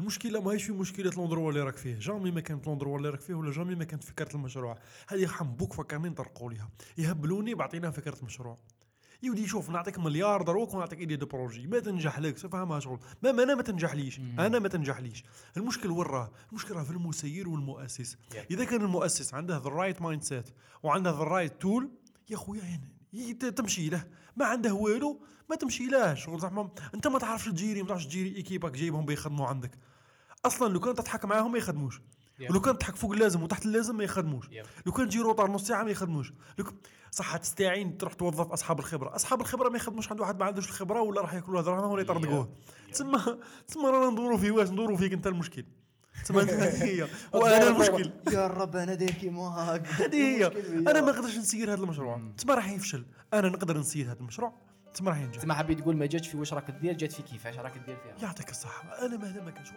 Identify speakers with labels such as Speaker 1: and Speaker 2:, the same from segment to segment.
Speaker 1: المشكلة ماهيش في مشكلة l'endroit اللي راك فيه jamais ما كانت l'endroit اللي راك فيه ولا jamais ما كانت فكرة المشروع. هذه حنبوك فكرني نطرقوا ليها؟ يهبلوني بعطينا فكرة المشروع. يودي شوف نعطيك مليار دروك ونعطيك idée de projet ما تنجح لك تفهمها شغل؟ ما أنا ما تنجحليش أنا ما تنجحليش. المشكل وين راه؟ المشكل راه في المسير والمؤسس. إذا كان المؤسس عنده the right mindset وعنده the right tool يا خويا يعني تمشي له. ما عنده والو ما تمشي له. شغل زعما انت ما تعرفش تجيري ما تعرفش تجيري ايكيبك جايبهم بيخدموا عندك. أصلا لو كان تضحك معاهم ما يخدموش.
Speaker 2: Yeah.
Speaker 1: ولو كان تضحك فوق اللازم وتحت اللازم ما يخدموش.
Speaker 2: Yeah.
Speaker 1: لو كان تجي روطار نص ساعة ما يخدموش. لو صح تستعين تروح توظف أصحاب الخبرة. أصحاب الخبرة ما يخدموش. عند واحد ما عندوش الخبرة ولا راح ياكلوا هذا ولا يطردقوه. تسمى تسمى رانا ندوروا في واش ندوروا فيك أنت المشكل؟ هذه هي؟ وأنا المشكل.
Speaker 2: يا رب أنا داير كيما هاك
Speaker 1: هذه هي أنا ما نقدرش نسير هذا المشروع. تسمى راح يفشل. أنا نقدر نسير هذا المشروع. تسمى راح ينجح.
Speaker 2: تسمى حبيت تقول ما جاتش في واش راك دير جات في كيفاش راك دير فيها؟
Speaker 1: يعطيك الصحة. أنا مهلا ما كنشوف.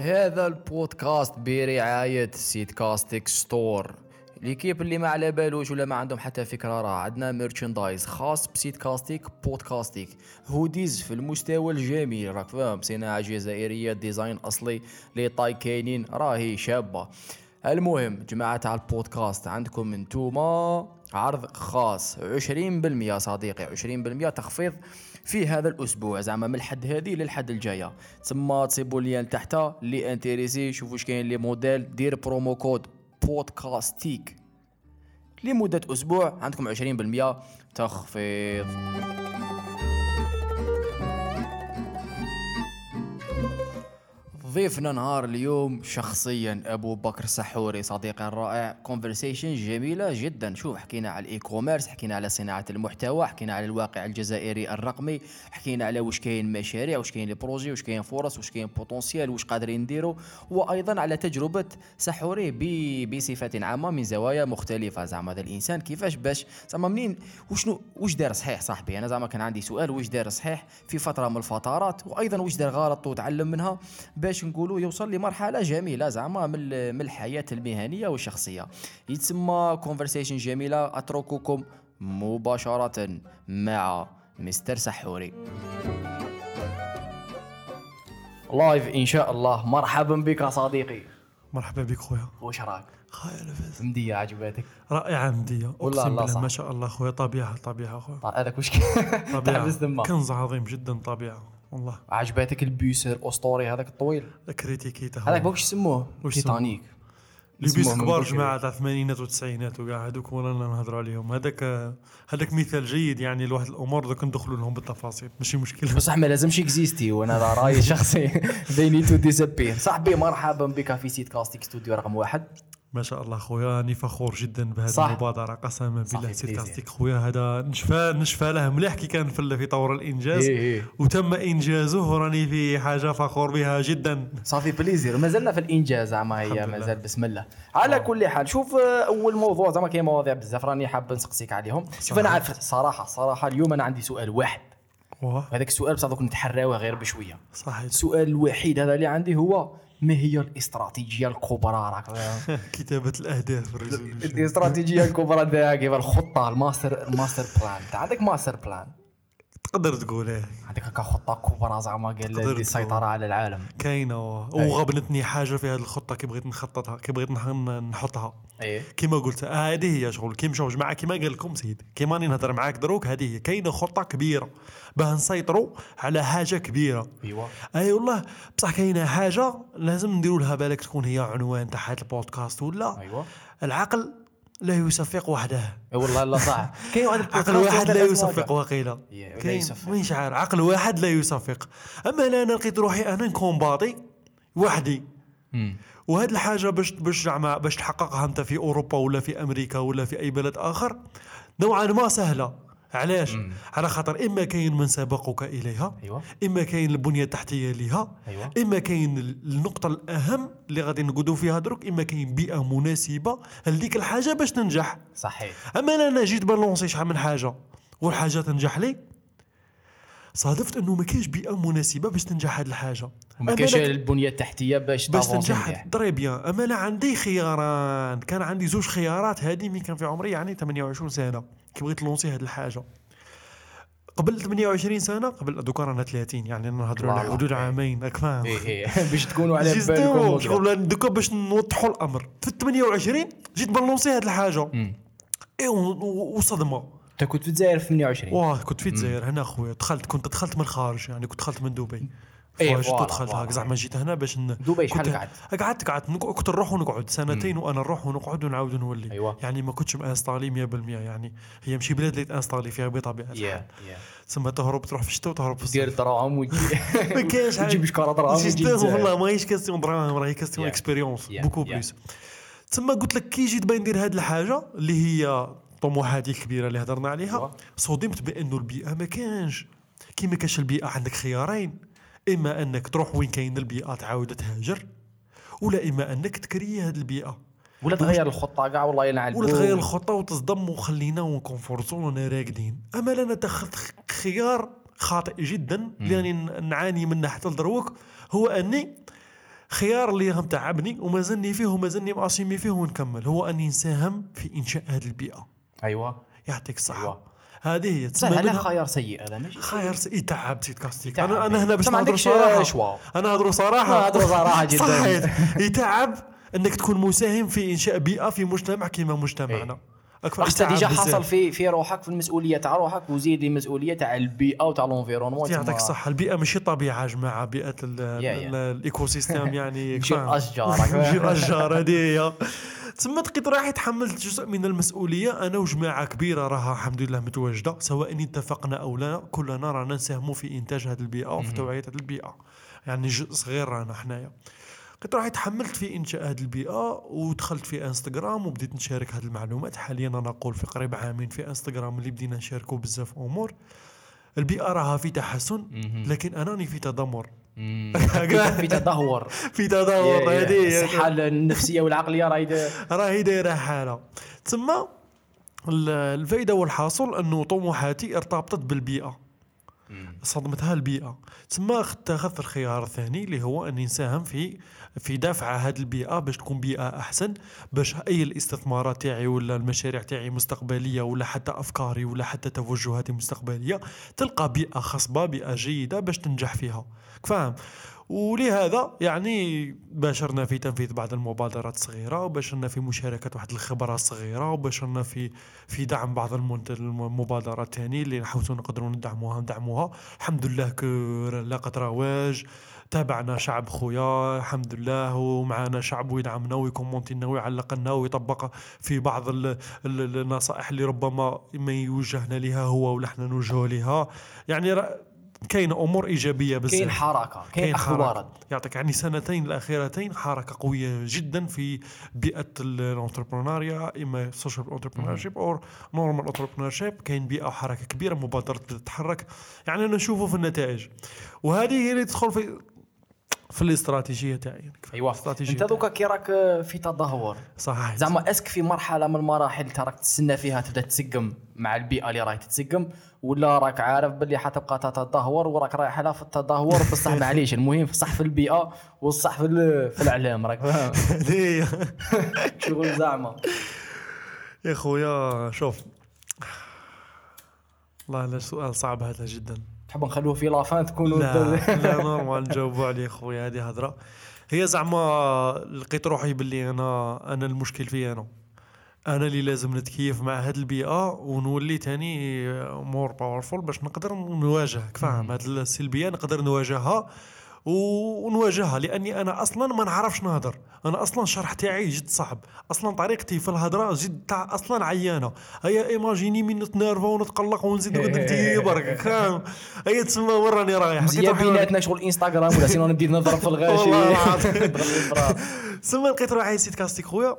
Speaker 2: هذا البودكاست برعاية سيت كاستيك ستور. l'équipe اللي ما على بالوش ولا ما عندهم حتى فكرة راه. عندنا merchandise خاص بسيت كاستيك بودكاستيك. hoodies في المستوى الجميل. راك فاهم؟ صناعة جزائرية design أصلي les tailles كاينين. راهي شابة. المهم جماعة تاع البودكاست عندكم انتوما عرض خاص. 20% صديقي 20% تخفيض. في هذا الأسبوع. زعما من الحد هذه للحد الجاية. تسمى تصيبوا لي تحت اللي intéressé شوفوا واش كاين les modèles دير promo code بودكاستيك. لمدة أسبوع عندكم 20% تخفيض. ضيفنا نهار اليوم شخصيا أبو بكر سحوري صديقي الرائع conversation جميلة جدا. شوف حكينا على ال e-commerce حكينا على صناعة المحتوى حكينا على الواقع الجزائري الرقمي حكينا على واش كاين مشاريع واش كاين projets واش كاين فرص واش كاين potentiel واش قادرين نديروا وأيضا على تجربة سحوري بصفة عامة من زوايا مختلفة. زعما هذا الإنسان كيفاش باش؟ زعما منين؟ وشنو؟ واش دار صحيح صاحبي؟ أنا زعما كان عندي سؤال واش دار صحيح في فترة من الفترات؟ وأيضا واش دار غلط وتعلم منها باش نقولوا يوصل لمرحلة جميلة زعما من من الحياة المهنية والشخصية. يتسمى كونفرسيشن جميلة أترككم مباشرة مع مستر سحوري. live إن شاء الله. مرحبا بك صديقي.
Speaker 1: مرحبا بك خويا.
Speaker 2: واش راك؟
Speaker 1: خويا لاباس.
Speaker 2: مدية عجباتك
Speaker 1: رائعة مدية.
Speaker 2: والله الله صح.
Speaker 1: ما شاء الله خويا. طبيعة طبيعة خويا.
Speaker 2: طيب، هذاك واش دمك
Speaker 1: كنز عظيم جدا طبيعة. والله.
Speaker 2: عجباتك ال pièce الأسطوري هذاك الطويل؟
Speaker 1: critiqué ته
Speaker 2: هذاك واش يسموه تيتانيك. les pièces
Speaker 1: كبار. جماعة تاع الثمانينات والتسعينات وكاع هذوك ورانا نهضروا عليهم. هذاك هذاك مثال جيد يعني لواحد الأمور دوك ندخلوا لهم بالتفاصيل ماشي مشكل
Speaker 2: بصح ما لازمش اكزيستي وأنا رأيي شخصي they need to disappear. صاحبي مرحبا بك في سيت كاستيك ستوديو رقم واحد.
Speaker 1: ما شاء الله خويا راني فخور جدا بهذه
Speaker 2: صح.
Speaker 1: المبادرة. قسما بالله
Speaker 2: plaisir.
Speaker 1: كاستيك خويا هذا نشفى نشفى له مليح كي كان في في طور الإنجاز.
Speaker 2: إيه إيه.
Speaker 1: وتم إنجازه وراني في حاجة فخور بها جدا.
Speaker 2: ça fait plaisir مازلنا في الإنجاز زعما هي. مازال بسم الله. على كل حال شوف آه، أول موضوع زعما كاين مواضيع بزاف راني حاب نسقسيك عليهم. شوف أنا عارف صراحة صراحة اليوم أنا عندي سؤال واحد. هذاك السؤال بصح دوك نتحراوه غير بشوية.
Speaker 1: صحيح.
Speaker 2: السؤال الوحيد هذا اللي عندي هو ما هي الاستراتيجية الكبرى راك؟
Speaker 1: كتابة الأهداف
Speaker 2: الاستراتيجية الكبرى كيف الخطة ال master ال master plan. انت عندك master plan.
Speaker 1: تقدر تقول إيه
Speaker 2: عندك هكا خطة كبرى زعما قال
Speaker 1: تقول.
Speaker 2: السيطره على العالم.
Speaker 1: كاينة. وغبنتني حاجة في هذه الخطة كي بغيت نخططها كي بغيت نح- نحطها.
Speaker 2: إيه.
Speaker 1: كيما قلت آه هذه هي شغل. كي مشاو جماعة كيما قال لكم سيد كيما راني نهضر معاك دروك هذه هي كاينة خطة كبيرة. باه نسيطروا على حاجة كبيرة.
Speaker 2: ايوا
Speaker 1: أي والله بصح كاينة حاجة لازم نديروا لها بالك تكون هي عنوان تاع هذا البودكاست ولا؟
Speaker 2: ايوا
Speaker 1: العقل لا يصفق وحده.
Speaker 2: إي والله لا صح. كاين واحد
Speaker 1: عقل واحد لا يصفق. وقيلا.
Speaker 2: لا
Speaker 1: كاين. مانيش عارف عقل واحد لا يصفق. أما أنا لقيت روحي أنا نكومباطي وحدي.
Speaker 2: مم.
Speaker 1: وهاد الحاجة باش باش زعما باش تحققها انت في أوروبا ولا في أمريكا ولا في أي بلد آخر نوعا ما سهلة. علاش؟ على خاطر إما كاين من سبقك إليها
Speaker 2: ايوا
Speaker 1: إما كاين البنية التحتية ليها
Speaker 2: ايوا
Speaker 1: إما كاين النقطة الأهم اللي غادي نقعدوا فيها درك إما كاين بيئة مناسبة لديك الحاجة باش تنجح.
Speaker 2: صحيح.
Speaker 1: أما أنا أنا جيت بالونسي شحال من حاجة والحاجة تنجح لي صادفت أنه ما كاينش بيئة مناسبة باش تنجح هذه الحاجة.
Speaker 2: وما كاينش البنية التحتية باش
Speaker 1: باش تنجح. دري بيان اما أنا عندي خياران. كان عندي زوج خيارات. هذه ملي كان في عمري يعني 28 سنة. كي بغيت ن lancer هذه الحاجة. قبل 28 سنة قبل دوكا رانا 30 يعني نهضروا على حدود. عامين راك فاهم
Speaker 2: إيه. إيه. باش تكونوا على بالكم
Speaker 1: دوكا باش نوضحوا الأمر. في 28 جيت بن lancer هذه
Speaker 2: الحاجة.
Speaker 1: اي وصدمة.
Speaker 2: انت كنت في الجزائر في 28
Speaker 1: واه كنت في الجزائر. هنا خويا. دخلت كنت دخلت من الخارج يعني كنت دخلت من دبي. فواجد
Speaker 2: voilà،
Speaker 1: دخلت. هاك. زعما جيت هنا باش ن...
Speaker 2: دبي شحال قعدت؟
Speaker 1: قعدت قعدت. كنت نروح ونقعد سنتين وأنا نروح ونقعد ونعاود نولي.
Speaker 2: أيوة.
Speaker 1: يعني ما كنتش m'installer 100% يعني هي ماشي بلاد اللي t'installer فيها بطبيعة الحال. تسمى تهرب تروح في الشتاء وتهرب في
Speaker 2: دير
Speaker 1: الصيف
Speaker 2: دراهم ويجي
Speaker 1: ما كاينش حاجة.
Speaker 2: تجيب شكارة دراهم وتجي.
Speaker 1: والله ماهيش question دراهم راهي
Speaker 2: question.
Speaker 1: expérience
Speaker 2: beaucoup.
Speaker 1: plus تسمى قلت لك كي جيت باغي ندير هذه الحاجة اللي هي طموحاتي الكبيرة اللي هضرنا عليها.
Speaker 2: أيوة.
Speaker 1: صدمت بانه البيئة ما كانش. كي ما كانش البيئة عندك خيارين. إما أنك تروح وين كاين البيئة تعاود تهاجر ولا إما أنك ت créer هذه البيئة.
Speaker 2: ولا تغير الخطة كاع والله يلعن
Speaker 1: ولا تغير الخطة وتصدم وخلينا و en comfort zone راقدين. أما أنا اتخذت خيار خاطئ جدا لأني نعاني منه حتى لدروك هو أني خيار اللي هم تعبني وما زلني فيه وما زلني ماسيمي فيه ونكمل. هو أني نساهم في إنشاء هذه البيئة.
Speaker 2: أيوه
Speaker 1: يعطيك الصحة
Speaker 2: أيوة.
Speaker 1: هذه هي تسمى منها
Speaker 2: خيار سيء هذا ماشي
Speaker 1: خير سي تعب سيد كاستيك
Speaker 2: يتعب.
Speaker 1: أنا أنا هنا باش نهضر
Speaker 2: صراحة.
Speaker 1: أنا نهضر صراحة
Speaker 2: نهضروا صراحة جداً.
Speaker 1: صحيت يتعب إنك تكون مساهم في إنشاء بيئة في مجتمع كما مجتمعنا أكثر
Speaker 2: أصلا
Speaker 1: يتعب déjà.
Speaker 2: حصل في في روحك في المسؤولية تاع روحك وزيد المسؤولية تاع البيئة وتاع l'environnement
Speaker 1: يعطيك الصحة البيئة ماشي طبيعة يا
Speaker 2: يا.
Speaker 1: ال- ال écosystème يعني فاهم؟
Speaker 2: أشجار.
Speaker 1: نمشيو أشجار هذه هي تسمى لقيت راحي تحملت جزء من المسؤولية. أنا وجماعة كبيرة راها الحمد لله متواجدة سواء اتفقنا أو لا كلنا رانا نساهموا في إنتاج هذه البيئة وفي توعية هذه البيئة. يعني جزء صغير رانا حنايا. قلت راحي تحملت في إنشاء هذه البيئة ودخلت في إنستغرام وبديت نشارك هذه المعلومات. حاليا أنا نقول في قريب عامين في إنستغرام اللي بدينا نشاركوا بزاف أمور. البيئة راها في تحسن لكن أنا راني في تدمر.
Speaker 2: في تدهور.
Speaker 1: في تدهور. هذه.
Speaker 2: الصحه النفسية والعقلية راهي
Speaker 1: راهي دايرة حالة. تسمى ال- الفائده والحاصل أنه طموحاتي ارتبطت بالبيئة. صدمتها البيئة. تسمى اتخذت الخيار الثاني اللي هو اني نساهم في في دفع هذه البيئة باش تكون بيئة أحسن باش أي الاستثمارات تاعي ولا المشاريع تاعي مستقبلية ولا حتى أفكاري ولا حتى توجهاتي المستقبليه تلقى بيئة خصبة بيئة جيدة باش تنجح فيها. فاهم؟ ولهذا يعني باشرنا في تنفيذ بعض المبادرات الصغيرة وباشرنا في مشاركة واحد الخبرة الصغيرة وباشرنا في في دعم بعض المبادرات الثانية اللي نحوسوا نقدروا ندعموها ندعموها الحمد لله لاقت رواج تابعنا شعب خويا الحمد لله ومعنا شعب ويدعمنا ويكومونتي لنا ويعلق لنا ويطبق في بعض ال ال النصائح اللي ربما ما يوجهنا لها هو ولا إحنا نوجهه لها يعني كاين أمور إيجابية بزاف.
Speaker 2: كاين حركة كاين. ورد
Speaker 1: يعطيك يعني سنتين الاخيرتين حركة قوية جدا في بيئة ال entrepreneuriat إما ال social entrepreneurship أو normal entrepreneurship كاين بيئة وحركة كبيرة مبادرات تتحرك. يعني أنا نشوفه في النتائج. وهذه هي اللي تدخل في في الاستراتيجية تاعي.
Speaker 2: ايوا أنت دوكا كي راك في تدهور.
Speaker 1: صحيح.
Speaker 2: زعما est-ce que في مرحلة من المراحل راك تستنى فيها تبدأ تسقم مع البيئة اللي راهي تتسقم ولا راك عارف باللي حتبقى تتدهور وراك رايح لها في التدهور بصح معليش المهم صح في البيئة والصح في في الإعلام راك. فاهم. شغل زعما.
Speaker 1: يا خويا شوف. والله سؤال صعب هذا جدا.
Speaker 2: تحب نخلوه في la fin تكونوا
Speaker 1: لا لا normal نجاوبوا عليه خويا هذه هضرة. هي زعما لقيت روحي باللي أنا أنا المشكل في أنا. أنا اللي لازم نتكيف مع هذه البيئة ونولي تاني more powerful باش نقدر نواجهك فاهم؟ هذه السلبية نقدر نواجهها. ونواجهها لأني أنا أصلا ما نعرفش نهضر. أنا أصلا الشرح تاعي جد صعب. أصلا طريقتي في الهضرة جد تاع أصلا عيانة. هيا imaginez من نتنرفا ونتقلق ونزيد ندي برك. فاهم هي تسمى وين راني رايح.
Speaker 2: مزيان بيناتنا شغل انستغرام ولا sinon نبدي نضرب في الغاشي.
Speaker 1: والله العظيم. سما لقيت روحي سيت كاستيك خويا.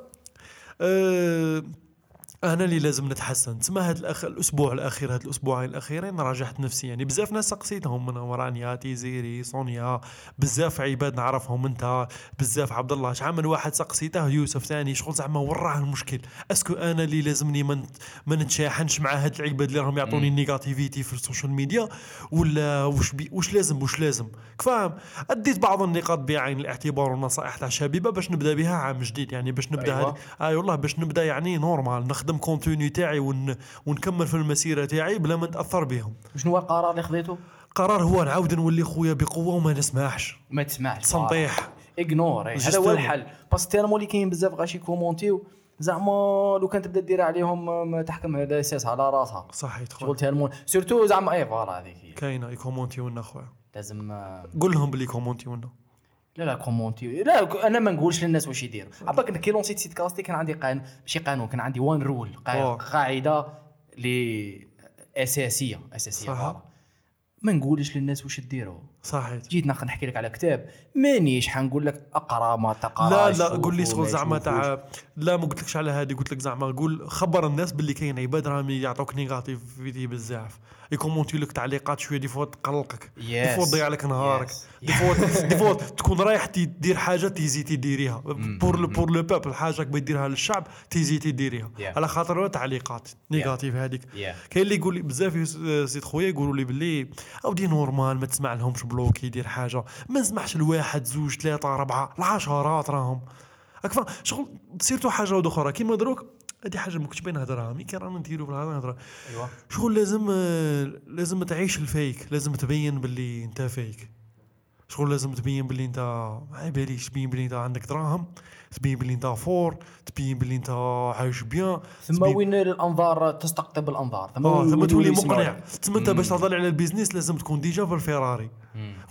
Speaker 1: أه أنا اللي لازم نتحسن. تسمى هذا الأخ... الأسبوع الأخير هذا الأسبوعين الأخيرين راجعت نفسي يعني بزاف ناس سقسيتهم من ورانيا تيزيري سونيا. بزاف عباد نعرفهم أنت. بزاف عبد الله شحال من واحد سقسيته؟ يوسف ثاني. شغل زعما وراه المشكل. est-ce que أنا اللي لازمني ما من... ما نتشاحنش مع هاد العباد اللي راهم يعطوني ال négativité في ال social media؟ ولا واش بي... واش لازم واش لازم؟ فاهم أديت بعض النقاط بعين الاعتبار والنصائح تاع شبيبة باش نبدأ بها عام جديد. يعني باش نبدأ
Speaker 2: أيوة.
Speaker 1: هذه آي والله باش نبدأ يعني normal نخدم contenu تاعي ون... ونكمل في المسيرة تاعي بلا ما نتأثر بهم.
Speaker 2: شنو هو القرار اللي خذيته
Speaker 1: قرار هو نعاود نولي خويا بقوة وما نسمعش
Speaker 2: ما تسمعش
Speaker 1: تنطيح
Speaker 2: اغنور هذا هو. الحل. بس تيرمو اللي كاين بزاف غاشي كومونتيو زعما لو كان تبدا دير عليهم ما تحكم هذا أساس على راسها.
Speaker 1: صحيت
Speaker 2: شغل تيرمو سورتو زعما اي فوالا هذيك.
Speaker 1: كاينة يكومونتيو لنا خويا.
Speaker 2: لازم آه،
Speaker 1: قول لهم بلي كومونتيو لنا
Speaker 2: لا لا كومونتي لا أنا ما نقولش للناس واش يديروا. عباك كي لونسيت سيت كاستي كان عندي قانون ماشي قانون كان عندي وان رول. قاعدة اللي
Speaker 1: أساسية
Speaker 2: أساسية. ما نقولش للناس واش ديروا
Speaker 1: صحيت
Speaker 2: جيت نحكي لك على كتاب مانيش حنقول لك أقرأ ما
Speaker 1: لا
Speaker 2: تقراش
Speaker 1: لا قول لي شغل زعما. تاع لا ما قلتلكش على هذه قلت لك زعما قول خبر الناس باللي كاين عباد راهم يعطوك négativité بزاف. يكومونتي لك تعليقات شوية des fois تقلقك. des fois
Speaker 2: Yes.
Speaker 1: تضيع لك نهارك.
Speaker 2: Yes.
Speaker 1: des fois des fois تكون رايح تي- دير حاجة تيزيتي ديريها. pour le pour le peuple حاجة كبي ديرها للشعب تيزيتي ديريها.
Speaker 2: Yeah.
Speaker 1: على خاطر تعليقات négatifs هذيك
Speaker 2: Yeah.
Speaker 1: كاين اللي يقول لي بزاف سيد خويا يقولوا لي باللي اودي normal ما تسمع لهمش bloque يدير حاجة. ما نسمعش لواحد زوج ثلاثة أربعة العشرات راهم هاك فا- شغل surtout حاجة أخرى كيما دروك هذه حاجة ما كنتش باين نهضرها. mais كي رانا نديرو في الهضره
Speaker 2: ايوا
Speaker 1: شغل لازم لازم تعيش ال fake. لازم تبين باللي أنت fake. شغل لازم تبين باللي أنت ما باليش تبين باللي أنت عندك دراهم. تبين باللي انت fort تبين باللي انت عايش bien
Speaker 2: ثم وين الأنظار تستقطب الأنظار؟ ثم وين
Speaker 1: ثم تولي مقنع. ثم انت باش تهضر على البيزنس لازم تكون déjà في الفيراري.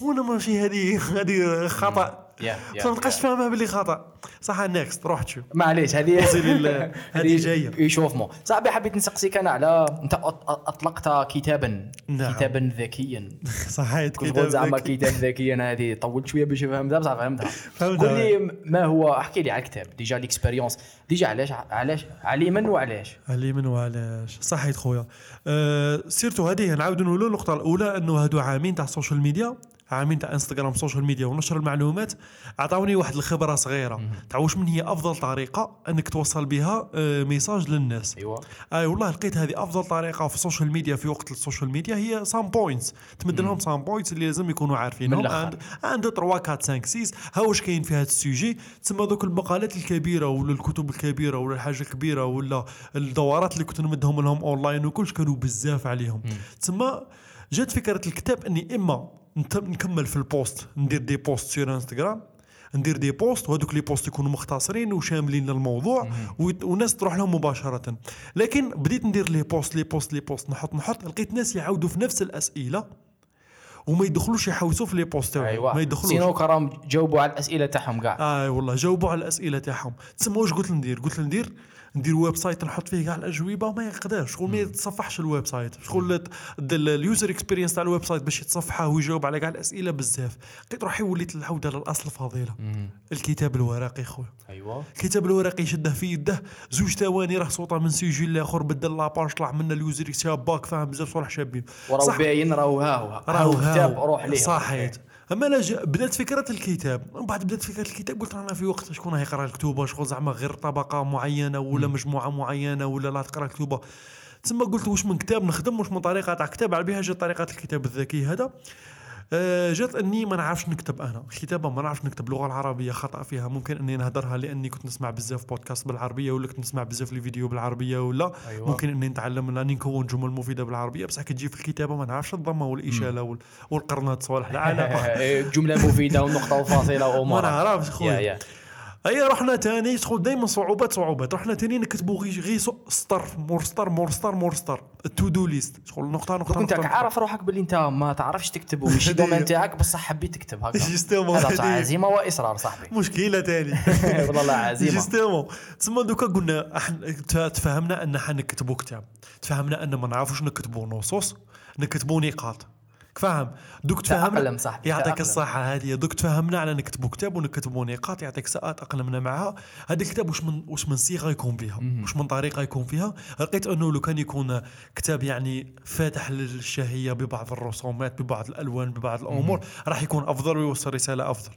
Speaker 1: وأنا ماشي هذه هذه خطأ.
Speaker 2: يا يا
Speaker 1: ما تبقاش. فاهمها باللي خطأ. صح next روح تشوف.
Speaker 2: معليش هذه
Speaker 1: هذه جاية.
Speaker 2: يشوفمو صاحبي حبيت نسقسيك أنا على أنت أطلقت كتابا
Speaker 1: نعم.
Speaker 2: كتابا ذكيا.
Speaker 1: صحيت
Speaker 2: كنت تقول زعما
Speaker 1: ذكي.
Speaker 2: كتاب ذكيا هذه طولت شوية باش فهمتها بصح فهمتها. قول لي ما هو احكي لي على الكتاب. déjà l'expérience déjà علاش علاش؟ عليما وعلاش؟
Speaker 1: علي من وعلاش. صحيت خويا. أه surtout هذه نعاود نقولوا النقطة الأولى إنه هادو عامين تاع ال social media عامين تاع انستغرام social media ونشر المعلومات عطاوني واحد الخبرة صغيرة. تاع واش من هي أفضل طريقة أنك توصل بها message للناس.
Speaker 2: ايوا
Speaker 1: اي والله لقيت هذه أفضل طريقة في ال social media في وقت ال social media هي some points تمد لهم some points اللي لازم يكونوا عارفينهم. عند عند 3 4 5 6 ها واش كاين في هذا ال sujet؟ تسمى دوك المقالات الكبيرة ولا الكتب الكبيرة ولا الحاجة الكبيرة ولا الدورات اللي كنت نمدهم لهم اونلاين وكلش كانوا بزاف عليهم. تسمى جات فكرة الكتاب إني إما نكمل في ال post. ندير des posts sur انستغرام ندير des posts وهذوك les posts يكونوا مختصرين وشاملين الموضوع ويت- والناس تروح لهم مباشرة. لكن بديت ندير les posts les posts les posts. نحط نحط لقيت ناس يعاودوا في نفس الأسئلة وما يدخلوش يحوسوا في les posts تاعهم.
Speaker 2: ايوا
Speaker 1: ما يدخلوش.
Speaker 2: sinon كرام جاوبوا على الأسئلة تاعهم كاع
Speaker 1: اي والله جاوبوا على الأسئلة تاعهم. تسمى واش قلت ندير. قلت ندير ندير website نحط فيه كاع الأجوبة ما يقدرش شغل ما يتصفحش ال website شغل ال user experience تاع ال website باش يتصفحه ويجاوب على كاع الأسئلة بزاف. لقيت روحي وليت العودة للأصل فضيلة الكتاب الورقي خويا.
Speaker 2: ايوا
Speaker 1: الكتاب الورقي شده في يده زوج ثواني راه صوته من سيجي الآخر بدل لاباج طلع منا اليوزر شاباك فاهم بزاف صالح شابين.
Speaker 2: وراهو
Speaker 1: صح.
Speaker 2: باين راهو ها هو.
Speaker 1: راهو
Speaker 2: كتاب. روح ليه.
Speaker 1: صحيت. أما أنا بدأت فكرة الكتاب. من بعد بدأت فكرة الكتاب قلت أنا في وقت شكون يقرأ الكتوبه شغل زعما غير طبقة معينة ولا مجموعة معينة ولا لا تقرأ كتوبه تسمى قلت واش من كتاب نخدم واش من طريقة تاع كتاب على بها جات طريقة الكتاب الذكي هذا. جات أني ما نعرفش نكتب أنا. الكتابة ما نعرفش نكتب. اللغة العربية خطأ فيها. ممكن أني نهدرها لأني كنت نسمع بزاف بودكاست بالعربية ولا كنت نسمع بزاف les vidéos بالعربية ولا
Speaker 2: أيوة.
Speaker 1: ممكن أني نتعلم اني نكون جمل مفيدة بالعربية. بصح كي تجي في الكتابة ما نعرفش الضمة والإشالة وال- والقرنات صوالح لا لا
Speaker 2: إيه، جملة مفيدة والنقطه الفاصله
Speaker 1: ما
Speaker 2: وما
Speaker 1: نعرفش
Speaker 2: يا
Speaker 1: خويا
Speaker 2: يا
Speaker 1: اي رحنا تاني. شغل دائما صعوبات صعوبات. رحنا تاني نكتبوا غير غير سطر مور سطر مور سطر مور سطر ال to do list. شغل نقطة نقطة
Speaker 2: كنت عارف روحك باللي انت ما تعرفش تكتب وماشي
Speaker 1: هذه-
Speaker 2: domaine تاعك بصح حبيت تكتب هكا
Speaker 1: justement
Speaker 2: هذا عزيمة وإصرار صاحبي.
Speaker 1: مشكلة تاني
Speaker 2: والله عزيمة.
Speaker 1: justement تسمى دوكا قلنا ت- تفهمنا أن حنكتبوا كتاب. تفهمنا أن ما نعرفوش نكتبوا نصوص نكتبوا نقاط. فاهم دوك تفهمنا
Speaker 2: صاحبي،
Speaker 1: يعطيك. الصحة هذه. دوك تفهمنا على نكتبوا كتاب ونكتبوا نقاط يعطيك ساعات أقلمنا معها هذا الكتاب واش من واش من صيغة يكون فيها؟ واش من طريقة يكون فيها؟ لقيت أنه لو كان يكون كتاب يعني فاتح للشهية ببعض الرسومات ببعض الألوان ببعض الأمور راح يكون أفضل ويوصل رسالة أفضل.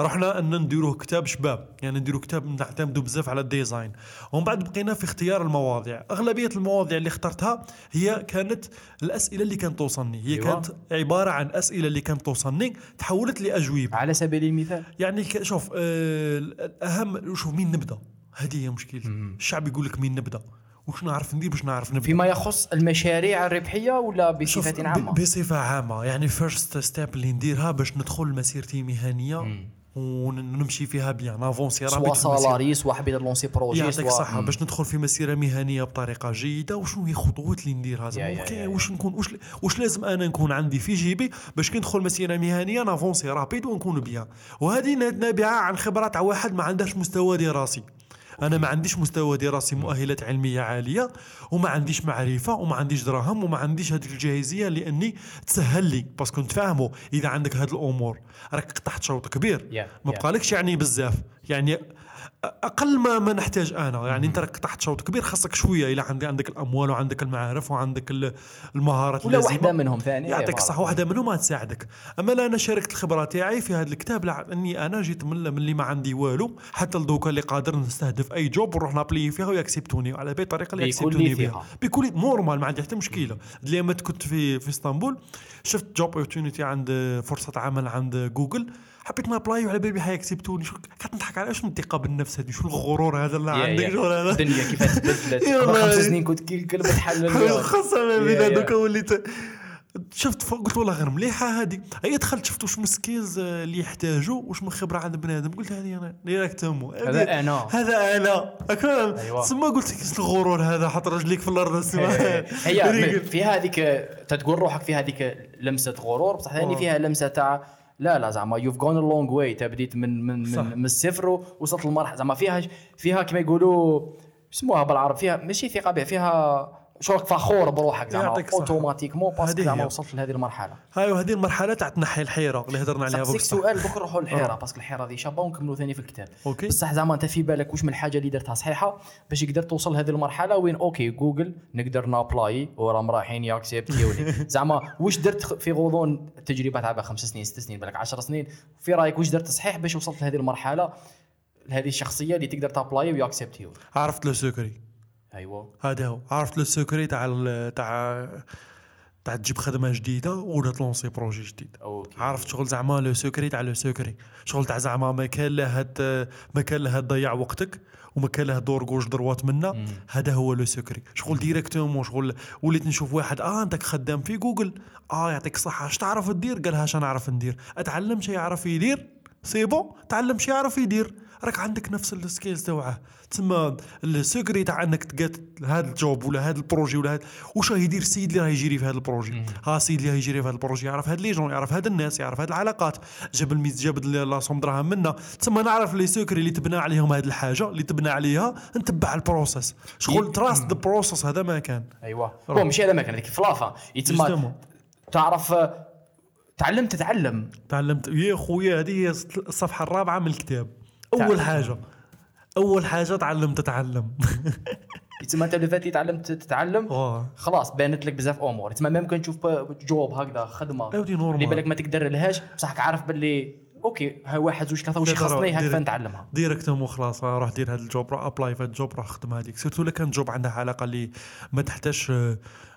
Speaker 1: رحنا أن نديروه كتاب شباب. يعني نديروا كتاب نعتمدوا بزاف على الديزاين. ومن بعد بقينا في اختيار المواضيع. أغلبية المواضيع اللي اخترتها هي كانت الأسئلة اللي كانت توصلني. هي
Speaker 2: أيوة.
Speaker 1: كانت عبارة عن أسئلة اللي كانت توصلني تحولت لأجوبة.
Speaker 2: على سبيل المثال.
Speaker 1: يعني شوف آه الأهم شوف مين نبدأ؟ هذه هي مشكلة الشعب يقول لك مين نبدأ؟ وش نعرف ندير باش نعرف نبدأ؟
Speaker 2: فيما يخص المشاريع الربحية ولا
Speaker 1: بصفة
Speaker 2: عامة؟
Speaker 1: بصفة عامة. يعني first step اللي نديرها باش ندخل مسيرتي مهنية ونمشي فيها bien avancer
Speaker 2: سواء salarié سواء حبيت lancer projet
Speaker 1: يعطيك الصحة باش ندخل في مسيرة مهنية بطريقة جيدة وشنو هي الخطوات اللي نديرها زعما؟ واش نكون واش واش لازم أنا نكون عندي في جيبي باش كي ندخل مسيرة مهنية نافونسي rapide ونكون bien. وهذه نابعة عن خبرة تاع واحد ما عندهش مستوى دراسي. أنا ما عنديش مستوى دراسي مؤهلات علمية عالية وما عنديش معرفة وما عنديش دراهم وما عنديش هذيك الجاهزية لأني تسهل لي parce que نتفاهموا إذا عندك هذه الأمور. راك قطعت شوط كبير.
Speaker 2: يا-
Speaker 1: ما
Speaker 2: يا.
Speaker 1: بقالكش يعني بزاف. يعني أقل ما ما نحتاج أنا. يعني أنت راك قطعت شوط كبير خاصك شوية إلى عندي عندك الأموال وعندك المعارف وعندك ال- المهارات
Speaker 2: ولا. واحدة منهم ثاني
Speaker 1: يعطيك الصحة واحدة منهم ما تساعدك. أما لا أنا شاركت الخبرة تاعي في هذا الكتاب لا أني أنا جيت من اللي ما عندي والو. حتى لدوكا اللي قادر نستهدف أي job ونروح ن apply فيها ويكسبتوني على بأي طريقة اللي يكسبتوني. بها. بكل normal ما عندي حتى مشكلة. اليوم كنت في في إسطنبول شفت job opportunity عند فرصة عمل عند جوجل حبيت ن apply وعلى بالي حيكسبتوني شو قعدت نضحك على شنو الثقة بالنفس هذه شو الغرور هذا اللي عندك. شو هذا
Speaker 2: الدنيا كيفاش تبدلت. خمس سنين كنت كي الكلب اليوم.
Speaker 1: خاصة
Speaker 2: يا.
Speaker 1: هذوك وليت شفت قلت والله غير مليحه هذه هي دخلت شفت واش من skills اللي يحتاجوا واش من خبرة عند بنادم قلت هذه أنا اللي راك تمو
Speaker 2: هذا أنا.
Speaker 1: هذا أنا
Speaker 2: أيوة.
Speaker 1: تسمى قلت لك الغرور هذا حط رجليك في الأرض
Speaker 2: هي. في هذيك تتقول روحك في هذيك لمسة غرور بصح ثاني
Speaker 1: آه.
Speaker 2: فيها لمسة تاع لا لا زعما you've gone long way تبديت من من
Speaker 1: صح.
Speaker 2: من, من الصفر ووصلت للمرحلة زعما فيها فيها كما يقولوا يسموها بالعرب فيها ماشي ثقة بها فيها شغلك فخور بروحك زعما. automatiquement parce
Speaker 1: que
Speaker 2: زعما. وصلت لهذه المرحلة.
Speaker 1: هاي وهذه المرحلة تاع تنحي الحيرة اللي هضرنا عليها بوك
Speaker 2: سؤال دوك نروحوا للحيرة
Speaker 1: آه.
Speaker 2: parce que الحيرة هذه شابة ونكملوا ثاني في الكتاب.
Speaker 1: OK.
Speaker 2: بصح زعما أنت في بالك واش من الحاجة اللي درتها صحيحة؟ باش يقدر توصل لهذه المرحلة وين؟ OK جوجل نقدر ن apply وراهم رايحين ياكسبتيوني زعما واش درت في غضون التجربه تاع خمس سنين ست سنين بالك 10 سنين؟ في رأيك واش درت صحيح باش وصلت لهذه المرحلة؟ لهذه الشخصية اللي تقدر ت apply وياكسبتيو
Speaker 1: عرفت le secret.
Speaker 2: أيوه.
Speaker 1: هذا هو. عرفت le secret تاع تاع تاع تجيب خدمة جديدة ولا ت lancer projet جديد.
Speaker 2: OK.
Speaker 1: عرفت شغل زعما le secret تاع le secret. شغل تاع زعما ما كان له ما كان له تضيع وقتك وما كان له دور gauche droite منا. هذا هو le secret. شغل directement شغل وليت نشوف واحد آه أنت خدام في جوجل. آه يعطيك الصحة. اش تعرف تدير؟ قال اش نعرف ندير. أتعلم شي يعرف يدير؟ c'est bon. تعلم شي يعرف يدير. راك عندك نفس ال skills تاعه تسمى ال secret تاع انك لقيت هذا ال job ولا هذا ال projet ولا هذا واش راه يدير السيد اللي راه يجري في هذا ال projet؟ ها السيد اللي راه يجري في هذا ال projet يعرف هاد les gens يعرف هاد الناس يعرف هاد العلاقات. جاب la mise جاب la somme دراهم منا. تسمى نعرف les secrets اللي تبنى عليهم هذه الحاجة اللي تبنى عليها نتبع ال process. شغل trust the process هذا ما كان.
Speaker 2: أيوه. bon ماشي هذا ما كان هذيك فلافا يتسمى. تعرف تعلمت تتعلم.
Speaker 1: تعلمت. يا خويا هذه هي الصفحة الرابعة من الكتاب.
Speaker 2: أول.
Speaker 1: حاجة. أول حاجة تعلمت اتعلم
Speaker 2: يتسمى أنت فاتي تعلمت تتعلم؟
Speaker 1: واه
Speaker 2: خلاص بانت لك بزاف أمور. تسمى ممكن تشوف job هكذا
Speaker 1: خدمة. دي
Speaker 2: اللي بالك ما تقدر لهاش بصح عارف باللي أوكي ها واحد زوج ثلاثة وش
Speaker 1: دير-
Speaker 2: خاصني هكذا نتعلمها
Speaker 1: directement خلاص آه، روح دير هذا ال job روح apply في هذا ال job روح خدم هذيك surtout إلا كان job عندها علاقة اللي ما تحتاجش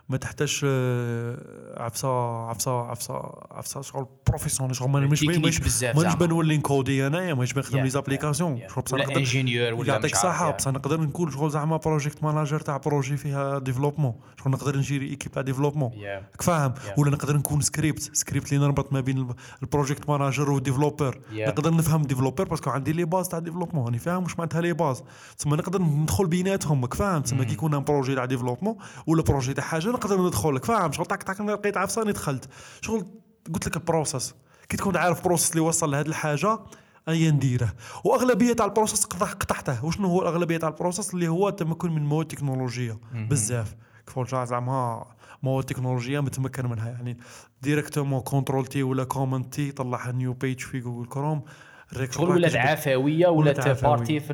Speaker 1: ما تحتاجش آه، عفسة عفسة عفسة عفسة شغل professionnel شغل ما مش
Speaker 2: تكنيك
Speaker 1: مش
Speaker 2: بزاف
Speaker 1: مانيش
Speaker 2: زعما.
Speaker 1: بنولي ن coder انايا مانيش بنخدم les
Speaker 2: applications.
Speaker 1: شغل بصح نقدر
Speaker 2: ingénieur ولا
Speaker 1: يعطيك
Speaker 2: يا.
Speaker 1: بصح نقدر نكون شغل زعما project manager تاع projet فيها développement شغل نقدر ن gérer équipe تاع
Speaker 2: développement.
Speaker 1: راك فاهم. ولا نقدر نكون script script اللي نربط ما بين الب- ال project manager
Speaker 2: وال developer.
Speaker 1: نقدر نفهم developer parce que عندي les bases تاع développement راني فاهم واش معناتها les bases تسمى نقدر ندخل بيناتهم راك فاهم تسمى كي يكون projet تاع développement ولا projet تاع حاجة نقدر ندخل لك فاهم؟ شغل طاك طاك لقيت عفساني دخلت. شغل قلت لك ال process كي تكون عارف ال process اللي وصل لهذه الحاجة اي نديره. وأغلبية تاع ال process قطع- قطعته. وشنو هو الأغلبية تاع ال process اللي هو التمكن من مواد تكنولوجية. بزاف. كفول زعما ما هو التكنولوجيا متمكن منها. يعني directement control T ولا command T طلعها new page في جوجل كروم
Speaker 2: شغل ولات عفوية ولات partie في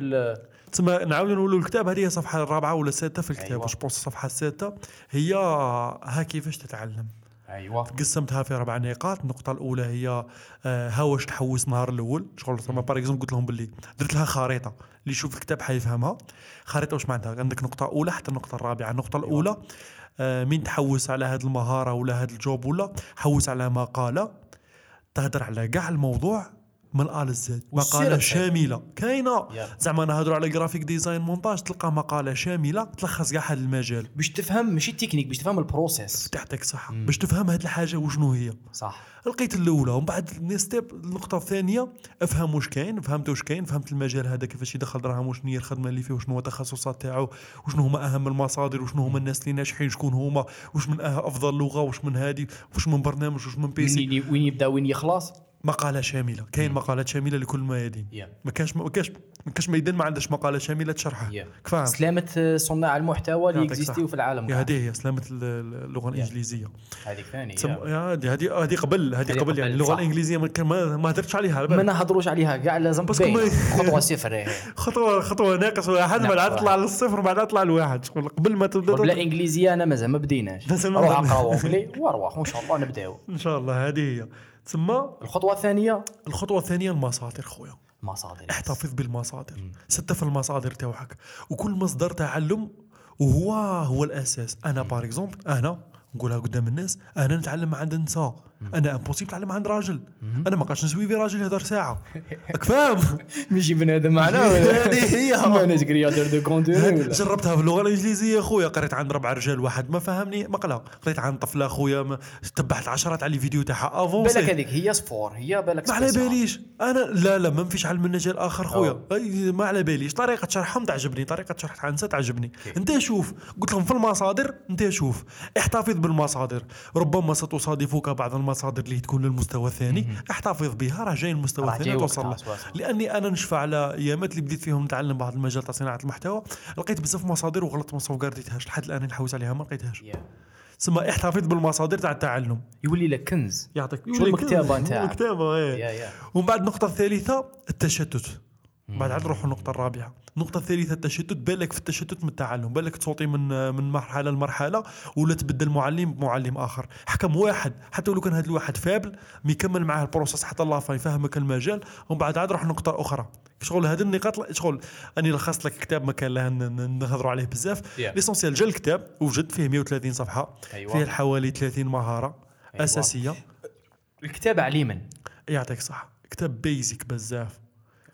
Speaker 1: تسمى نعاودو نقولوا الكتاب هذه هي الصفحة الرابعة ولا السادسه في الكتاب
Speaker 2: أيوة.
Speaker 1: بوست الصفحة السادسه هي ها كيفاش تتعلم؟
Speaker 2: أيوه.
Speaker 1: قسمتها في أربع نقاط النقطة الأولى هي آه، ها واش تحوس النهار الأول؟ شغل تسمى par exemple قلت لهم باللي درت لها خريطة اللي يشوف الكتاب حيفهمها. خريطة واش معناتها؟ عندك نقطة أولى حتى النقطة الرابعة. النقطة الأولى آه، مين تحوس على هذه المهارة ولا هذا ال job ولا؟ حوس على مقاله تهدر على كاع الموضوع من A لل Z مقالة
Speaker 2: والسيرة
Speaker 1: شاملة. كاينة.
Speaker 2: يلا.
Speaker 1: زعما نهضروا على graphic design montage تلقى مقالة شاملة تلخص كاع هذا المجال.
Speaker 2: باش تفهم ماشي التكنيك باش تفهم ال process
Speaker 1: تحتك صح. باش تفهم هذه الحاجة وشنو هي.
Speaker 2: صح.
Speaker 1: لقيت الأولى ومن بعد step النقطة الثانية افهم واش كاين فهمت واش كاين فهمت المجال هذا كيفاش يدخل دراهم وشنو هي الخدمة اللي فيه وشنو هو التخصصات تاعو وشنو هما أهم المصادر وشنو هما الناس اللي ناجحين شكون هما واش من أه- أفضل لغة واش من هذه واش من برنامج واش من بيسي
Speaker 2: وين يبدأ وين يخلص؟
Speaker 1: مقالة شاملة كاين مقالات شاملة لكل الميادين
Speaker 2: Yeah.
Speaker 1: ما كانش ما كانش ما كانش ميدان ما عندهش مقالة شاملة تشرحها
Speaker 2: Yeah.
Speaker 1: كفاهم
Speaker 2: سلامة صناع المحتوى اللي اكزيستيو. في العالم.
Speaker 1: هذه هي سلامة ال- ال-
Speaker 2: اللغة
Speaker 1: الإنجليزية
Speaker 2: yeah.
Speaker 1: يا هذه هذه هذه قبل هذه
Speaker 2: هذه
Speaker 1: قبل يعني اللغة
Speaker 2: صح.
Speaker 1: الإنجليزية ما كان- ما ما هدرتش عليها
Speaker 2: ما. نهضروش عليها كاع لازم خطوة صفر.
Speaker 1: خطوه خطوة ناقص واحد بعد. تطلع للصفر بعد تطلع لواحد قبل ما تبدا تطلع-
Speaker 2: إنجليزية أنا مازال ما بديناش روح انجلي وأروح وان شاء الله نبداو
Speaker 1: إن شاء الله هذه هي تسمى
Speaker 2: الخطوة الثانية؟
Speaker 1: الخطوة الثانية المصادر خويا.
Speaker 2: مصادر.
Speaker 1: احتفظ بالمصادر. ستف المصادر تاعك وكل مصدر تعلم وهو هو الأساس. أنا par exemple أنا نقولها قدام الناس أنا نتعلم عند نساء. أنا impossible نتعلم عند راجل. أنا ما قاش نسويفي راجل يهضر ساعة. راك فاهم
Speaker 2: ماشي بنادم معنا.
Speaker 1: هذه هي.
Speaker 2: créateur de contenu
Speaker 1: جربتها في اللغة الإنجليزية خويا. قريت عند ربع رجال واحد ما فهمني. مقله قريت عند طفلة خويا. تبعت عشرات على الفيديو تاعها. avancé
Speaker 2: بالك هذيك هي سبور هي بالك
Speaker 1: ما على. باليش. أنا لا لا ما فيش علم النجاة الآخر خويا. ما على باليش. طريقة شرحهم تعجبني. طريقة شرح عنسه تعجبني. أنت شوف. قلت لهم في المصادر أنت شوف. احتفظ بالمصادر. ربما ستصادفك بعض المصادر. اللي تكون للمستوى الثاني أحتفظ بها راه جاي المستوى الثاني توصل له. لأني أنا نشفى على ايامات اللي بديت فيهم نتعلم بعض المجال تاع صناعه المحتوى لقيت بزاف مصادر وغلطت ما سوفغارديتهاش لحد الآن نحوس عليها ما لقيتهاش.
Speaker 2: Yeah.
Speaker 1: تسمى احتفظ بالمصادر تاع التعلم.
Speaker 2: يولي لك كنز.
Speaker 1: يعطيك
Speaker 2: شو المكتبة نتاعك؟
Speaker 1: المكتبة
Speaker 2: يا
Speaker 1: ومن بعد النقطة الثالثة التشتت. بعد عاد نروحوا النقطة الرابعة. النقطة الثالثة التشتت. بالك في التشتت من التعلم. بالك تصوتي من من مرحلة لمرحلة ولا تبدل معلم بمعلم آخر. حكم واحد. حتى ولو كان هذا الواحد فابل ميكمل معاه ال process حتى الله يفهمك المجال. ومن بعد عاد نروح النقطة أخرى. شغل هذه النقاط شغل أني لخصت لك كتاب ما كان لها نهضروا عليه بزاف.
Speaker 2: Yeah.
Speaker 1: l'essentiel جا الكتاب وجد فيه 130 صفحة.
Speaker 2: أيوة.
Speaker 1: فيه حوالي 30 مهارة
Speaker 2: أيوة.
Speaker 1: أساسية.
Speaker 2: الكتاب عليما.
Speaker 1: يعطيك صح كتاب بيزك بزاف.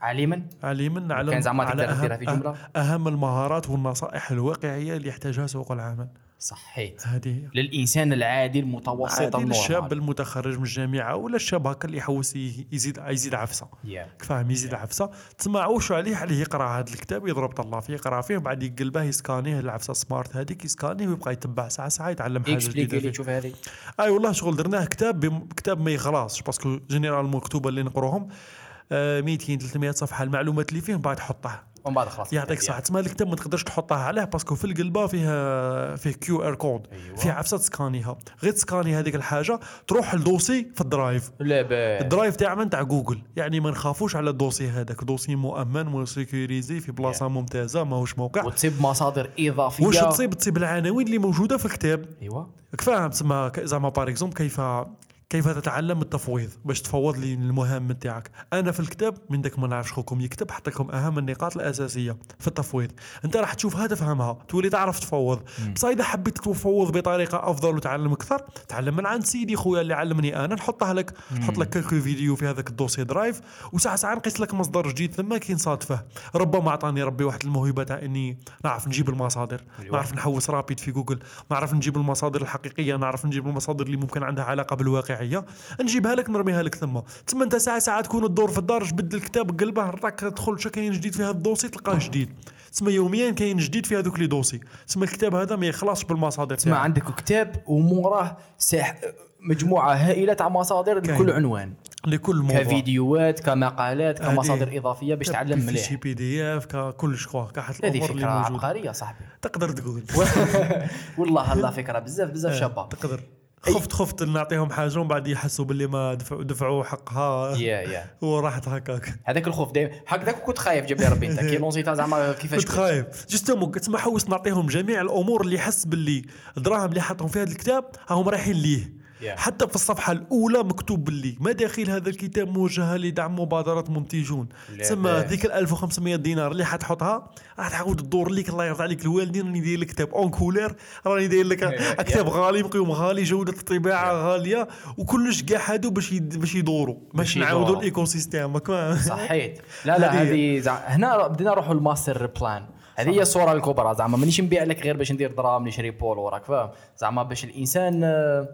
Speaker 2: عليما
Speaker 1: عليما على
Speaker 2: كان زعما تقدر ديرها في جملة؟
Speaker 1: أه- أهم المهارات والنصائح الواقعية اللي يحتاجها سوق العمل.
Speaker 2: صحيت
Speaker 1: هذه
Speaker 2: للإنسان العادي المتوسط
Speaker 1: عادي الشاب المتخرج من الجامعة ولا الشاب هكا اللي يحوس يزيد يزيد عفسة.
Speaker 2: Yeah.
Speaker 1: فاهم يزيد عفسة. تسمعوا شو عليه عليه يقرأ هذا الكتاب يضرب طلع فيه يقرأ فيه وبعد يقلبه يسكانيه العفسة سمارت هذيك يسكانيه ويبقى يتبع ساعة ساعة يتعلم
Speaker 2: حاجة
Speaker 1: جديدة
Speaker 2: لي
Speaker 1: فيه.
Speaker 2: تشوف هذه.
Speaker 1: أي والله شغل درناه كتاب بم- كتاب ما يخلاصش parce que général مكتوبة اللي نقروهم. 200 300 صفحة المعلومات اللي فيه من بعد حطها.
Speaker 2: ومن بعد خلاص
Speaker 1: يعطيك صحة. تسمى الكتاب ما تقدرش تحطها عليه parce que في القلبة فيها فيه QR code.
Speaker 2: أيوة.
Speaker 1: فيه عفسة تسكانيها. غير تسكاني هذيك الحاجة تروح ل dossier في ال Drive.
Speaker 2: لا ال
Speaker 1: Drive تاعنا تاع جوجل. يعني ما نخافوش على ال dossier هذاك. dossier مؤمن و sécurisé في بلاصة ممتازة ماهوش موقع.
Speaker 2: وتصيب مصادر إضافية.
Speaker 1: واش تصيب تصيب العناوين اللي موجودة في الكتاب.
Speaker 2: أيوه.
Speaker 1: راك فاهم تسمى زعما par exemple كيف كيف تتعلم التفويض؟ باش تفوض لي المهام نتاعك. أنا في الكتاب من داك ما نعرفش خوكم يكتب حط لكم أهم النقاط الأساسية في التفويض. أنت راح تشوفها تفهمها تولي تعرف تفوض. بصح إذا حبيت تفوض بطريقة أفضل وتعلم أكثر تعلم من عند سيدي خويا اللي علمني أنا نحطها لك. نحط لك quelques vidéos في هذاك ال dossier Drive. وساعة ساعة نقيس لك مصدر جديد ثم كي نصادفه. ربما أعطاني ربي واحد الموهبة تاع إني نعرف نجيب المصادر.
Speaker 2: أيوة.
Speaker 1: نعرف نحوس rapide في جوجل. نعرف نجيب المصادر الحقيقية. نعرف نجيب المصادر اللي ممكن عندها علاقة بالواقعيه نجيبها لك نرميها لك ثم. ثم أنت ساعة ساعة تكون الدور في الدار جبد الكتاب قلبه راك تدخل شو كاين جديد في هذا ال dossier تلقاه جديد. تسمى يوميا كاين جديد في هذوك les dossiers. تسمى الكتاب هذا ما يخلصش بالمصادر تاعو.
Speaker 2: عندك كتاب وموراه مجموعة هائلة تاع مصادر لكل عنوان.
Speaker 1: لكل موضوع.
Speaker 2: كفيديوهات كمقالات كمصادر إضافية باش تعلم مليح.
Speaker 1: شي PDF كاع حتى
Speaker 2: هذه
Speaker 1: الأمور اللي موجودة.
Speaker 2: عبقرية صاحبي.
Speaker 1: تقدر تقول.
Speaker 2: والله هلا فكرة. بزاف بزاف شابة.
Speaker 1: تقدر. خفت خفت نعطيهم حاجة ومن بعد يحسوا باللي ما دفعوا دفعوا حقها.
Speaker 2: يا يا.
Speaker 1: وراحت هكاك.
Speaker 2: هذاك الخوف دايما. هكذاك كنت خايف جاب لي ربي. انت كي لونسيتها زعما كيفاش
Speaker 1: كنت خايف. justement تسمى حوس نعطيهم جميع الأمور اللي يحس باللي الدراهم اللي حطهم في هذا الكتاب راهم رايحين ليه.
Speaker 2: Yeah.
Speaker 1: حتى في الصفحة الأولى مكتوب باللي مداخيل هذا الكتاب موجهه لدعم مبادرة منتجون. تسمى
Speaker 2: لاباس.
Speaker 1: ذيك ال 1500 دينار. اللي حتحطها؟ راح تعاود تدور لك الله يرضى عليك. الوالدين راني داير لك كتاب en couleur راني داير لك كتاب غالي مقيوم غالي جودة الطباعة غالية. وكلش كاع هادو باش باش يدوروا. باش نعاودوا. ال écosystème
Speaker 2: صحيت. لا لا
Speaker 1: هذه-.
Speaker 2: هنا بدينا نروحوا ال master plan هذه هي الصورة الكبرى. زعما مانيش نبيع لك غير باش ندير دراهم نشري بولو راك فاهم؟ زعما باش الإنسان آه،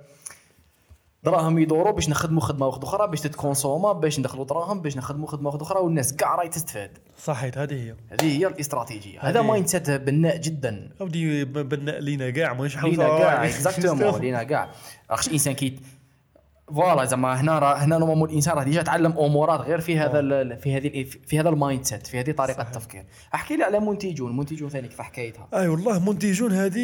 Speaker 2: دراهم يدوروا باش نخدموا خدمة واحدة أخرى باش تتكونسوما باش ندخلوا دراهم باش نخدموا خدمة واحدة أخرى والناس كاع راهي تستفاد.
Speaker 1: صحيت هذه هي.
Speaker 2: هذه هي الاستراتيجية. هذا mindset بناء جدا.
Speaker 1: أودي بناء لينا كاع مانيش حوس
Speaker 2: لينا كاع exactement لينا كاع. راكش الانسان كي voilà زعما هنا راه هنا normalement الإنسان راه déjà تعلم أمورات غير في هذا في هذه في هذا ال mindset في هذه طريقة التفكير. أحكي لي على منتجون منتجون ثاني كيف حكايتها؟
Speaker 1: أي والله منتجون هذه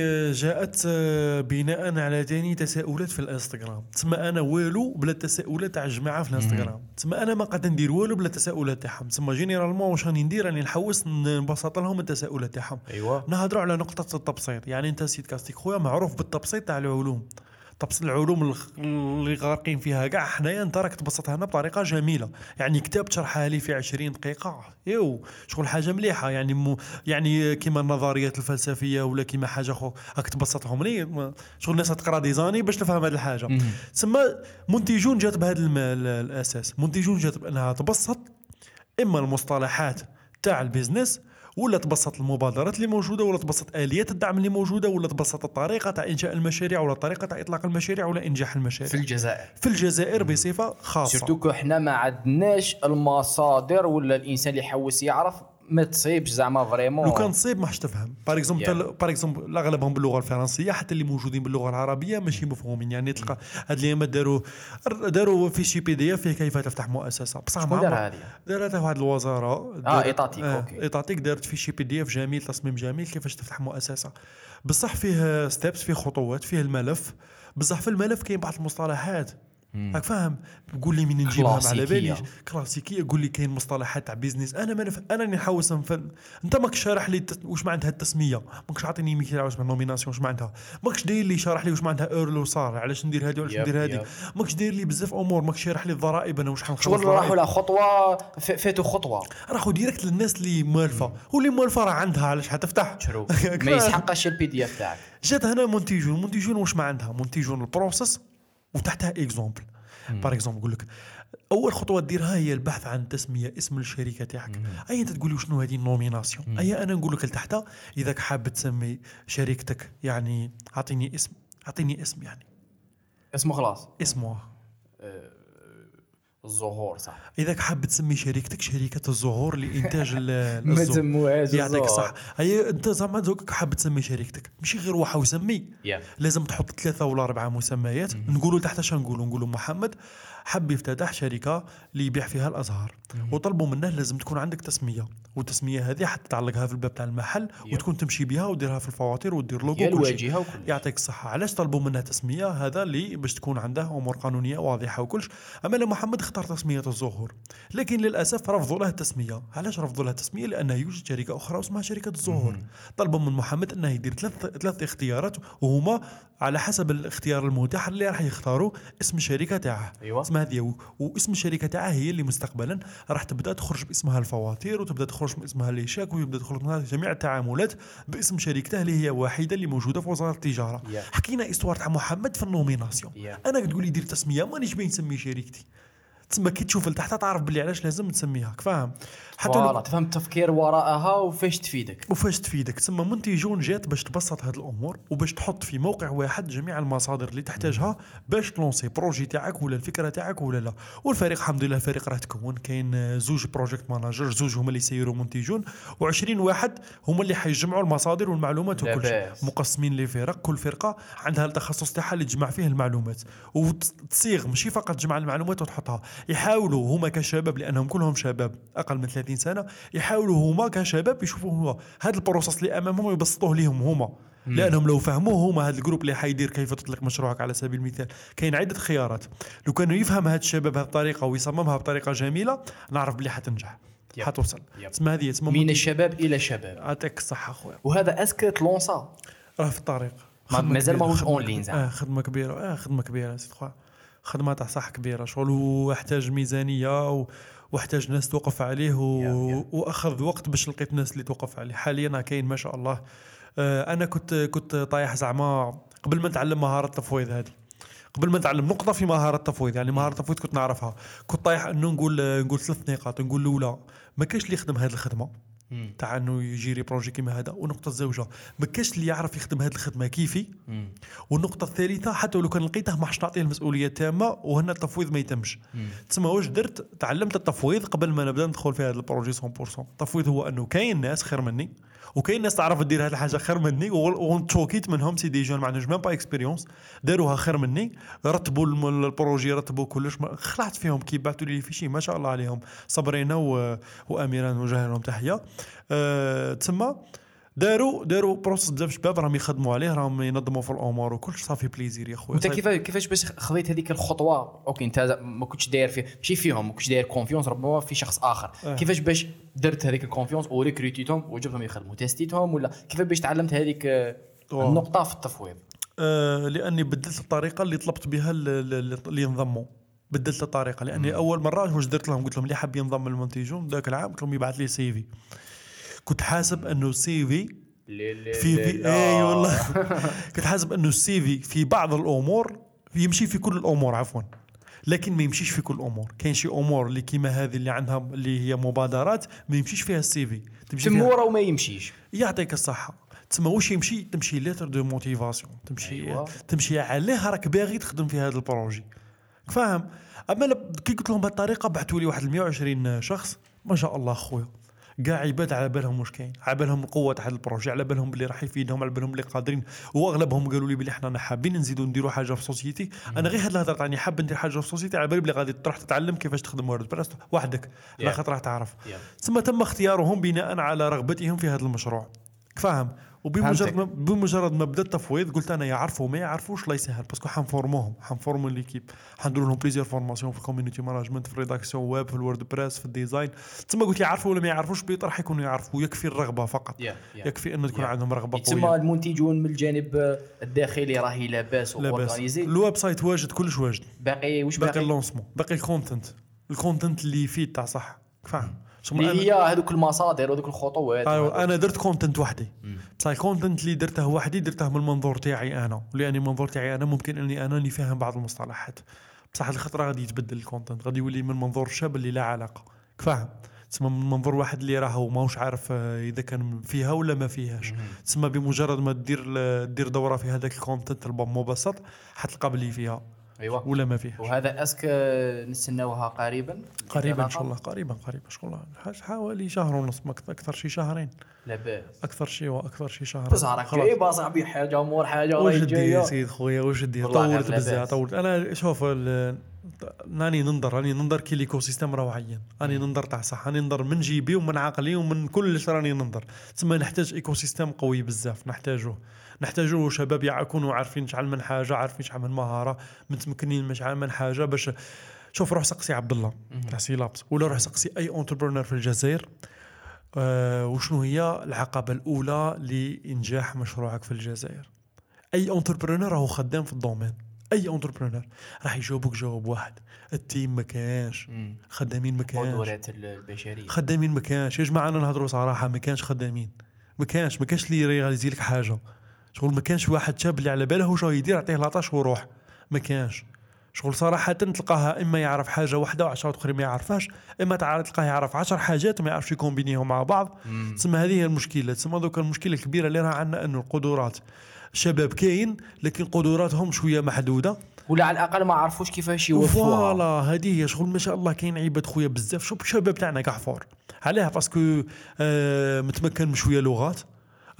Speaker 1: آه، جاءت آه، بناء على تاني تساؤلات في الإنستغرام. تسمى أنا والو بلا التساؤلات تاع الجماعة في الإنستغرام. تسمى أنا ما قادر ندير والو بلا التساؤلات تاعهم. تسمى généralement واش راني ندير راني نحوس نبسط لهم التساؤلات تاعهم.
Speaker 2: ايوا
Speaker 1: نهضروا على نقطة التبسيط. يعني أنت سيد كاستيك خويا معروف بالتبسيط تاع العلوم. تبسيط العلوم اللي غارقين فيها كاع حنايا انت راك تبسطها لنا بطريقة جميلة. يعني كتاب تشرحها لي في 20 دقيقة. يو شغل حاجة مليحة. يعني مو يعني كيما النظريات الفلسفية ولا كيما حاجة خو راك تبسطهم. لي شغل الناس تقرا des années باش تفهم هذه الحاجة. تسمى منتجون جات بهذا الأساس. منتجون جات بأنها تبسط إما المصطلحات تاع ال business ولا تبسط المبادرات اللي موجودة ولا تبسط آليات الدعم اللي موجودة ولا تبسط الطريقة تاع إنشاء المشاريع ولا الطريقة تاع إطلاق المشاريع ولا إنجاح المشاريع.
Speaker 2: في الجزائر.
Speaker 1: في الجزائر بصفة خاصة.
Speaker 2: surtout que حنا ما عندناش المصادر ولا الإنسان اللي يحوس يعرف ما تصيبش زعما vraiment.
Speaker 1: لو كان تصيب ما حش تفهم. par exemple
Speaker 2: Yeah.
Speaker 1: par exemple أغلبهم باللغة الفرنسية حتى اللي موجودين باللغة العربية ماشي مفهومين. يعني تلقى هاد الايامات داروا داروا في شي PDF فيه كيف تفتح مؤسسة. بصح ما
Speaker 2: دار
Speaker 1: عمر-
Speaker 2: هذه؟
Speaker 1: دارتها واحد الوزارة.
Speaker 2: آه
Speaker 1: دارت-
Speaker 2: étatique
Speaker 1: آه،
Speaker 2: أوكي.
Speaker 1: étatique. دارت في شي PDF جميل تصميم جميل كيفاش تفتح مؤسسة. بصح فيه ستيبس فيه خطوات فيه الملف. بصح في الملف كاين بعض المصطلحات. راك فاهم؟ قول لي منين نجيبها ما على
Speaker 2: كلاسيكية.
Speaker 1: باليش. كلاسيكية. قول لي كاين مصطلحات تاع بيزنس أنا ما نف... أنا راني نحوس نفهم أنت ماكش شارح لي التس... واش معناتها التسمية؟ ماكش عاطيني مثال واش معناتها نوميناسيون واش معناتها؟ ماكش داير لي شارح لي واش معناتها اورلو صار علاش ندير هذه وعلاش ندير هذه. ماكش داير لي بزاف أمور ماكش شارح لي الضرائب أنا واش حنخلص
Speaker 2: شغل. راحوا لا خطوه ف- فاتوا خطوة.
Speaker 1: راحوا ديريكت للناس اللي موالفه واللي موالفه راه عندها علاش حتفتح؟
Speaker 2: شرو. ما يسحقش ال PDF تاعك.
Speaker 1: جات هنا منتجون منتجون واش ما عندها منتجون ال process وتحتها exemple par exemple نقول لك اول خطوه ديرها هي البحث عن تسميه اسم الشركة تاعك اي انت تقول لي شنو هذه ال nomination اي أنا نقول لك لتحتها اذا حاب تسمي شركتك يعني اعطيني اسم اعطيني اسم يعني
Speaker 2: اسمه خلاص
Speaker 1: اسمه
Speaker 2: الظهور صح.
Speaker 1: اذا حاب تسمي شركتك شركه الزهور لإنتاج
Speaker 2: ما
Speaker 1: الزهور. يعطيك
Speaker 2: الزهور.
Speaker 1: صح هي أنت زعما دوك حاب تسمي شركتك ماشي غير واحد وسمي
Speaker 2: يا.
Speaker 1: لازم تحط ثلاثة ولا أربعة مسميات. نقولوا تحت شنو نقولوا نقولوا محمد. حب يفتتح شركة اللي يبيع فيها الأزهار. وطلبوا منه لازم تكون عندك تسمية والتسمية هذه حتى تعلقها في الباب تاع المحل. وتكون تمشي بها وديرها في الفواتير ودير لوجو شيء.
Speaker 2: الواجهة
Speaker 1: يعطيك الصحة. علاش طلبوا منه تسمية؟ هذا اللي باش تكون عنده أمور قانونية واضحة وكلش. أما لا محمد اختار تسمية الزهور لكن للأسف رفضوا له التسمية. علاش رفضوا له التسمية؟ لأنه يوجد شركة أخرى اسمها شركة الزهور. طلبوا من محمد أنه يدير ثلاث ثلاث اختيارات وهما على حسب الاختيار المتاح اللي راح يختاروا اسم الشركة تاعه.
Speaker 2: أيوة.
Speaker 1: اسمها هذه واسم الشركة تاعه هي اللي مستقبلا راح تبدأ تخرج باسمها الفواتير وتبدأ تخرج باسمها les chèques ويبدأ تخرج منها جميع التعاملات باسم شركته اللي هي واحدة اللي موجودة في وزارة التجارة
Speaker 2: Yeah.
Speaker 1: حكينا histoire تاع محمد في ال dénomination
Speaker 2: Yeah.
Speaker 1: أنا تقول لي دير تسمية مانيش باين نسمي شركتي تسمى كي تشوف لتحت تعرف باللي علاش لازم تسميها فاهم؟ حتى لو
Speaker 2: تفهم التفكير وراءها وفاش تفيدك.
Speaker 1: وفاش تفيدك. تسمى منتجون جات باش تبسط هذه الأمور وباش تحط في موقع واحد جميع المصادر اللي تحتاجها باش ت lancer projet تاعك ولا الفكرة تاعك ولا لا. والفريق الحمد لله الفريق راه تكون. كاين زوج project manager زوج هما اللي يسيروا منتجون و20 واحد هما اللي حيجمعوا المصادر والمعلومات وكل شيء. مقسمين لفرق كل فرقة عندها التخصص تاعها اللي تجمع فيه المعلومات. وتصيغ ماشي فقط تجمع المعلومات وتحطها. يحاولوا هما كشباب لأنهم كلهم شباب أقل من 30 سنة يحاولوا هما كشباب يشوفوا هو. هذا ال process اللي أمامهم يبسطوه ليهم هما. لأنهم لو فهموه هما هذا ال groupe اللي حيدير كيف تطلق مشروعك على سبيل المثال. كاين عدة خيارات. لو كانوا يفهم هذا الشباب هذه الطريقة ويصممها بطريقة جميلة نعرف بلي حتنجح
Speaker 2: yep.
Speaker 1: حتوصل. تسمى هذه تسمى
Speaker 2: من الشباب إلى الشباب.
Speaker 1: يعطيك الصحة خويا
Speaker 2: وهذا est-ce que ت lancé.
Speaker 1: راه في الطريق.
Speaker 2: مازال ماهوش en
Speaker 1: ligne.
Speaker 2: زعما.
Speaker 1: آه خدمة كبيرة. آه خدمة كبيرة سي خويا. خدمة تاع صح كبيرة شغل واحتاج ميزانية و... واحتاج ناس توقف عليه و...
Speaker 2: يا- يا.
Speaker 1: وأخذ وقت باش لقيت ناس اللي توقف عليه حاليا كاين ما شاء الله آه أنا كنت كنت طايح زعما قبل ما نتعلم مهارة التفويض هذه قبل ما نتعلم نقطة في مهارة التفويض يعني مهارة التفويض كنت نعرفها كنت طايح إنه نقول نقول ثلاث نقاط نقول الأولى ما كاش اللي يخدم هذه الخدمة
Speaker 2: مم.
Speaker 1: تاع انه ي gérer projet كيما هذا. والنقطة الزوجة ما كاش اللي يعرف يخدم هذه الخدمة. كيفي؟
Speaker 2: مم.
Speaker 1: والنقطة الثالثة حتى لو كان لقيته ما حش نعطيه المسؤولية التامة وهنا التفويض ما يتمش. تسمى واش درت؟ تعلمت التفويض قبل ما نبدأ ندخل في هذا ال projet 100% التفويض هو أنه كاين ناس خير مني وكاين ناس تعرف دير هذه الحاجة خير مني وت choquer يت منهم c'est des jeunes ما عندهمش même pas expérience داروها خير مني رتبوا ال projet رتبوا كلش خلعت فيهم كي بعثوا لي في شيء ما شاء الله عليهم صبرينا و... واميره نوجه لهم تحية. أه... تسمى داروا داروا process بزاف شباب راهم يخدموا عليه راهم ينظموا في الأمور وكلش ça fait plaisir يا خويا.
Speaker 2: أنت
Speaker 1: صافي.
Speaker 2: كيفاش كيفاش باش خذيت هذيك الخطوة؟ OK أنت ما كنتش داير فيه ماشي فيهم ما كنتش داير confiance ربما في شخص آخر.
Speaker 1: آه.
Speaker 2: كيفاش باش درت هذيك ال confiance و recruter يتهم وجبتهم يخدموا؟ tester يتهم ولا كيفاش باش تعلمت هذيك. النقطة في التفويض؟
Speaker 1: آه، لأني بدلت الطريقة اللي طلبت بها ال- ال- اللي ينضموا. بدلت الطريقة لأني أول مرة واش درت لهم؟ قلت لهم اللي حاب ينضم المنتجون ذاك العام قلت لهم يبعث لي CV. كنت حاسب أنه ال CV في في اي والله. كنت حاسب أنه ال CV في بعض الأمور يمشي في كل الأمور عفوا. لكن ما يمشيش في كل الأمور. كاين شي أمور اللي كيما هذه اللي عندها اللي هي مبادرات ما يمشيش فيها ال CV تمشي
Speaker 2: تمورة وما يمشيش.
Speaker 1: يعطيك الصحة. تسمى واش يمشي تمشي lettre de motivation تمشي
Speaker 2: أيوة.
Speaker 1: تمشي عليه راك باغي تخدم في هذا ال projet. فاهم؟ أما كي قلت لهم بهالطريقه بعثوا لي واحد 120 شخص. ما شاء الله خويا. كاع عباد على بالهم واش كاين؟ على بالهم القوه تاع هذا ال projet على بالهم باللي راح يفيدهم على بالهم اللي قادرين وأغلبهم قالوا لي بلي إحنا حابين نزيدوا نديروا حاجة في société أنا غير هاد الهضرة تاعني حاب ندير حاجة في société على بالي بلي غادي تروح تتعلم كيفاش تخدم WordPress وحدك لا
Speaker 2: Yeah.
Speaker 1: خاطر راح تعرف.
Speaker 2: Yeah.
Speaker 1: ثم تم اختيارهم بناء على رغبتهم في هذا المشروع. فاهم؟ وبمجرد. ما بمجرد ما بدا التفويض قلت أنا يعرفوا ما يعرفوش لا يسهل باسكو حنفورموهم حنفورمو ليكيب. حندير لهم plusieurs formations في ال community management في ال rédaction web في ال WordPress في ال design تسمى قلت يعرفوا ولا ما يعرفوش؟ peut-être راح يكونوا يعرفوا يكفي الرغبة فقط.
Speaker 2: Yeah, yeah.
Speaker 1: يكفي إنه تكون
Speaker 2: Yeah.
Speaker 1: عندهم
Speaker 2: رغبة
Speaker 1: قوية.
Speaker 2: المنتجون من الجانب الداخلي راهي لاباس
Speaker 1: لا باس
Speaker 2: و
Speaker 1: organisé ال website واجد كلش واجد.
Speaker 2: باقي واش
Speaker 1: باقي
Speaker 2: باقي؟
Speaker 1: ال lancement باقي ال content ال content اللي يفيد تاع صح. فاهم؟
Speaker 2: اللي هي هذوك المصادر وهذوك الخطوات
Speaker 1: أيوه أنا درت content وحدي. بصح ال content اللي درته وحدي درته من المنظور تاعي أنا لاني المنظور تاعي أنا ممكن أني أنا أني فاهم بعض المصطلحات. بصح الخطره غادي يتبدل ال content غادي يولي من منظور شاب اللي لا علاقة. فاهم؟ تسمى من منظور واحد اللي راهو ماهوش عارف آه، إذا كان فيها ولا ما فيهاش. تسمى بمجرد ما دير دير دورة في هذاك ال content المبسط حتلقى بلي فيها.
Speaker 2: أيوه.
Speaker 1: ولا ما فيهاش.
Speaker 2: وهذا est-ce que نستناوها قريبا
Speaker 1: قريبا إن شاء الله قريبا قريبا شغل حاجة حوالي شهر ونص أكثر شي شهرين.
Speaker 2: لاباس
Speaker 1: أكثر شي وأكثر شي شهر
Speaker 2: بس راك جايب صاحبي حاجة مور حاجة
Speaker 1: واش دير سيد خويا؟ واش دير طولت بزاف. طولت. أنا شوف راني ننظر راني ننظر كي l'écosystème راه عيان راني ننظر تاع صح. راني ننظر من جيبي ومن عقلي ومن كلش راني ننظر. تسمى نحتاج écosystème قوي بزاف نحتاجوه. نحتاجوه شباب يكونوا عارفين شحال من حاجة عارفين شحال من مهارة متمكنين من شحال من حاجة باش شوف روح سقسي عبد الله تاع Sylabs. ولا روح سقسي أي entrepreneur في الجزائر. آه وشنو هي العقبة الأولى لإنجاح مشروعك في الجزائر؟ أي entrepreneur راهو خدام في ال domaine. أي entrepreneur راح يجاوبك جواب واحد. ال team ما كانش. خدامين ما كانش.
Speaker 2: قدرات البشرية.
Speaker 1: خدامين ما كانش. يا جماعة أنا نهضروا صراحة ما كانش خدامين. ما كانش ما كانش اللي ي réaliser لك حاجة. شغل ما كانش واحد شاب اللي على باله واش يدير يعطيه la tâche ويروح. ما كانش. شغل صراحة تلقاها إما يعرف حاجة واحدة وعشرة أخرى ما يعرفهاش إما تعرف تلقاه يعرف عشر حاجات وما يعرفش ي combiner هم مع بعض. تسمى هذه هي المشكلة. تسمى دوك المشكلة الكبيرة اللي راه عندنا أنه القدرات. شباب كاين لكن قدراتهم شوية محدودة.
Speaker 2: ولا على الأقل ما عرفوش كيفاش يوظفوها
Speaker 1: voilà هذه هي شغل ما شاء الله كاين عباد خويا بزاف. شوف الشباب تاعنا كاع forts. علاه parce que آه متمكن من شوية لغات.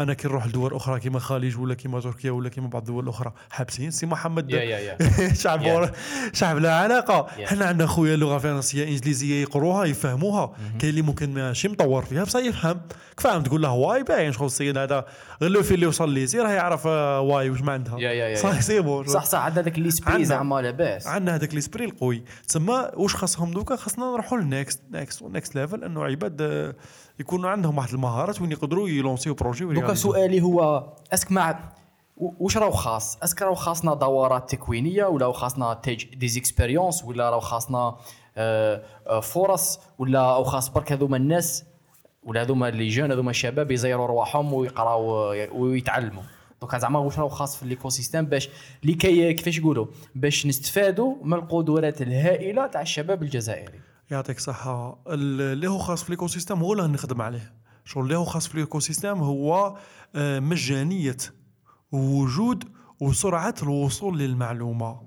Speaker 1: أنا كي نروح لدول أخرى كيما الخليج ولا كيما تركيا ولا كيما بعض الدول الأخرى حابسين. سي محمد
Speaker 2: يا- يا- يا.
Speaker 1: شعب
Speaker 2: Yeah.
Speaker 1: شعب لا علاقة.
Speaker 2: Yeah.
Speaker 1: حنا عندنا خويا لغة فرنسية إنجليزية يقروها يفهموها. كاين اللي ممكن ماشي مطور فيها بصح يفهم. كفاهم تقول له واي باين شغل السيد هذا. غير لو في اللي وصل لي سير راه يعرف آه، واي واش ما عندها.
Speaker 2: يا- يا- يا-
Speaker 1: صح
Speaker 2: يا.
Speaker 1: c'est bon
Speaker 2: صح صح. عندنا ذاك ال esprit
Speaker 1: عندنا.
Speaker 2: زعما لاباس
Speaker 1: عندنا هذاك l'esprit القوي. تسمى واش خاصهم دوكا؟ خاصنا نروحوا لل next next next level أنه عباد آه، يكونوا عندهم واحد المهارات وين يقدروا يلونسيو projet
Speaker 2: دوكا. سؤالي هو est-ce que مع واش راهو خاص؟ est-ce que راهو خاصنا دورات تكوينية ولا راهو خاصنا stages des expériences ولا راهو خاصنا آه، آه، فرص ولا أو خاص برك هذوما الناس ولا هذوما les jeunes هذوما الشباب يزيروا رواحهم ويقراو آه، ويتعلموا. دوكا زعما واش راهو خاص في ال écosystème باش لكي كيفاش يقولوا؟ باش نستفادوا من القدرات الهائلة تاع الشباب الجزائري.
Speaker 1: يعطيك صحة. ال- اللي هو خاص في ال écosystème هو اللي نخدم عليه. شغل اللي هو خاص في ال écosystème هو آه، مجانية وجود وسرعة الوصول للمعلومة.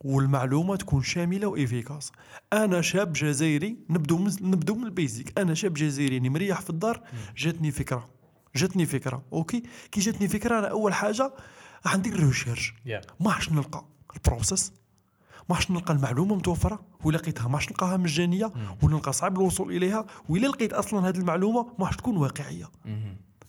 Speaker 1: والمعلومة تكون شاملة و efficace أنا شاب جزائري نبدو من نبدو من ال basic. أنا شاب جزائري راني مريح في الدار جاتني فكرة. جاتني فكرة OK؟ كي جاتني فكرة أنا أول حاجة راح ندير recherche ما عادش نلقى. ال process ما عادش نلقى المعلومة متوفرة ولا لقيتها ما عادش نلقاها مجانية ولا نلقى صعب الوصول إليها ولا لقيت أصلا هذه المعلومة ما عادش تكون واقعية.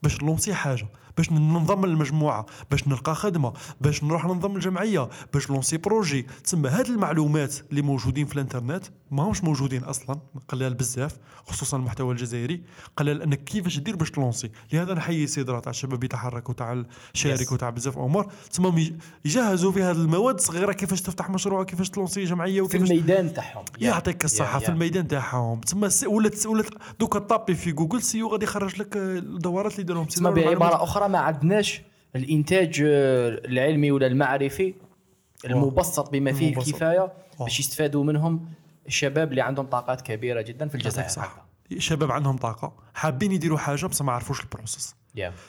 Speaker 1: باش نلونسي حاجة. باش ننضم للمجموعة باش نلقى خدمة باش نروح ننضم الجمعيه باش نلونسي projet. تسمى هاد المعلومات اللي موجودين في الإنترنت ما همش موجودين أصلا قلال بزاف خصوصا المحتوى الجزائري قلال إنك كيفاش دير باش تلونسي. لهذا نحيي سيدرا تاع الشباب يتحرك وتاع الشارك
Speaker 2: Yes.
Speaker 1: وتاع بزاف أمور. تسمى يج- يجهزوا في هذه المواد الصغيره كيفاش تفتح مشروع كيفاش تلونسي جمعية
Speaker 2: في
Speaker 1: وكيفاش
Speaker 2: الميدان تاعهم.
Speaker 1: يعطيك الصحة في الميدان تاعهم. تسمى السي- ولا تس- ولا دوكا طابي في جوجل سيو غادي يخرج لك الدورات اللي يديرهم.
Speaker 2: تسمى بعبارة أخرى؟ ما عندناش الإنتاج آه، العلمي ولا المعرفي المبسط بما فيه
Speaker 1: المبسط.
Speaker 2: الكفاية
Speaker 1: آه.
Speaker 2: باش يستفادوا منهم الشباب اللي عندهم طاقات كبيرة جدا في الجزائر
Speaker 1: الصحة شباب عندهم طاقة حابين يديروا حاجة بس ما عرفوش ال
Speaker 2: process.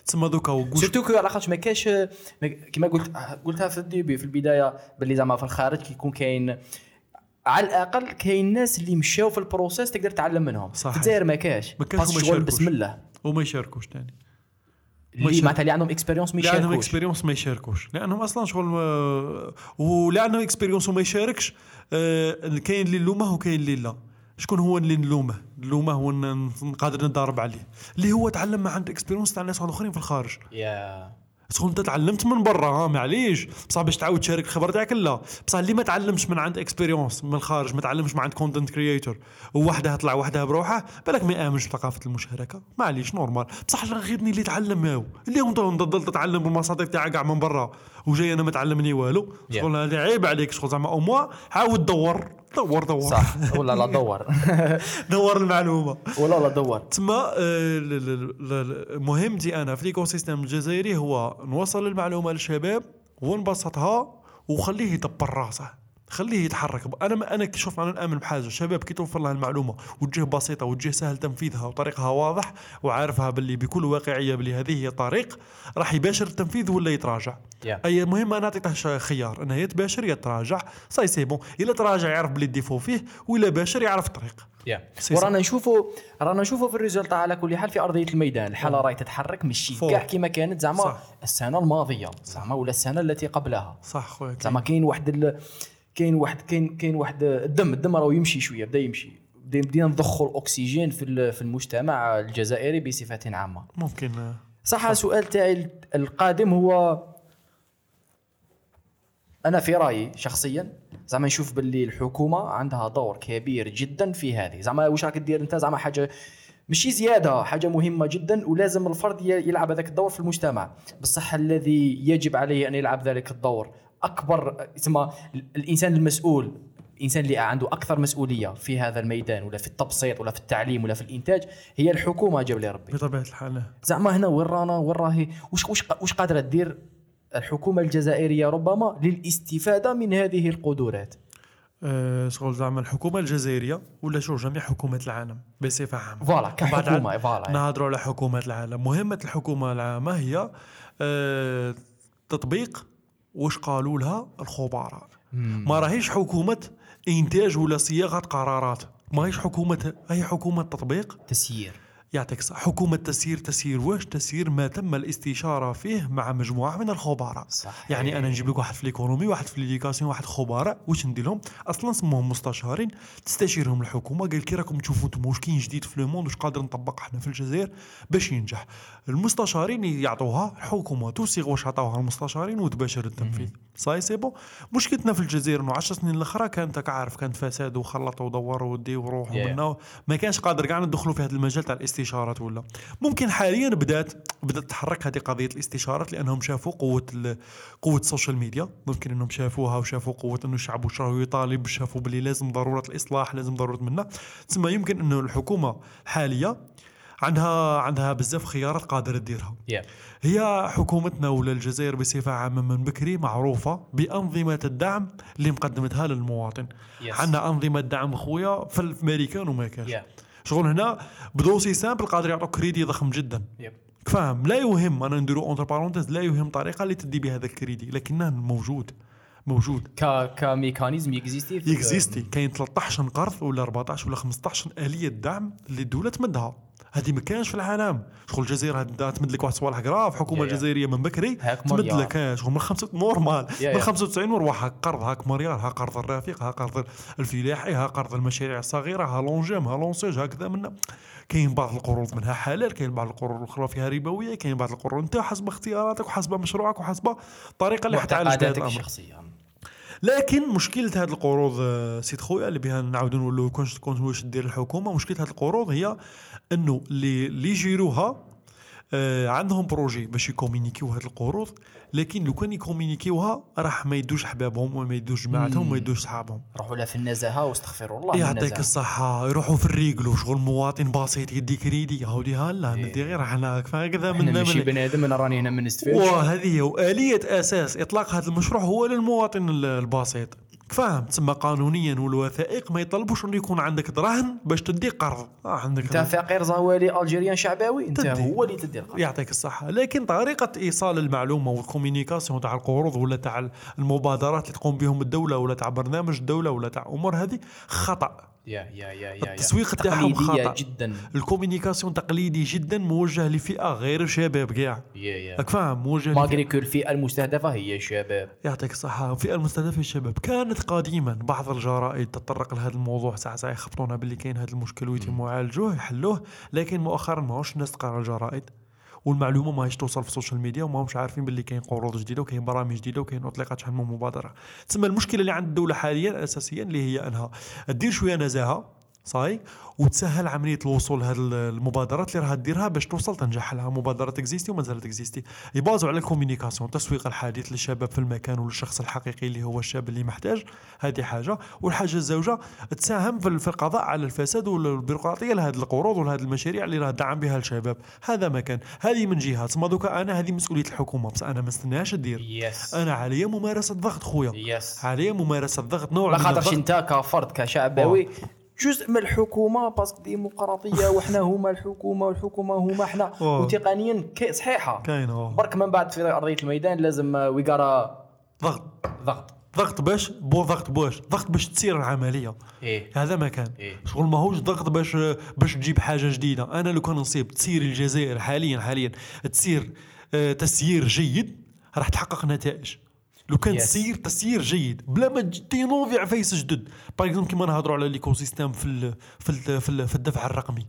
Speaker 1: تسمى دوكا وقوش
Speaker 2: surtout que على خاطر ما كاش ما- كيما قلت قلتها في ال début في البداية باللي زعما في الخارج كيكون كاين على الأقل كاين ناس اللي مشاو في ال process تقدر تعلم منهم
Speaker 1: صحيح.
Speaker 2: في الجزائر ما كاش
Speaker 1: ما كاش
Speaker 2: شغل. بسم الله
Speaker 1: وما يشاركوش تاني
Speaker 2: اللي معناتها اللي عندهم expérience ما
Speaker 1: اللي عندهم
Speaker 2: يشاركوش.
Speaker 1: expérience ما يشاركوش. لأنهم أصلا شغل ما واللي عندهم expérience وما يشاركش آه، كاين اللي نلومه وكاين اللي لا. شكون هو اللي نلومه؟ نلومه هو ن- قادر نضارب عليه. اللي هو تعلم ما عنده expérience تاع ناس أخرين في الخارج.
Speaker 2: يا
Speaker 1: شغل انت تعلمت من برا ها معليش. بصح باش تعاود تشارك الخبره تاعك لا. بصح اللي ما تعلمش من عند expérience من الخارج ما تعلمش من عند content creator ووحده طلع وحده بروحه بالك ما يأمنش بثقافة المشاركة. معليش normal بصح غيرني اللي تعلم ماو اللي هو نضل تتعلم بالمصادر تاعك كاع من برا. وجاي أنا ما تعلمني والو. شغل هذا عيب عليك شغل زعما أو موا عاود دور دور دور
Speaker 2: صح. ولا لا دور.
Speaker 1: دور المعلومة.
Speaker 2: ولا لا دور.
Speaker 1: تما آه، مهمتي أنا في ال écosystème الجزائري هو نوصل المعلومة للشباب ونبسطها وخليه يدبر راسه. خليه يتحرك. أنا ما أنا شوف أنا نامن بحاجة. الشباب كي توفر له المعلومة وتجيه بسيطة وتجيه سهل تنفيذها وطريقها واضح وعارفها باللي بكل واقعية باللي هذه هي طريق راح يباشر التنفيذ ولا يتراجع.
Speaker 2: Yeah.
Speaker 1: أي مهم أنا عطيته ش- خيار انه يتباشر يتراجع ça y est c'est bon إلا تراجع يعرف بلي défaut فيه ولا باشر يعرف الطريق سي
Speaker 2: ورانا نشوفوا رانا نشوفوا في ال result على كل حال في أرضية الميدان. الحالة راهي تتحرك ماشي
Speaker 1: فوق.
Speaker 2: كاع كيما كانت زعما. السنة الماضية. زعما ولا السنة التي قبلها.
Speaker 1: صح خويا
Speaker 2: زعما كاين. واحد. كاين واحد كاين كاين واحد الدم الدم راه يمشي شوية بدا يمشي. بدينا نضخوا الأكسجين في في المجتمع الجزائري بصفة عامة.
Speaker 1: ممكن.
Speaker 2: صح السؤال تاعي القادم هو أنا في رأيي شخصيا زعما نشوف باللي الحكومة عندها دور كبير جدا في هذه. زعما واش راك دير أنت؟ زعما حاجة ماشي زيادة حاجة مهمة جدا ولازم الفرد يلعب هذاك الدور في المجتمع. بصح الذي يجب عليه أن يلعب ذلك الدور أكبر تسمى الإنسان المسؤول الانسان اللي عنده أكثر مسؤولية في هذا الميدان ولا في التبسيط ولا في التعليم ولا في الإنتاج هي الحكومة جاب لي ربي.
Speaker 1: بطبيعة الحال.
Speaker 2: زعما هنا وين رانا وين راهي؟ واش واش واش قادرة دير الحكومة الجزائرية ربما للاستفادة من هذه القدرات؟
Speaker 1: أه شغل زعما الحكومة الجزائرية ولا شو؟ جميع حكومات العالم بصفة
Speaker 2: عامة.
Speaker 1: voilà
Speaker 2: كحكومة voilà.
Speaker 1: نهضروا على حكومات العالم. مهمة الحكومة العامة هي أه تطبيق واش قالوا لها الخبراء؟ ما راهيش حكومة إنتاج ولا صياغة قرارات. ما هيش حكومه هي حكومة تطبيق؟
Speaker 2: تسيير.
Speaker 1: يعطيك الصحة حكومة تسيير تسيير واش تسيير ما تم الاستشارة فيه مع مجموعة من الخبراء.
Speaker 2: صح
Speaker 1: يعني أنا نجيب لك واحد في l'économie واحد في l'éducation واحد خبراء. واش ندير لهم؟ أصلا سموهم مستشارين. تستشيرهم الحكومة. قال كي راكم تشوفوا أنتم واش كاين جديد في le monde واش قادر نطبق إحنا في الجزائر؟ باش ينجح. المستشارين يعطوها الحكومة. توصيغ واش عطاوها المستشارين وتباشر التنفيذ. ça y est c'est bon؟ مشكلتنا في الجزائر إنه 10 سنين الأخرى كانت راك عارف كانت فساد وخلطوا ودوروا وديوا وروحوا
Speaker 2: Yeah.
Speaker 1: منا ما كانش قادر كاع ندخلوا في هذا المجال تاع الاستشارات ولا؟ ممكن حاليا بدات بدأت تتحرك هذه قضية الاستشارات لأنهم شافوا قوة قوة ال social media ممكن إنهم شافوها وشافوا قوة إنه الشعب واش راهو يطالب شافوا بلي لازم ضرورة الإصلاح لازم ضرورة منا تسمى يمكن إنه الحكومة الحالية عندها عندها بزاف خيارات قادرة ديرها
Speaker 2: يا
Speaker 1: هي حكومتنا ولا الجزائر بصفة عامة من بكري معروفة بأنظمة الدعم اللي مقدمتها للمواطن.
Speaker 2: Yes.
Speaker 1: عندنا أنظمة دعم خويا في الأمريكان وما كانش
Speaker 2: يا
Speaker 1: شغل هنا ب dossier simple قادر يعطوك كريدي ضخم جدا. فاهم؟ لا يهم أنا نديرو entre parenthèses لا يهم طريقة اللي تدي بها هذا الكريدي لكنه موجود موجود.
Speaker 2: ك ك mécanisme ي
Speaker 1: existe ي existe. كاين 13 قرض ولا 14 ولا 15 آلية دعم اللي الدولة تمدها هذه ما كانش في العالم شغل الجزائر تمد لك واحد صوالح
Speaker 2: grave الحكومة.
Speaker 1: الجزائرية من بكري تمد. لك آه، شغل من خمسة
Speaker 2: normal
Speaker 1: من
Speaker 2: يا.
Speaker 1: 95 وروح هاك قرض هاك مليار ها قرض الرفيق ها قرض الفلاحي ها قرض المشاريع الصغيرة ها l'ANGEM ها l'ANSEJ هكذا منا كاين بعض القروض منها حلال كاين بعض القروض الاخرى فيها ربوية كاين بعض القروض انت حسب اختياراتك وحسب مشروعك وحسب الطريقة اللي حتعالج بها الأمر
Speaker 2: الشخصية
Speaker 1: لكن مشكلة هذه القروض آه، سيد خويا اللي بها نعاودوا نقولوا كون واش دير الحكومة مشكلة هذه القروض هي أنه اللي اللي ي gérer وها آه، عندهم projet باش ي communiquer و هذه القروض لكن لو كان ي communiquer وها راح ما يدوش احبابهم وما يدوش جماعتهم وما يدوش صحابهم.
Speaker 2: روحوا لها في النزاهة واستغفروا الله
Speaker 1: يعطيك الصحة يروحوا في ال réglo شغل مواطن بسيط يدي كريدي هاودي هلا ندي غير إحنا هكذا من
Speaker 2: ماشي بني آدم أنا راني هنا من نستفيد
Speaker 1: وهذه هي وآلية أساس إطلاق هذا المشروع هو للمواطن ال- البسيط. فاهم تسمى قانونيا والوثائق ما يطلبوش انه يكون عندك دراهم باش تدي قرض. آه عندك
Speaker 2: أنت فقير زوالي algérien شعباوي؟ أنت
Speaker 1: تدي.
Speaker 2: هو اللي تدي القرار.
Speaker 1: يعطيك الصحة. لكن طريقة إيصال المعلومة وال communication تاع القروض ولا تاع المبادرات اللي تقوم بهم الدولة ولا تاع برنامج الدولة ولا تاع أمور هذه خطأ.
Speaker 2: يا يا يا يا
Speaker 1: التسويق تاعهم خطأ.
Speaker 2: جدا.
Speaker 1: ال communication تقليدي جدا موجه لفئة غير الشباب كاع. راك فاهم؟ موجه
Speaker 2: malgré que الفئة المستهدفة هي الشباب
Speaker 1: يعطيك الصحة. الفئة المستهدفة الشباب كانت قديما بعض الجرائد تطرق لهذا الموضوع. ساعة ساعة يخبطونا باللي كاين هذا المشكل ويتم معالجوه يحلوه لكن مؤخرا ما هوش الناس تقرأ الجرائد. والمعلومة ما هيش توصل في ال social media وما همش عارفين باللي كاين قروض جديدة وكاين برامج جديدة وكاين اطلقت شحال من مبادرة. تسمى المشكلة اللي عند الدولة حاليا اساسيا اللي هي أنها دير شوية نزاهة صاي وتسهل عملية الوصول لهذه المبادرات اللي راها ديرها باش توصل تنجح لها. مبادرات existe وما زالت existe ي baser وا على ال communication التسويق الحديث للشباب في المكان وللشخص الحقيقي اللي هو الشاب اللي محتاج. هذه حاجة. والحاجة الزوجة تساهم في القضاء على الفساد والبيروقراطية لهذه القروض ولهذه المشاريع اللي راه دعم بها الشباب. هذا مكان هذه من جهه تسمى دوكا أنا هذه مسؤولية الحكومة بس أنا ما نستناش دير
Speaker 2: yes
Speaker 1: أنا عليا ممارسة ضغط خويا.
Speaker 2: yes
Speaker 1: عليا ممارسة ضغط نوع
Speaker 2: ما
Speaker 1: من
Speaker 2: خاطرش أنت كفرد كشعباوي جزء من الحكومة parce que ديمقراطية وحنا هما الحكومة والحكومة هما
Speaker 1: أوه.
Speaker 2: وتقنيا صحيحة.
Speaker 1: كاين آه
Speaker 2: برك من بعد في أرضية الميدان لازم ويقارا
Speaker 1: ضغط.
Speaker 2: ضغط.
Speaker 1: ضغط باش pour ضغط باش ضغط باش تسير العملية.
Speaker 2: إيه.
Speaker 1: هذا ما كان.
Speaker 2: إيه.
Speaker 1: شغل ماهوش ضغط باش باش تجيب حاجة جديدة. أنا لو كان نصيب تسير الجزائر حاليا حاليا تسير آه، تسيير جيد راح تحقق نتائج. لو كان
Speaker 2: Yes.
Speaker 1: تسير تسيير جيد بلا ما ت innover عفايس جدد par exemple كيما نهضروا على l'écosystème في ال في ال في, ال في الدفع الرقمي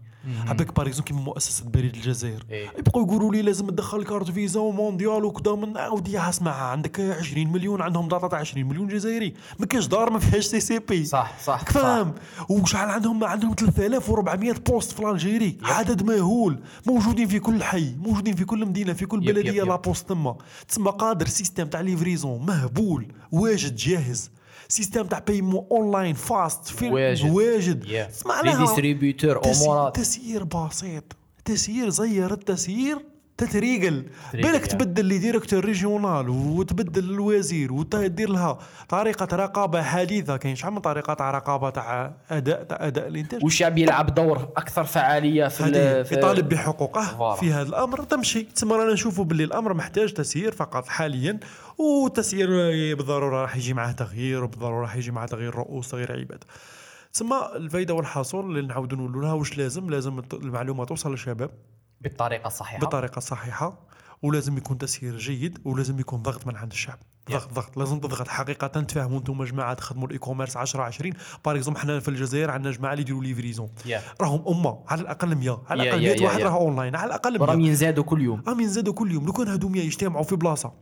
Speaker 1: par exemple كيما مؤسسه بريد الجزائر
Speaker 2: إيه.
Speaker 1: يبقوا يقولوا لي لازم تدخل كارت فيزا ومونديال وكذا من عاودي اسمع عندك 20 مليون عندهم data تاع 20 مليون جزائري ما كاينش دار ما فيهاش CCP
Speaker 2: صح صح
Speaker 1: فاهم وشحال عندهم عندهم 3400 poste في l'Algérie عدد مهول موجودين في كل حي موجودين في كل مدينه في كل بلديه. la poste تما تسمى قادر système تاع livraison مهبول واجد جاهز système تاع paiement online fast في
Speaker 2: واجد.
Speaker 1: واجد
Speaker 2: Yeah.
Speaker 1: les
Speaker 2: distributeurs
Speaker 1: تسيير,
Speaker 2: امورات
Speaker 1: تسيير بسيط تسيير زير التسيير تتريقل.
Speaker 2: تريقل،
Speaker 1: بالك. تبدل les directeurs régional وتبدل الوزير ودير لها طريقة رقابة حديثة. كاين شحال من طريقة تاع رقابة تاع اداء تاع أداء الإنتاج؟
Speaker 2: والشعب يلعب دور أكثر فعالية في, في
Speaker 1: يطالب بحقوقه
Speaker 2: فوالا.
Speaker 1: في هذا الأمر. تمشي. تسمى رانا نشوفوا باللي الأمر محتاج تسيير فقط حاليا. والتسيير بالضروره راح يجي معه تغيير وبالضروره راح يجي معه تغيير رؤوس تغيير عباد تسمى الفائده والحصول اللي نعاودوا نقولوا لها واش لازم؟ لازم المعلومة توصل للشباب.
Speaker 2: بالطريقة الصحيحة.
Speaker 1: بالطريقة الصحيحة. ولازم يكون تسيير جيد ولازم يكون ضغط من عند الشعب. ضغط ضغط. لازم تضغط. حقيقة تفهموا أنتم جماعة تخدموا ال e-commerce 10 20 par exemple حنا في الجزائر عندنا جماعة اللي يديروا livraison
Speaker 2: يا.
Speaker 1: راهم أمة. على الأقل 100 على الأقل
Speaker 2: يا-
Speaker 1: 100
Speaker 2: يا-
Speaker 1: واحد
Speaker 2: يا.
Speaker 1: راه اونلاين على الأقل 100
Speaker 2: راهم ينزادوا كل يوم.
Speaker 1: راهم ينزادوا كل يوم. لو كان هادو 100 يجتمعوا في بلاصة.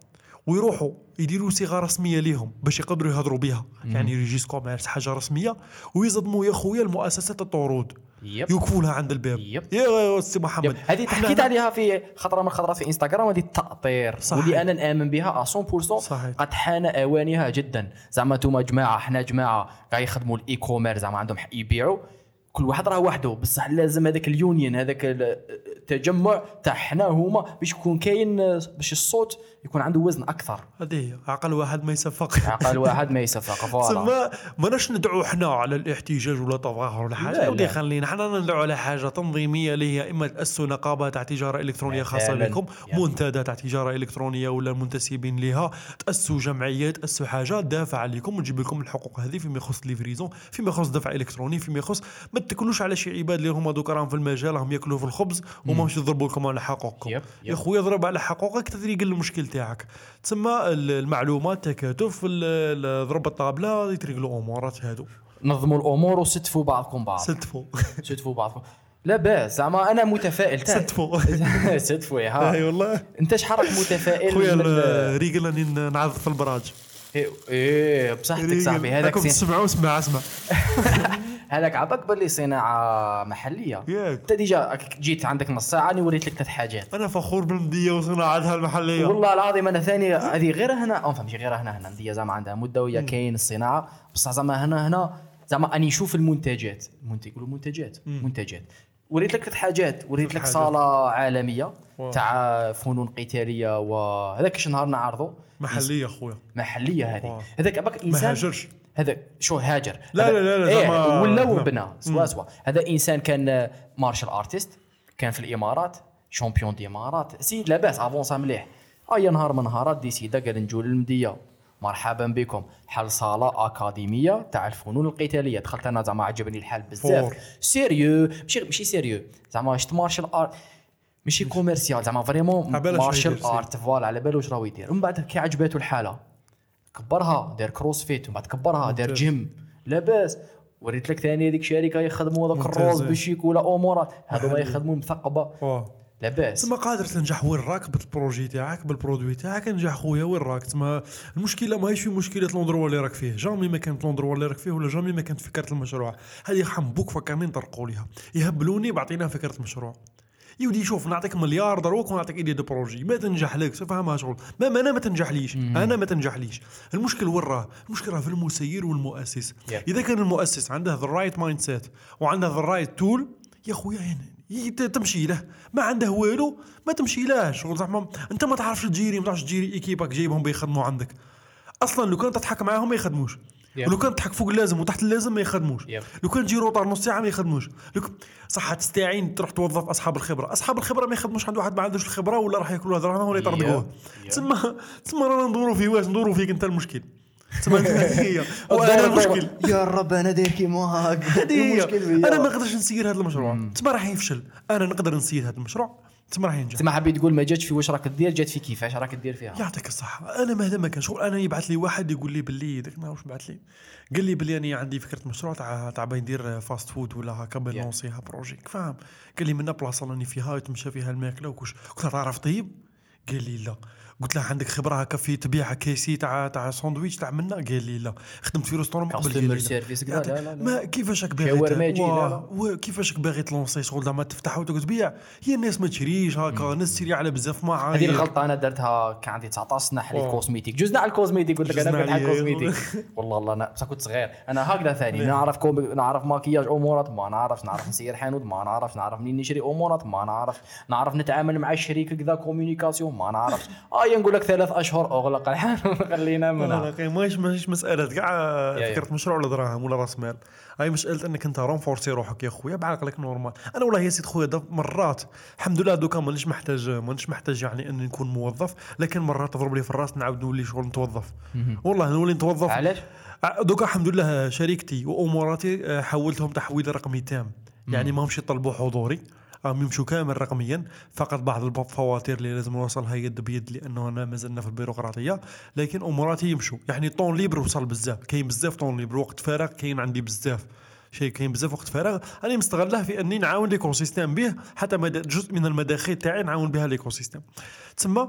Speaker 1: ويروحوا يديروا صيغة رسمية ليهم باش يقدروا يهضروا بها يعني registre commerce حاجة رسمية ويصدموا يا خويا المؤسسات الطرود. يوقفوا لها عند الباب
Speaker 2: yep.
Speaker 1: يا سي محمد.
Speaker 2: هذه
Speaker 1: إحنا
Speaker 2: حكيت
Speaker 1: هنا-
Speaker 2: عليها في خطرة من الخطرات في إنستغرام هذه
Speaker 1: التأطير.
Speaker 2: واللي أنا نآمن بها 100%
Speaker 1: صحيح.
Speaker 2: قد حان أوانها جدا زعما أنتم جماعة حنا جماعة قاعد يخدموا ال e-commerce زعما عندهم حق يبيعوا كل واحد راه وحده بصح لازم هذاك ال union هذاك التجمع تاع حنا هما باش يكون كاين باش الصوت يكون عنده وزن أكثر
Speaker 1: هذه هي عقل واحد ما يصفق
Speaker 2: عقل واحد ما يصفق voilà
Speaker 1: تسمى ماناش ندعو حنا على الاحتجاج ولا تظاهر ولا
Speaker 2: لا،
Speaker 1: حاجة ودي. خلينا حنا ندعو على حاجة تنظيمية اللي هي إما تأسسوا نقابة تاع تجارة إلكترونية
Speaker 2: خاصة.
Speaker 1: بكم
Speaker 2: يا.
Speaker 1: منتدى تاع تجارة إلكترونية ولا المنتسبين لها تأسسوا جمعيات تأسسوا حاجة تدافع عليكم وتجيب لكم الحقوق هذه فيما يخص livraison فيما يخص دفع إلكتروني فيما يخص ما تكلوش على شي عباد اللي هما دوك راهم في المجال راهم ياكلوا في الخبز وما مش يضربوا لكم على حقوقكم. يا. خويا ضرب على حقوقك تدري قل المشكل تاعك. تسمى ال- المعلومات تكاتف ضرب الطابلة يتريقلوا أمورات هادو.
Speaker 2: نظموا الأمور وستفوا بعضكم بعض.
Speaker 1: ستفوا.
Speaker 2: ستفوا بعضكم. لا باس زعما أنا متفائل تاع-
Speaker 1: ستفوا.
Speaker 2: ستفوا يا
Speaker 1: إي
Speaker 2: ها
Speaker 1: والله.
Speaker 2: أنت شحال راك متفائل؟
Speaker 1: خويا ريقل راني نعرض في البراج.
Speaker 2: إيه بصحتك صاحبي هذاك
Speaker 1: راكم تسمعوا اسمع اسمع.
Speaker 2: هذاك عباك باللي صناعة محلية.
Speaker 1: ياك.
Speaker 2: أنت déjà جيت عندك نص ساعة راني وريت لك ثلاث حاجات.
Speaker 1: أنا فخور بالمدية وصناعتها المحلية.
Speaker 2: والله العظيم أنا ثاني هذه غير هنا أو فهمتي غير هنا هنا. نديه زعما عندها مدة وهي كاين الصناعة. بصح زعما هنا هنا زعما أني نشوف المنتجات. المنتج يقولوا منتجات. منتجات. وريت لك ثلاث حاجات. وريت لك. صالة
Speaker 1: عالمية.
Speaker 2: تاع فنون قتالية وهذاك اش نهار نعرضه.
Speaker 1: محلية خويا. محلية.
Speaker 2: هذه. هذاك عباك
Speaker 1: ما
Speaker 2: إنسان
Speaker 1: هاجرش.
Speaker 2: هذا شو هاجر.
Speaker 1: لا، لا، لا، لا،
Speaker 2: إيه ولا. وبنى سوا سوا. هذا إنسان كان martial artist كان في الإمارات champion des Émirats سيد لاباس avança مليح. اي نهار من نهارات décida قال نجو للمديه مرحبا بكم. حل صالة أكاديمية تاع الفنون القتالية. دخلت أنا زعما عجبني الحال بزاف. sérieux. ماشي ماشي sérieux. زعما شت martial art ماشي commercial زعما
Speaker 1: vraiment martial.
Speaker 2: art voilà على بالو واش راهو يدير. ومن بعد كي عجباتو الحالة. كبرها دار CrossFit ومن بعد كبرها دار. جيم. لاباس. وريت لك ثاني هذيك الشركة يخدموا هذاك. الروز بشيك ولا امورات هذوما يخدموا
Speaker 1: مثقبة.
Speaker 2: لاباس.
Speaker 1: تسمى قادر تنجح وين راك بال projet تاعك بال produit تاعك انجح خويا وين راك؟ تسمى المشكلة ماهيش في مشكلة l'endroit اللي راك فيه. jamais ما كانت l'endroit اللي راك فيه ولا jamais ما كانت فكرة المشروع. هذه حنبوك فكرني نطرقوا ليها. يهبلوني بعطينا فكرة المشروع. يودي شوف نعطيك مليار دروك ونعطيك idée de projet. ما تنجح لك تفهمها شغل. ما ما أنا ما تنجحليش. أنا ما تنجحليش. المشكل وين راه؟ المشكل راه في المسير والمؤسس.
Speaker 2: Yeah.
Speaker 1: إذا كان المؤسس عنده the right mindset وعنده the right tool يا خويا يعني تمشي له. ما عنده والو ما تمشي له. شغل زعما أنت ما تعرفش تجيري ما تعرفش تجيري إيكيبك جايبهم بيخدموا عندك. أصلا لو كان تضحك معاهم ما يخدموش.
Speaker 2: Yeah.
Speaker 1: ولو كان تضحك فوق اللازم وتحت اللازم ما يخدموش.
Speaker 2: Yep.
Speaker 1: لو كان تجي retard نص ساعة ما يخدموش. لو ك- صح تستعين تروح توظف أصحاب الخبرة. أصحاب الخبرة ما يخدموش عند واحد ما عندوش الخبرة ولا راح ياكلوا دراهم ولا يطردقوه. تسمى تسمى رانا ندوروا في واش؟ ندوروا فيك أنت المشكل. تسمى وأنا المشكل.
Speaker 2: يا رب أنا داير كيما هاك.
Speaker 1: أنا ما نقدرش نسير هذا المشروع. تسمى راح يفشل. أنا نقدر نسير هذا المشروع. تسمى راح ينجح.
Speaker 2: تسمى حبيت تقول ما جاتش في واش راك دير جات في كيفاش راك دير فيها؟
Speaker 1: يعطيك الصحة. أنا مهما ما كان شغل أنا يبعث لي واحد يقول لي باللي ذاك النهار واش بعث لي. قال لي باللي أنا عندي فكرة مشروع تاع تاع باغي ندير fast food ولا هكا باغي.
Speaker 2: ن
Speaker 1: lancer ها projet فاهم؟ قال لي منا بلاصة راني فيها يتمشى فيها الماكلة وكوش قلت له تعرف طيب؟ قال لي لا. قلت له عندك خبرة هكا في تبيع كيسي تاع تاع ساندويتش تاع منا قال لي لا. خدمت في restaurant قبل customer لا.
Speaker 2: service لا لا
Speaker 1: ما كيفاش راك باغي كيفاش راك باغي ت lancer شغل زعما تفتح وتقعد تبيع. هي الناس ما تشريش هكا الناس تشري على بزاف ما
Speaker 2: هذه الغلطة أنا درتها كان عندي 19 سنة حليت. cosmétique جوزنا على ال cosmétique قلت لك
Speaker 1: أنا
Speaker 2: كنت على.
Speaker 1: ال
Speaker 2: cosmétique والله الله أنا بس كنت صغير. أنا هكذا ثاني نعرف كوم... نعرف ماكياج أمورات ما نعرفش. نعرف نسير حانوت ما نعرفش. نعرف منين نشري أمورات ما نعرف نعرف نتعامل مع الشريك كذا communication ما نعرفش. آه نقول لك ثلاث أشهر أغلق. خلينا منها
Speaker 1: لا ماهيش ماهيش مسألة. كاع. فكرة مشروع ولا دراهم ولا رأس مال؟ هاي مسألة إنك أنت renforcer روحك يا خويا بعقلك normal. أنا والله يا سيد خويا مرات الحمد لله دوكا مانيش محتاج مانيش محتاج يعني إني نكون موظف لكن مرات تضرب لي في الرأس نعاود نولي شغل نتوظف. والله نولي نتوظف.
Speaker 2: علاش؟
Speaker 1: دوكا الحمد لله شركتي وأموراتي آه، حولتهم تحويل رقمي تام. يعني ما همش يطلبوا حضوري. راهم يمشوا كامل رقميا. فقط بعض الفواتير اللي لازم نوصلها يد بيد لأنه انا مازلنا في البيروقراطية. لكن أموراتي يمشوا. يعني temps libre وصل بزاف. كاين بزاف temps libre. وقت فراغ كاين عندي بزاف. شيء كاين بزاف وقت فراغ. أنا مستغله في أني نعاون l'écosystème به. حتى جزء من المداخيل تاعي نعاون بها l'écosystème تسمى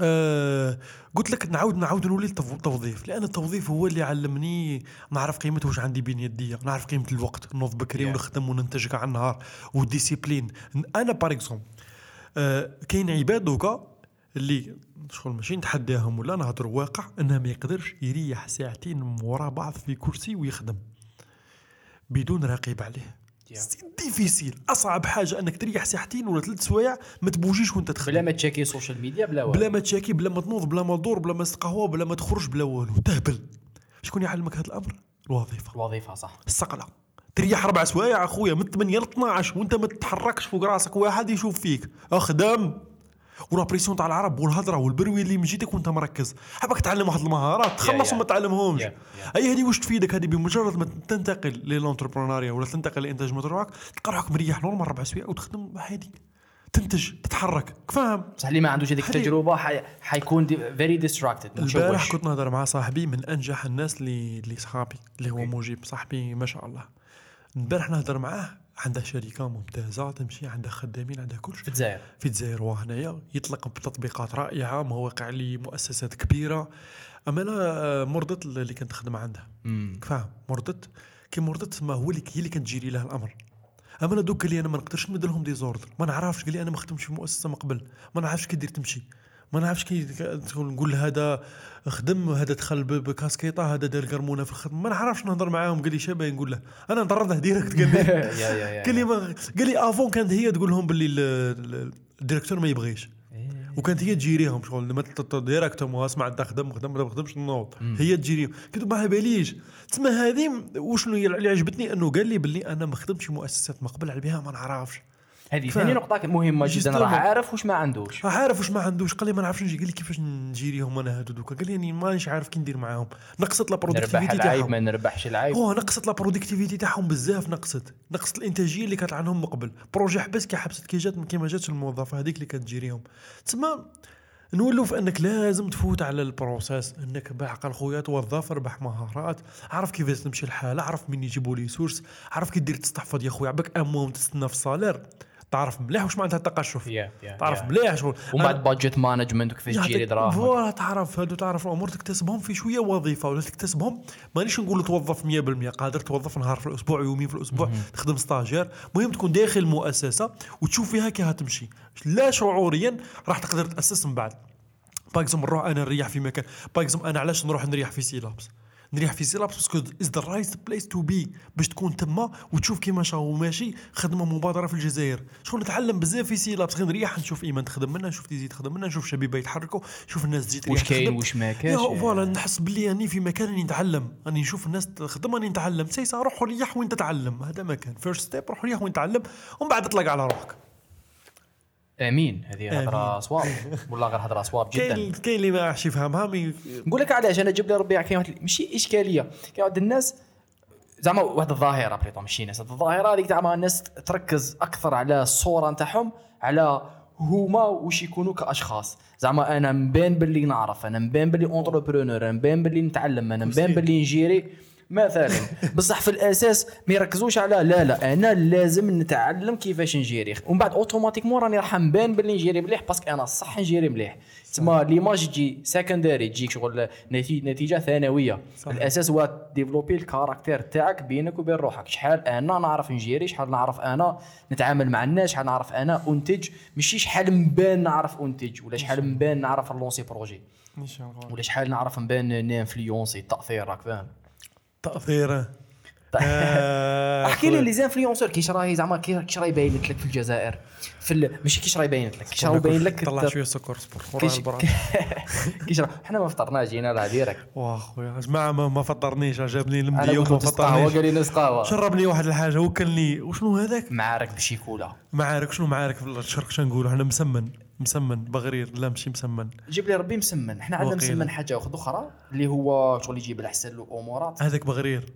Speaker 1: آه قلت لك نعاود نعاود نولي للتوظيف لأن التوظيف هو اللي علمني نعرف قيمته واش عندي بين يديا نعرف قيمة الوقت نوض بكري
Speaker 2: Yeah.
Speaker 1: ونخدم وننتج كاع النهار و discipline أنا par exemple آه كاين عباد دوكا اللي شغل ماشي نتحداهم ولا نهضر واقع انه ما يقدرش يريح ساعتين ورا بعض في كرسي ويخدم بدون رقيب عليه difficile. أصعب حاجة أنك تريح ساعتين ولا ثلاث سوايع ما تبوجيش وأنت تخدم.
Speaker 2: بلا ما ت checker ال social media بلا والو.
Speaker 1: بلا ما تشاكي بلا ما تنوض بلا ما تدور بلا ما تقهوى بلا ما تخرج بلا والو. تهبل. شكون يعلمك هذا الأمر؟ الوظيفة.
Speaker 2: الوظيفة صح.
Speaker 1: الصقلة. تريح أربع سوايع أخويا من 8 ل 12 وأنت ما تتحركش فوق راسك واحد يشوف فيك. أخدم. و la pression تاع العرب والهضرة وال bruit اللي من جيتك وانت مركز. حبك تعلم واحد المهارات تخلص. وما تعلمهمش. أي هذه واش تفيدك؟ هذه بمجرد ما تنتقل ل l'entrepreneuriat ولا تنتقل لإنتاج مشروعك تلقى روحك مريح normal ربع سوايع وتخدم عادي. تنتج تتحرك. فاهم؟
Speaker 2: بصح اللي ما عندوش هذيك التجربة حي... حيكون very distracted
Speaker 1: البارح كنت نهضر مع صاحبي من أنجح الناس اللي اللي صحابي اللي هو مجيب صاحبي ما شاء الله. البارح نهضر معاه عنده شركة ممتازة تمشي عندها خدامين عندها كل
Speaker 2: في
Speaker 1: شيء
Speaker 2: الجزائر.
Speaker 1: في الجزائر وهنايا يطلق بتطبيقات رائعة مواقع لمؤسسات كبيرة. أما أنا مرضت اللي كنت نخدم عندها. فاهم؟ مرضت. كي مرضت ما هو اللي هي اللي كانت ت gérer له الأمر. أما أنا دوك قال لي أنا ما نقدرش نمد لهم des ordres. ما نعرفش قال لي أنا ما خدمتش في مؤسسة من قبل ما نعرفش كي دير تمشي. ما نعرفش كي نقول هذا خدم هذا دخل بكاسكيطة هذا دار قرمونه في الخدمة. ما نعرفش نهضر معاهم. قال لي شابه نقول له. أنا نطرده direct قال لي. قال لي قال لي avant كانت هي تقول لهم باللي ال- ال- ال directeur ما يبغيش.
Speaker 2: إيه.
Speaker 1: وكانت هي ت gérer هم شغل. لما تط- direct ما اسمع أنت خدم خدم ما خدمش نوض هي ت gérer هم له ما باليش. تسمى هذه وشنو اللي عجبتني؟ أنه قال لي باللي أنا ما خدمتش مؤسسات ما قبل على بها ما نعرفش.
Speaker 2: هذه. ثاني نقطة مهمة جدا. راه عارف واش ما عندوش.
Speaker 1: عارف واش ما عندوش. قال لي ما نعرفش نجي قال لي كيفاش نجيريهم أنا هادو دوكا. قال لي راني مانيش عارف كي ندير معاهم. نقصت لا
Speaker 2: نربح
Speaker 1: productivité
Speaker 2: العيب
Speaker 1: تاعهم.
Speaker 2: ما نربحش العيب.
Speaker 1: هو نقصت la productivité تاعهم بزاف نقصت. نقصت الإنتاجية اللي كانت عندهم من قبل. projet حبس كي حبست كي جات كي ما جاتش الموظفة هذيك اللي كانت تجيريهم. تسمى نولوا في أنك لازم تفوت على ال processus أنك بعقل خويا توظف ربح مهارات عرف كيفاش تمشي الحالة عرف من يجيبوا les sources عرف كي دير تستحفظ يا خويا عباك أموم تستنى في الصالير. تعرف مليح واش معناتها التقشف.
Speaker 2: يا يا
Speaker 1: تعرف. مليح شغل
Speaker 2: ومن بعد بادجت مانجمنت وكيفاش تجيري دراهم
Speaker 1: فوالا تعرف هادو تعرف الأمور تكتسبهم في شوية وظيفة ولا تكتسبهم؟ مانيش نقول توظف 100% قادر توظف نهار في الأسبوع يومين في الأسبوع تخدم ستاجير. المهم تكون داخل المؤسسه وتشوف فيها كي هتمشي. لا شعوريا راح تقدر تأسس من بعد. باغ اكزومبل نروح أنا نريح في مكان. باغ اكزومبل أنا علاش نروح نريح في سيلابس نريح في Sylabs parce que is the right place to be باش تكون تما وتشوف كيما شاو ماشي خدمة مبادرة في الجزائر. شغل نتعلم بزاف في Sylabs غير نريح نشوف إيمان تخدم منها نشوف تزيد تخدم منها نشوف شبيبة يتحركوا نشوف الناس تجي تريح
Speaker 2: واش كاين. واش ما كاينش
Speaker 1: voilà نحس باللي راني في مكان راني نتعلم. راني نشوف الناس تخدم راني نتعلم. سيسا روح ريح وين تتعلم. هذا مكان. first step روح ريح وين تتعلم. ومن بعد اطلق على روحك.
Speaker 2: آمين. هذه هضره صواب والله غير هضره صواب جدا.
Speaker 1: كاين كاين اللي ما يعرفش يفهمها mais
Speaker 2: نقول لك علاش أنا جاب لي ربي كاين ماشي إشكالية. كاين واحد الناس زعما واحد الظاهرة plutôt ماشي ناس الظاهرة هذيك زعما الناس تركز أكثر على الصورة نتاعهم على هما واش يكونوا كأشخاص. زعما أنا مبان باللي نعرف أنا مبان باللي entrepreneur أنا مبان باللي نتعلم أنا مبان. باللي نجيري. مثلا. بصح في الأساس ما يركزوش على لا لا أنا لازم نتعلم كيفاش نجيري. ومن بعد automatiquement راني راح نبان باللي نجيري مليح parce que أنا صح نجيري مليح. تسمى l'image تجي secondaire تجيك شغل نتي- نتيجة ثانوية.
Speaker 1: صحيح.
Speaker 2: الأساس هو développer ال caractère تاعك بينك وبين روحك. شحال أنا نعرف نجيري شحال نعرف أنا نتعامل مع الناس شحال نعرف أنا أنتج. ماشي شحال نبان نعرف أنتج ولا شحال نبان نعرف نلونسي
Speaker 1: projet.
Speaker 2: ولا شحال نعرف نبان نانفلونسي التاثير راك فاهم؟
Speaker 1: تأثيره. آه،
Speaker 2: احكي لي les influenceurs كيش راهي زعما كي- كيش راهي باينت لك في الجزائر. في ال... ماشي كيش راهي باينت لك كيش راهي باين لك
Speaker 1: طلع شوية سكر صبر
Speaker 2: كيش كيش حنا ما فطرناش جينا لها ديريكت.
Speaker 1: واه خويا جماعة ما, ما فطرنيش جابني وما
Speaker 2: نص قهوه
Speaker 1: فطرنيش.
Speaker 2: قال لي نص قهوه
Speaker 1: شربني واحد الحاجة وكلني. وشنو هذاك؟
Speaker 2: معارك بشيكولا.
Speaker 1: معارك شنو معارك في الشرق؟ شنقولوا إحنا مسمن. مسمن بغرير لا ماشي مسمن.
Speaker 2: جيب لي ربي مسمن. حنا عندنا. مسمن حاجة أخرى اللي هو شغل يجيب الاحسن الامورات
Speaker 1: هذاك بغرير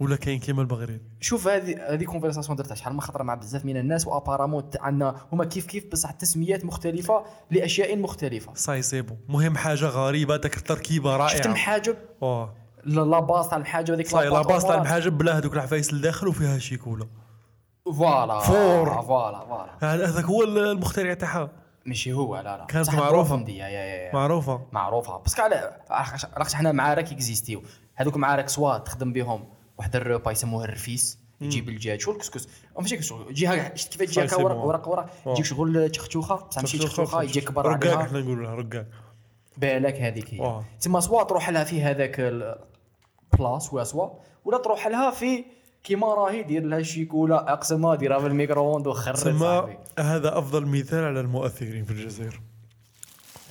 Speaker 1: ولا كاين كيما البغرير؟
Speaker 2: شوف هذه هذه conversation درتها شحال ما خطرة مع بزاف من الناس و apparemment عندنا هما كيف كيف بصح تسميات مختلفة لأشياء مختلفة.
Speaker 1: صاي c'est bon. مهم حاجة غريبة داك التركيبه
Speaker 2: شفت
Speaker 1: رائعه
Speaker 2: المحاجب
Speaker 1: واه
Speaker 2: لا لا pas تاع المحاجب هذيك
Speaker 1: صاي لا تاع. المحاجب بلا هذوك العفايس الداخل وفيها chocolat
Speaker 2: voilà
Speaker 1: fort.
Speaker 2: voilà voilà.
Speaker 1: هذا- هذاك هو المخترع تاعها.
Speaker 2: ماشي هو لا لا.
Speaker 1: كانت. معروفة.
Speaker 2: دي يا يا يا.
Speaker 1: معروفة.
Speaker 2: معروفة. parce que على علاش حنا معارك اكزيستيو. هذوك معارك سوا تخدم بهم واحد الروبا يسموه الرفيس يجيب الدجاج شو الكسكس. ماشي كسكس. هكا شفت كيف تجي هكا
Speaker 1: صاي
Speaker 2: ورق. ورق. ورق. يجيك شغل تشخشوخه بصح ماشي تشخشوخه يجي كبر
Speaker 1: رقاق إحنا نقولوا لها رقاق.
Speaker 2: بالك هذيك هي. تما سوا تروح لها في هذاك البلاص واسوا ولا تروح لها في كيما راهي دير لها شيكولا اقسمها ديرها في الميكرووند وخرج صاحبي.
Speaker 1: هذا أفضل مثال على المؤثرين في الجزائر.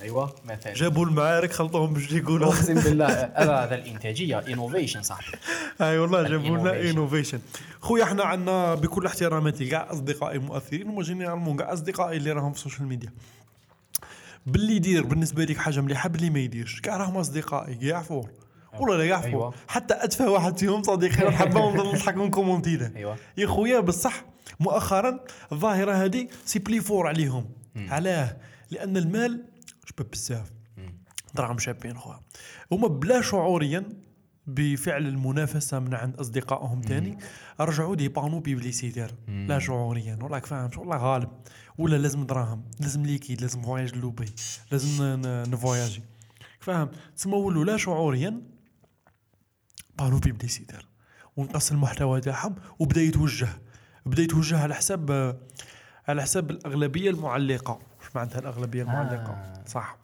Speaker 2: ايوا مثلا.
Speaker 1: جابوا المعارك خلطوهم بالشيكولا
Speaker 2: أقسم بالله هذا الإنتاجية innovation صاحبي.
Speaker 1: أي والله جابوا لنا.
Speaker 2: innovation
Speaker 1: خويا إحنا عندنا بكل احتراماتي كاع أصدقائي المؤثرين وما généralement كاع أصدقائي اللي راهم في ال social media باللي يدير بالنسبة لك حاجة مليحة باللي ما يديرش كاع راهم أصدقائي كاع ولا لا fort
Speaker 2: أيوة.
Speaker 1: حتى أتفه واحد فيهم صديقي نضل نضحك ونكومونتي له
Speaker 2: ايوا
Speaker 1: يا خويا بصح مؤخرا الظاهرة هذه سي بلي فور عليهم علاه. لأن المال شباب بزاف. دراهم شابين خويا. هما بلا شعوريا بفعل المنافسة من عند أصدقائهم تاني رجعوا دي بانو بيبليسيتير. لا شعوريا. وراك فاهم والله غالب. ولا لازم دراهم. لازم ليكيد. لازم فواياج لوبي. لازم نفواياجي فاهم تسمى ولوا لا شعوريا بانو بيبليسيتير ونقص المحتوى تاعهم وبدا يتوجه. بدا يتوجه على حساب على حساب الأغلبية المعلقة. واش معناتها الأغلبية المعلقة؟
Speaker 2: آه.
Speaker 1: صح.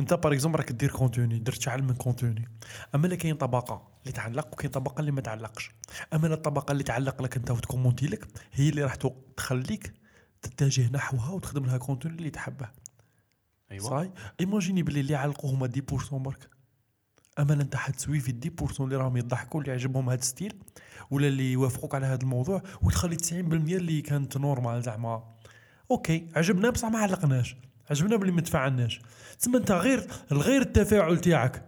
Speaker 1: انت par exemple راك دير contenu درت شحال من contenu أما لا كاين طبقة اللي تعلق وكاين طبقة اللي ما تعلقش. أما الطبقة اللي تعلق لك أنت وتكومونتي لك هي اللي راح تخليك تتجه نحوها وتخدم لها contenu اللي تحبه.
Speaker 2: ايوا
Speaker 1: صاي؟ imaginez باللي اللي يعلقوا هما 10% برك. اما انت حتسوي في 10% اللي راهم يضحكوا اللي يعجبهم هذا ال style ولا اللي يوافقوك على هذا الموضوع وتخلي 90% اللي كانت normal زعما. okay عجبنا بصح ما علقناش عجبنا باللي ما تفاعلناش. تسمى أنت غير الغير التفاعل تاعك.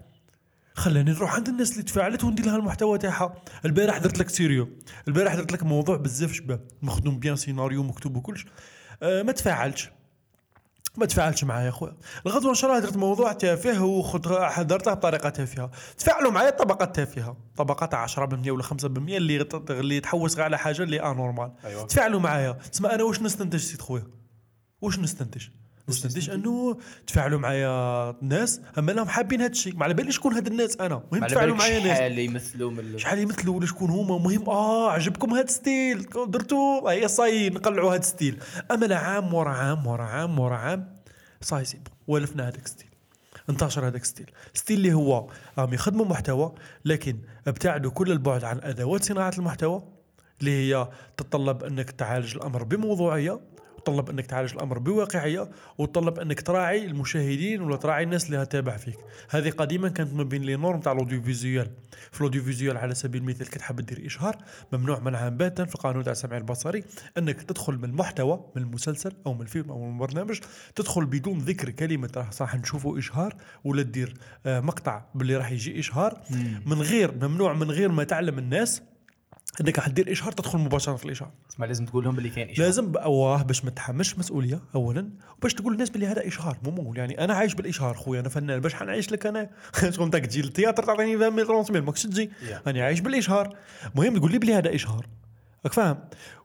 Speaker 1: خلاني نروح عند الناس اللي تفاعلت وندير لها المحتوى تاعها. البارح درت لك sérieux البارح درت لك موضوع بزاف شباب مخدوم bien سيناريو مكتوب وكلش. أه ما تفاعلش. ما تفاعلش معايا يا خويا. الغدوه إن شاء الله درت موضوع تافه وحضرته بطريقه تافهة. تفاعلوا معايا طبقات تافهة. طبقات 10% ولا 5% اللي اللي تحوس على حاجة اللي anormale.
Speaker 2: أيوة.
Speaker 1: تفاعلوا معايا. تسمى أنا واش نستنتج سيد خويا؟ واش نستنتج؟ نستنتج أنه تفاعلوا معايا الناس أما لهم حابين هذا الشيء ما على بالي شكون هاد الناس أنا. المهم تفاعلوا معايا ناس.
Speaker 2: شحال يمثلوا من ال-
Speaker 1: شحال يمثلوا ولا شكون هما. مهم آه عجبكم هاد style. درتو؟ هي صاي نقلعوا هاد style. أما لا عام ورا عام ورا عام ورا عام. ça y est c'est bon والفنا هذاك style. انتشر هذاك style. style اللي هو راهم يخدموا محتوى لكن ابتعدوا كل البعد عن أدوات صناعة المحتوى اللي هي تتطلب أنك تعالج الأمر بموضوعية وتطلب أنك تعالج الأمر بواقعية وتطلب أنك تراعي المشاهدين ولا تراعي الناس اللي هتابع فيك. هذه قديما كانت ما بين les normes تاع ال audiovisuel في ال audiovisuel على سبيل المثال كي تحب دير إشهار ممنوع منعا باتا في القانون تاع السمع البصري أنك تدخل من المحتوى من المسلسل أو من الفيلم أو من البرنامج تدخل بدون ذكر كلمة راح صح نشوفوا إشهار ولا تدير آه، مقطع باللي راح يجي إشهار. من غير ممنوع من غير ما تعلم الناس إنك راح دير إشهار تدخل مباشرة في الإشهار.
Speaker 2: تسمى لازم تقول لهم باللي كاين إشهار.
Speaker 1: لازم أواه باش ما تتحملش مسؤولية اولا وباش تقول للناس بلي هذا إشهار مو مول يعني أنا عايش بالإشهار خويا أنا فنان باش حنعيش لك أنا؟ شغل انت تجي لل théâtre تعطيني 20 mille 30 mille ماكش تجي.
Speaker 2: Yeah.
Speaker 1: أنا عايش بالإشهار. المهم تقول لي بلي هذا إشهار. راك فاهم؟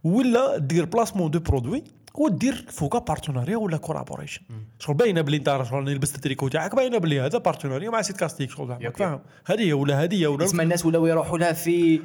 Speaker 1: ولا دير placement de produit ودير فوقا partenariat ولا collaboration شغل باينة بلي أنت شغل أنا لبست التريكو تاعك باينة بلي هذا partenariat مع سيت كاستيك شغل فاهم؟ هذه ولا هذه ولا
Speaker 2: تسمى الناس ولاو يروحوا لها في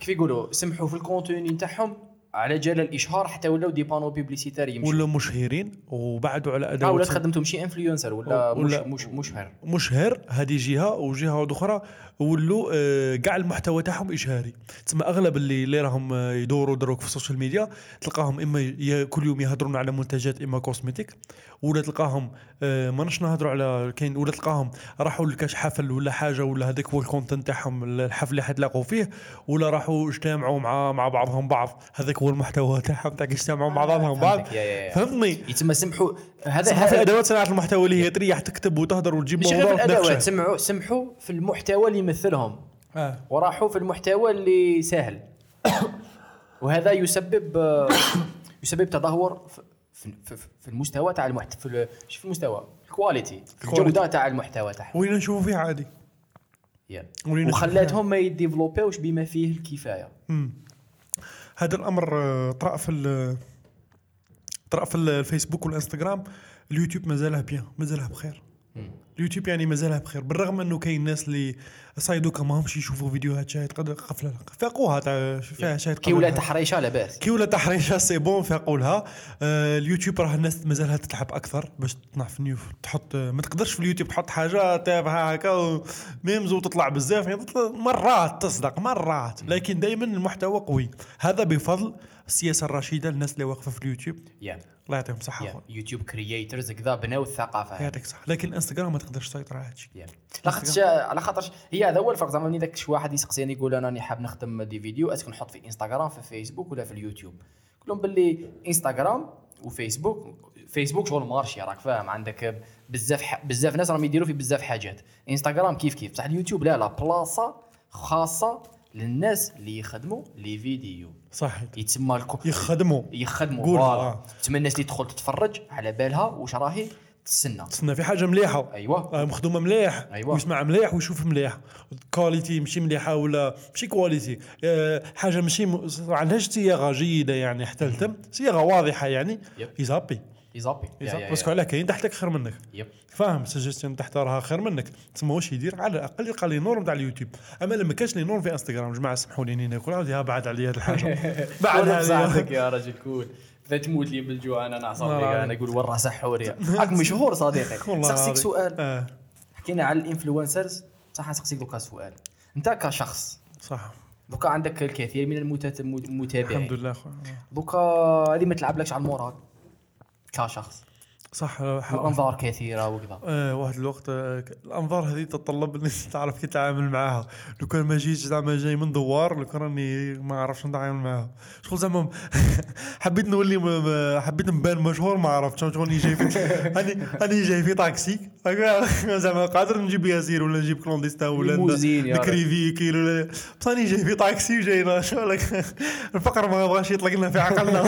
Speaker 2: كيف يقولوا سمحوا في ال contenu نتاعهم على جال الإشهار حتى ولاو des panneaux publicitaires يمشوا
Speaker 1: ولا مشهيرين وبعدوا على ادوات
Speaker 2: ولا خدمتهم شي influencer ولا
Speaker 1: ولا-
Speaker 2: مش مشهر.
Speaker 1: مشهر هذه جهة وجهة أخرى ولوا آه، كاع المحتوى تاعهم إشهاري. تسمى أغلب اللي اللي راهم آه، يدوروا دروك في ال social media تلقاهم إما كل يوم يهضرون على منتجات إما cosmétique ولا تلقاهم آه، ما نش نهضروا على كاين ولا تلقاهم راحوا لكاش حفل ولا حاجة ولا هذاك هو ال content تاعهم الحفل اللي حتلاقوا فيه ولا راحوا اجتمعوا مع مع بعضهم بعض. هذاك هو المحتوى تاعهم تاع يجتمعوا مع بعضهم بعض. فهمتني
Speaker 2: يتسمى سمحوا هذا
Speaker 1: صح في
Speaker 2: هذا
Speaker 1: أدوات صناعة المحتوى اللي هي تريح تكتب وتهضر وتجيب
Speaker 2: مش غير
Speaker 1: الأدوات.
Speaker 2: سمعوا سمحوا في المحتوى اللي يمثلهم
Speaker 1: آه.
Speaker 2: وراحوا في المحتوى اللي سهل وهذا يسبب يسبب تدهور في- في, في, المستوى تاع المحتوى في في المستوى ال
Speaker 1: qualité.
Speaker 2: الجودة تاع المحتوى تاعهم
Speaker 1: وين نشوفوا فيه عادي. ولينا
Speaker 2: وخلاتهم ما يديفلوبيوش بما فيه
Speaker 1: الكفاية. هذا الأمر آه، طرأ في طرا في ال- الفيسبوك والإنستغرام اليوتيوب مازالها بيان مازالها بخير. اليوتيوب يعني مازالها بخير بالرغم إنه كاين ناس اللي صايدوكا ماهمش يشوفوا فيديوهات شاهد قد قفلة فاقوها تاع فيها شاهد
Speaker 2: كي ولا تحريشه لاباس
Speaker 1: كي ولا تحريشها سي بون فاقوا لها آه اليوتيوب راه الناس مازالها تتعب أكثر باش تطلع في نيو تحط ما تقدرش في اليوتيوب تحط حاجة تافهه هكا ميمز وتطلع بزاف. يعني مرات تصدق مرات. لكن دائما المحتوى قوي. هذا بفضل السياسة الرشيده للناس اللي واقفة في اليوتيوب.
Speaker 2: Yeah.
Speaker 1: الله يعطيهم
Speaker 2: الصحة
Speaker 1: أخويا.
Speaker 2: YouTube creators كذا بناو الثقافة هذه.
Speaker 1: يعطيك الصحة. لكن الانستغرام ما تقدرش تسيطر على هادشي.
Speaker 2: Yeah. لا خاطرش على خاطرش هي هذا هو الفرق. زعما ملي داك شي واحد يسقسيني يقول أنا راني حاب نخدم des vidéos est-ce que نحط في إنستغرام في فيسبوك ولا في اليوتيوب. نقول لهم باللي إنستغرام وفيسبوك فيسبوك شغل marché راك فاهم. عندك بزاف ح... بزاف ناس راهم يديروا في بزاف حاجات. إنستغرام كيف كيف؟ بصح اليوتيوب لا لا بلاصة خاصة للناس اللي يخدموا les vidéos.
Speaker 1: صح
Speaker 2: يتسمى الكو...
Speaker 1: يخدموا.
Speaker 2: يخدموا
Speaker 1: قول، آه.
Speaker 2: تسمى الناس اللي تدخل تتفرج على بالها واش راهي تسنى
Speaker 1: تسنى في حاجة مليحة.
Speaker 2: أيوه.
Speaker 1: آه، مخدومة مليح.
Speaker 2: أيوة.
Speaker 1: ويسمع مليح ويشوف مليح. qualité ماشي مليحة ولا ماشي qualité آه، حاجة ماشي. ما عندهاش صياغه جيدة يعني حتى لتم صياغه واضحة يعني.
Speaker 2: Yep.
Speaker 1: يزابي
Speaker 2: يزابي.
Speaker 1: باسكو. على كاين تحتك خير منك.
Speaker 2: يب.
Speaker 1: فاهم سجستيون تحت راها خير منك. تسمى واش يدير؟ على الأقل يلقى لي نورم تاع اليوتيوب. أما لما كانش لي نورم في انستغرام جماعة سمحوا لي اني ناكل عاودي بعد عليا هذه الحاجة. بعد عليا.
Speaker 2: يا رجل كول. إذا تموت لي بالجوع أنا نعصب
Speaker 1: لا، لا.
Speaker 2: أنا أقول ورا سحوري راك مشهور صديقي. سقسيك. سؤال.
Speaker 1: آه.
Speaker 2: حكينا على الإنفلونسرز. صح نسقسيك دوكا سؤال. أنت كشخص
Speaker 1: صح.
Speaker 2: دوكا عندك الكثير من المتت-
Speaker 1: الحمد
Speaker 2: المتابعين
Speaker 1: لله.
Speaker 2: دوكا هذه ما تلعبلكش على ال moral. كشخص
Speaker 1: صح
Speaker 2: الانظار كثيرة وكذا.
Speaker 1: آه واحد الوقت آه الأنظار هذه تتطلب إنك تعرف كيف تتعامل معها لو كان ما جيتش زعما جاي من دوار لو كان راني ما عرفتش نتعامل معها شغل زعما حبيت نولي حبيت نبان مشهور ما عرفتش. شغل راني جاي في راني راني جاي في طاكسي. هكا زعما قادر نجيب ياسير ولا نجيب كلونديستا ولا
Speaker 2: ليموزين يا
Speaker 1: نكري véhicule ولا بصح راني جاي في طاكسي شو لك. الفقر ما بغاش يطلق لنا في عقلنا.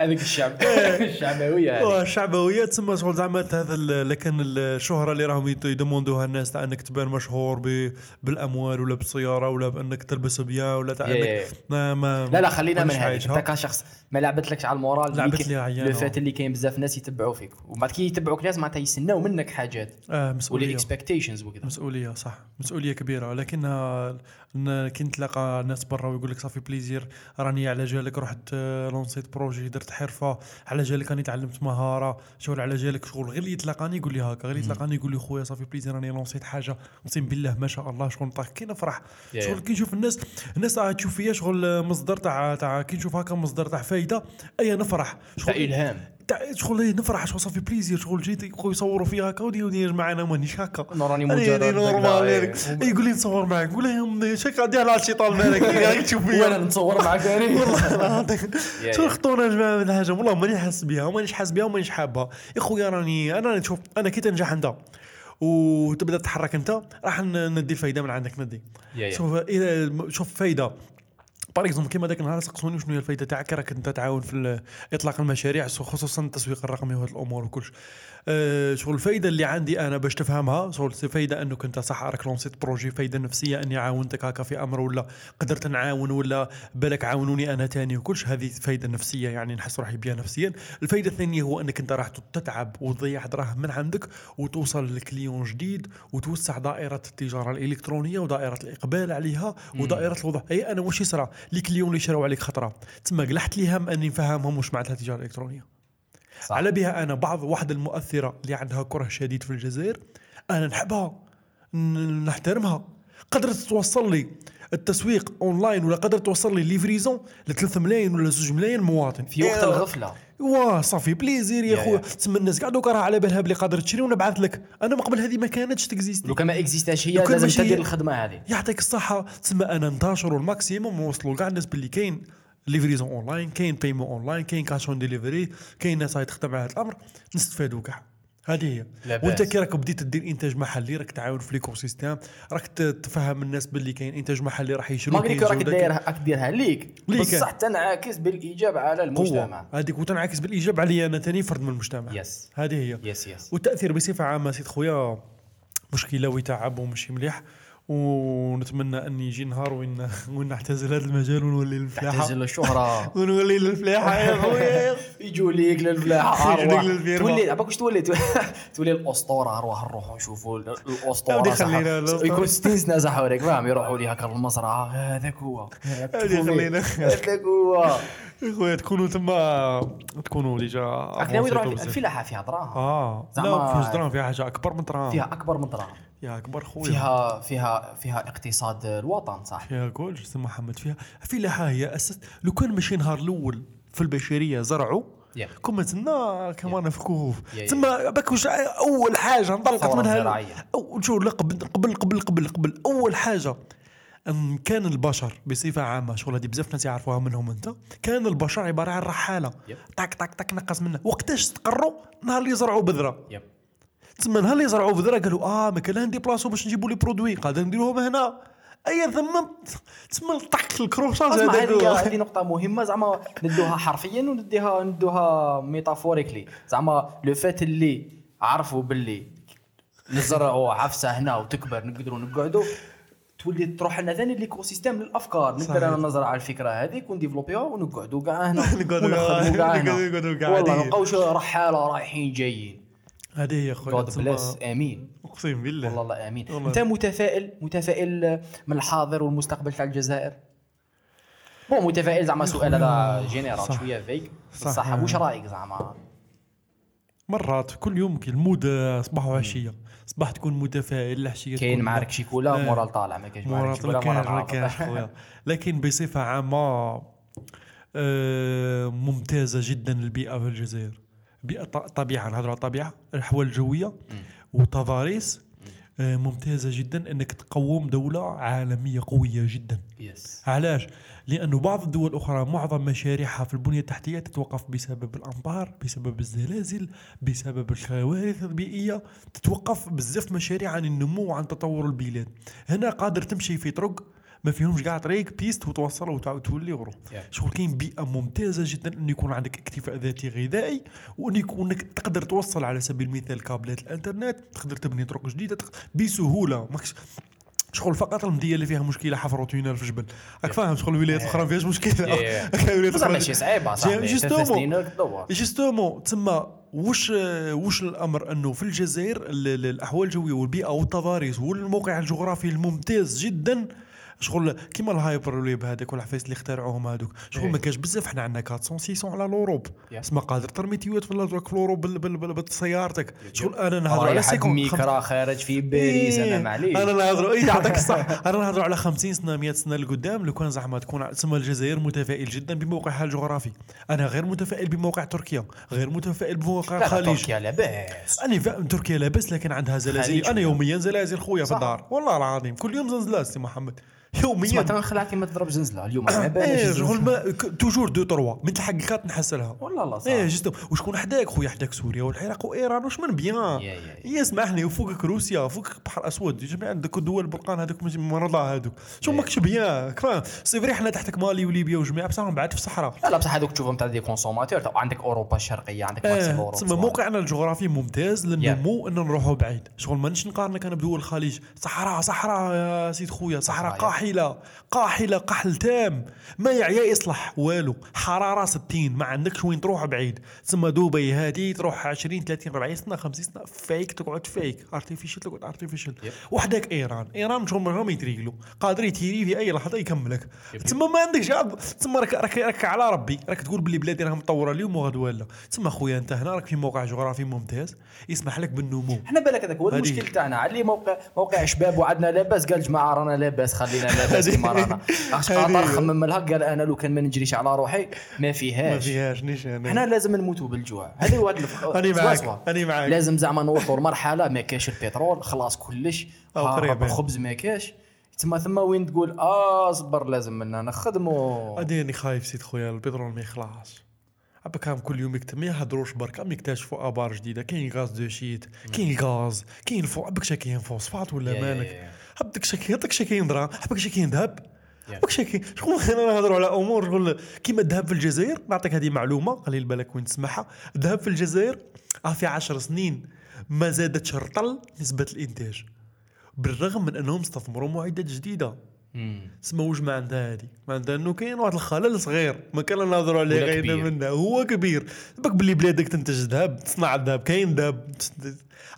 Speaker 2: هذاك الشعب الشعبوية هذه
Speaker 1: الشعبوية. تسمى شغل زعما هذا ال- لكن الشهرة اللي راهم يدموندوها الناس تاع إنك تبان مشهور ب- بالأموال ولا بالسيارة ولا بإنك تلبس bien ولا تاع إنك ما ما
Speaker 2: لا لا خلينا من
Speaker 1: عايشها.
Speaker 2: انت كشخص ما لعبتلكش على ال moral
Speaker 1: لعبت لي عيان،
Speaker 2: لو
Speaker 1: آه.
Speaker 2: فات اللي كاين بزاف ناس يتبعوا فيك. ومن بعد كي يتبعوك ناس معناتها يستناو منك حاجات.
Speaker 1: آه
Speaker 2: ولا
Speaker 1: مسؤولية.
Speaker 2: expectations وكذا.
Speaker 1: مسؤولية صح. مسؤولية كبيرة. لكنها إن كي تلاقى ناس برا ويقول لك ça fait plaisir راني على جالك رحت آه، lancit projet درت حرفة على جالك راني تعلمت مهارة. شغل على جالك شغل. غير اللي يتلاقاني يقول لي هكا. غير يتلاقاني يقول لي خويا ça fait plaisir راني lancit حاجة. اقسم بالله ما شاء الله شغل طاح كي نفرح شغل كي نشوف الناس الناس راح تشوف فيا شغل مصدر تاع تاع كي نشوف هكا مصدر تاع فايدة. أي نفرح؟
Speaker 2: تاع إلهام.
Speaker 1: تاع شغل نفرح شغل ça fait plaisir شغل جيت يقولوا يصوروا فيها هكا ودي ودي يا جماعة أنا مانيش هكا.
Speaker 2: أنا راني مجرد
Speaker 1: يعني
Speaker 2: normal.
Speaker 1: يعني. إيه، يقول لي نصور معك نقول له شك غادي على الشيطان مالك يعني تشوف
Speaker 2: وأنا
Speaker 1: فيا
Speaker 2: نتصور معك ثاني
Speaker 1: والله العظيم.
Speaker 2: يا-
Speaker 1: شو. خطونا يا جماعة من الحاجة والله ماني حاس بها ومانيش حاس بها ومانيش حابها. يا خويا راني أنا راني شوف أنا كي تنجح أنت وتبدأ تتحرك أنت راح ندي الفايدة من عندك ندي. شوف اذا شوف فايدة. par exemple كيما ذاك النهار سقسوني شنو هي الفايدة تاعك؟ راك أنت تعاون في إطلاق المشاريع خصوصا التسويق الرقمي وهذه الأمور وكلش. أه شغل الفايدة اللي عندي أنا باش تفهمها. شغل c'est فايدة انك انت صح راك lancit projet فايدة نفسية أني عاونتك هكا في أمر ولا قدرت نعاون ولا بالك عاونوني أنا تاني وكلش. هذه فايدة نفسية يعني نحس روحي بها نفسيا. الفايدة الثانية هو أنك أنت راح تتعب وتضيع دراهم من عندك وتوصل لكليون جديد وتوسع دائرة التجارة الإلكترونية ودائرة الإقبال عليها ودائرة الوضوح أي أنا واش يصرى لي كليون اللي شراو عليك خطرة. تما قلحت ليهم أني نفهمهم واش معناتها التجارة الإلكترونية.
Speaker 2: صح.
Speaker 1: على بها أنا بعض واحد المؤثرة اللي عندها كره شديد في الجزائر أنا نحبها نحترمها. قدرت توصل لي التسويق أونلاين ولا قدرت توصل لي livraison ل 3 ملايين ولا 2 ملايين مواطن.
Speaker 2: في وقت
Speaker 1: إيه،
Speaker 2: الغفلة.
Speaker 1: واه ça fait plaisir يا
Speaker 2: يا-
Speaker 1: خويا.
Speaker 2: يا.
Speaker 1: تسمى الناس قاعد دوكا راه على بالها بلي قادر تشري ونبعث لك. أنا من قبل هذه ما كانتش تexisti.
Speaker 2: لو كان ما existاش هي؟ لازم تدير الخدمة هذه.
Speaker 1: يعطيك الصحة. تسمى أنا ننتشروا ال maximum ونوصلوا كاع الناس باللي كاين. livraison online كاين paiement online كاين cash on delivery كاين ناس تخدم على هذا الامر نستفادوا كاع. هذه هي. وانت. كي راك بديت دير انتاج محلي راك تعاون في l'écosystème راك تفهم الناس باللي كاين انتاج محلي راح يشرو
Speaker 2: ما راك دايرها راك ديرها ليك. بصح تنعكس بالإيجاب على المجتمع.
Speaker 1: هذيك وتنعكس بالإيجاب علي أنا ثاني فرد من المجتمع.
Speaker 2: yes
Speaker 1: هذه هي.
Speaker 2: yes yes
Speaker 1: والتاثير بصفة عامة سيد خويا مشكلة ويتعب ومشي مليح. ونتمنى أن يجي نهار وين وين نعتزل هذا المجال ونولي للفلاحه
Speaker 2: تعتزل الشهره
Speaker 1: ونولي للفلاحة يا خويا.
Speaker 2: يجوا ليك
Speaker 1: للفلاحة.
Speaker 2: تولي عباك واش تولي؟ تولي الأسطورة. ارواح نروحوا نشوفوا ال-
Speaker 1: الأسطورة.
Speaker 2: يكون 60 سنه صح وريك فاهم يروحوا لي هكا المزرعه هذاك هو هذاك هو
Speaker 1: يا خويا تكونوا تما تكونوا ديجا
Speaker 2: راك ناوي تروح
Speaker 1: avancés
Speaker 2: الفلاحه فيها دراهم
Speaker 1: آه.
Speaker 2: زعما-
Speaker 1: لا فيش دراهم فيها حاجة أكبر من دراهم
Speaker 2: فيها أكبر من دراهم
Speaker 1: يا أكبر خويا.
Speaker 2: فيها فيها فيها اقتصاد الوطن صح؟
Speaker 1: فيها كل سي محمد فيها فلاحه هي أساس لو كان ماشي نهار الأول في البشرية زرعوا
Speaker 2: yep.
Speaker 1: كما تنا كما
Speaker 2: يا- يا.
Speaker 1: تما باك واش أول حاجة انطلقت منها؟
Speaker 2: زراعية.
Speaker 1: أو شو لا قبل قبل قبل قبل قبل أول حاجة أن كان البشر بصفة عامة شغل هذه بزاف ناس يعرفوها منهم أنت كان البشر عبارة عن رحالة.
Speaker 2: yep.
Speaker 1: طاك طاك طاك نقص منه وقتاش استقروا نهار اللي زرعوا بذرة.
Speaker 2: yep
Speaker 1: تسمى نهار اللي زرعوا بذره قالوا آه ما كان عندي بلاصه باش نجيبوا لي produits. قادر نديروهم هنا. أي ثم تسمى طق ال
Speaker 2: accrochage
Speaker 1: هذاك
Speaker 2: هذه نقطة مهمة. زعما ندوها حرفيا ونديها ندوها metaphorically زعما لو فات اللي عرفوا باللي نزرعوا عفسة هنا وتكبر نقدروا نقعدوا. تولي تروح لنا ثاني l'écosystème للافكار نقدر. أنا نزرع الفكرة هذيك ون développيها ونقعدوا كاع هنا.
Speaker 1: نقعدوا
Speaker 2: ونخدموا كاع هنا. والله رحالة رايحين جايين.
Speaker 1: هذه هي خويا God
Speaker 2: bless آمين.
Speaker 1: أقسم بالله.
Speaker 2: والله الله آمين.
Speaker 1: والله.
Speaker 2: أنت متفائل متفائل من الحاضر والمستقبل تاع الجزائر؟ بون متفائل زعما سؤال هذا جينيرال. شوية فيك
Speaker 1: صح.
Speaker 2: بصح واش رأيك زعما؟
Speaker 1: مرات كل يوم كي المود آه، صباح وعشيه صباح تكون متفائل العشيه
Speaker 2: كاين
Speaker 1: تكون
Speaker 2: معارك شيكولا
Speaker 1: لا.
Speaker 2: مورال طالع ما كاينش مورال عاطل.
Speaker 1: كاينش خويا لكن بصفة عامة آه، ممتازة جدا البيئة في الجزائر. بيئة طبيعة نهضروا على الطبيعه الاحوال الجوية وتضاريس آه، ممتازة جدا إنك تقوم دولة عالمية قوية جدا.
Speaker 2: yes
Speaker 1: علاش؟ لأنه بعض الدول الأخرى معظم مشاريعها في البنية التحتية تتوقف بسبب الأمطار بسبب الزلازل بسبب الكوارث البيئية تتوقف بزاف مشاريع عن النمو وعن تطور البلاد. هنا قادر تمشي في طرق ما فيهمش كاع طريق piste وتوصل وتعاود تولي ورو
Speaker 2: Yeah.
Speaker 1: شغل كاين بيئة ممتازة جدا أن يكون عندك اكتفاء ذاتي غذائي وأن يكون تقدر توصل على سبيل المثال كابلات الإنترنت تقدر تبني طرق جديدة تق- بسهولة. ماكش شغل فقط المدية اللي فيها مشكلة حفروا تونيل في الجبل راك فاهم؟ شغل الولايات الاخرى ما فيهاش. كاين الولايات
Speaker 2: بصح
Speaker 1: الأخرى-
Speaker 2: ماشي صعيبه صاحبي راك تدور.
Speaker 1: جوستومون تسمى وش وش الأمر؟ إنه في الجزائر ال- ال- الأحوال الجوية والبيئة والتضاريس والموقع الجغرافي الممتاز جدا شغل كيما الهايبر ويب هذاك والعفايس اللي اخترعوهم هذوك شغل
Speaker 2: إيه.
Speaker 1: ما كاش بزاف. حنا عندنا 400 600 على الأوروب.
Speaker 2: Yeah.
Speaker 1: اسمع قادر ترمي تيوت في بال- بسيارتك شغل أنا نهضر على
Speaker 2: رايح حق
Speaker 1: سيكون
Speaker 2: ميكرا خارج في باريس أنا معليش.
Speaker 1: أنا نهضروا اي يعطيك الصح أنا نهضروا على 50 سنة 100 سنة لقدام. لو كان زعما تكون تسمى الجزائر متفائل جدا بموقعها الجغرافي. أنا غير متفائل بموقع تركيا. غير متفائل بموقع الخليج
Speaker 2: تركيا لاباس.
Speaker 1: أنا فاهم تركيا لاباس لكن عندها زلازل. أنا يوميا زلازل خويا في. الدار. والله العظيم كل يوم زلزال سي محمد. يوميا.
Speaker 2: تنخلع كيما تضرب زنزله اليوم ما
Speaker 1: إيه
Speaker 2: الزنزلة.
Speaker 1: شغل ما توجور دو تروا من الحقيقات نحسلها.
Speaker 2: والله لا صح.
Speaker 1: إيه جست وشكون حداك؟ خويا حداك سوريا والعراق. وايران واش من بيان.
Speaker 2: يا-
Speaker 1: اسمحني وفوقك روسيا فوقك البحر الاسود جميع عندك دول البلقان هذوك مرضى هذوك. شو ماكش بيان؟ فاهم c'est vrai حنا تحتك مالي وليبيا وجميع. بصح بعد في الصحراء.
Speaker 2: لا لا بصح هذوك تشوفهم تاع des consommateurs عندك أوروبا الشرقية عندك أوروبا.
Speaker 1: تسمى موقعنا الجغرافي ممتاز للنمو ان نروحوا بعيد. شغل مانيش نقارنك أنا بدول الخليج. صحراء صحراء يا سيد خويا. صحراء
Speaker 2: صحراء.
Speaker 1: قاحلة قاحلة قحل تام. ما يعيا يصلح والو. حرارة 60 ما عندكش وين تروح بعيد. تسمى دبي هذه تروح 20 30 40 سنة 50 سنة. فيك تقعد فيك artificielle تقعد
Speaker 2: artificielle.
Speaker 1: وحدك إيران. إيران شغل ما يتريقلو. قادر يتيري في أي لحظة يكملك. تسمى ما عندكش تسمى راك راك راك على ربي. راك تقول باللي بلادي راها مطورة اليوم وغدوه لا تسمى خويا أنت هنا راك في موقع جغرافي ممتاز. يسمح لك بالنمو.
Speaker 2: إحنا بالك هذاك هو. المشكل تاعنا. علي موقع موقع شباب وعندنا لاباس قال جماعة رانا لاباس خلينا لاباس كيما رانا
Speaker 1: هذه.
Speaker 2: خاطر خمم لها قال أنا لو كان ما نجريش على روحي ما فيهاش.
Speaker 1: ما فيهاش نيشان
Speaker 2: إحنا لازم نموتوا بالجوع. هذا هو هذا سوا
Speaker 1: معاك،
Speaker 2: سوا.
Speaker 1: أنا معاك.
Speaker 2: لازم زعما نوصلوا لمرحله ما كاش البترول خلاص كلش. الخبز ما كاش. تما ثم وين تقول آه صبر لازم منا نخدموا
Speaker 1: اديني خايف سيد خويا البترول ما يخلعش عباك هم كل يوم يكتب ما يهدروش برك عم يكتشفوا آبار جديدة كاين gaz de schiste كاين غاز كاين فو عباك شا كاين فوسفات ولا مالك؟ عباك شا كاين دراهم عباك شا كاين ذهب شا كاين شكون خلينا نهضروا على أمور؟ شغل كيما الذهب في الجزائر نعطيك هذه معلومة قليل بالك وين تسمعها. الذهب في الجزائر آه في عشر سنين ما زادتش رطل نسبة الإنتاج بالرغم من أنهم استثمروا معدات
Speaker 2: جديدة.
Speaker 1: سما واش ما عندها هادي ما عندها أنه كاين واحد الخلل صغير. ما كان نهضروا عليه غير. منه هو كبير. باك باللي بلادك تنتج ذهب تصنع الذهب كاين ذهب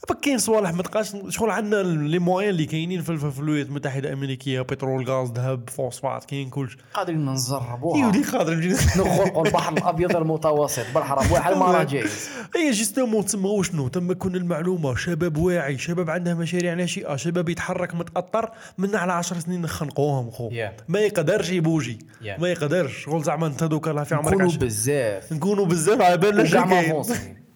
Speaker 1: باك كاين صوالح ما تلقاش شغل عندنا les moyens اللي كاينين في الولايات المتحدة الأمريكية بترول غاز ذهب فوسفات كاين كلش.
Speaker 2: قادرين نجربوها
Speaker 1: يودي قادر نجي
Speaker 2: نغرقوا البحر الأبيض المتوسط بالحرام واحد ما راه جايز
Speaker 1: اي جوستومون تما وشنو تما كون المعلومة. شباب واعي شباب عنده مشاريع ناشئة شباب يتحرك متاثر من على 10 سنين نخنقوهم خو.
Speaker 2: Yeah.
Speaker 1: ما يقدرش يبوجي.
Speaker 2: Yeah.
Speaker 1: ما يقدرش. شغل زعما انت دوكا في عمرك
Speaker 2: نكونوا
Speaker 1: 10
Speaker 2: بزاف.
Speaker 1: نكونوا بزاف على بالنا
Speaker 2: وكاع ما
Speaker 1: شكاين
Speaker 2: فونسين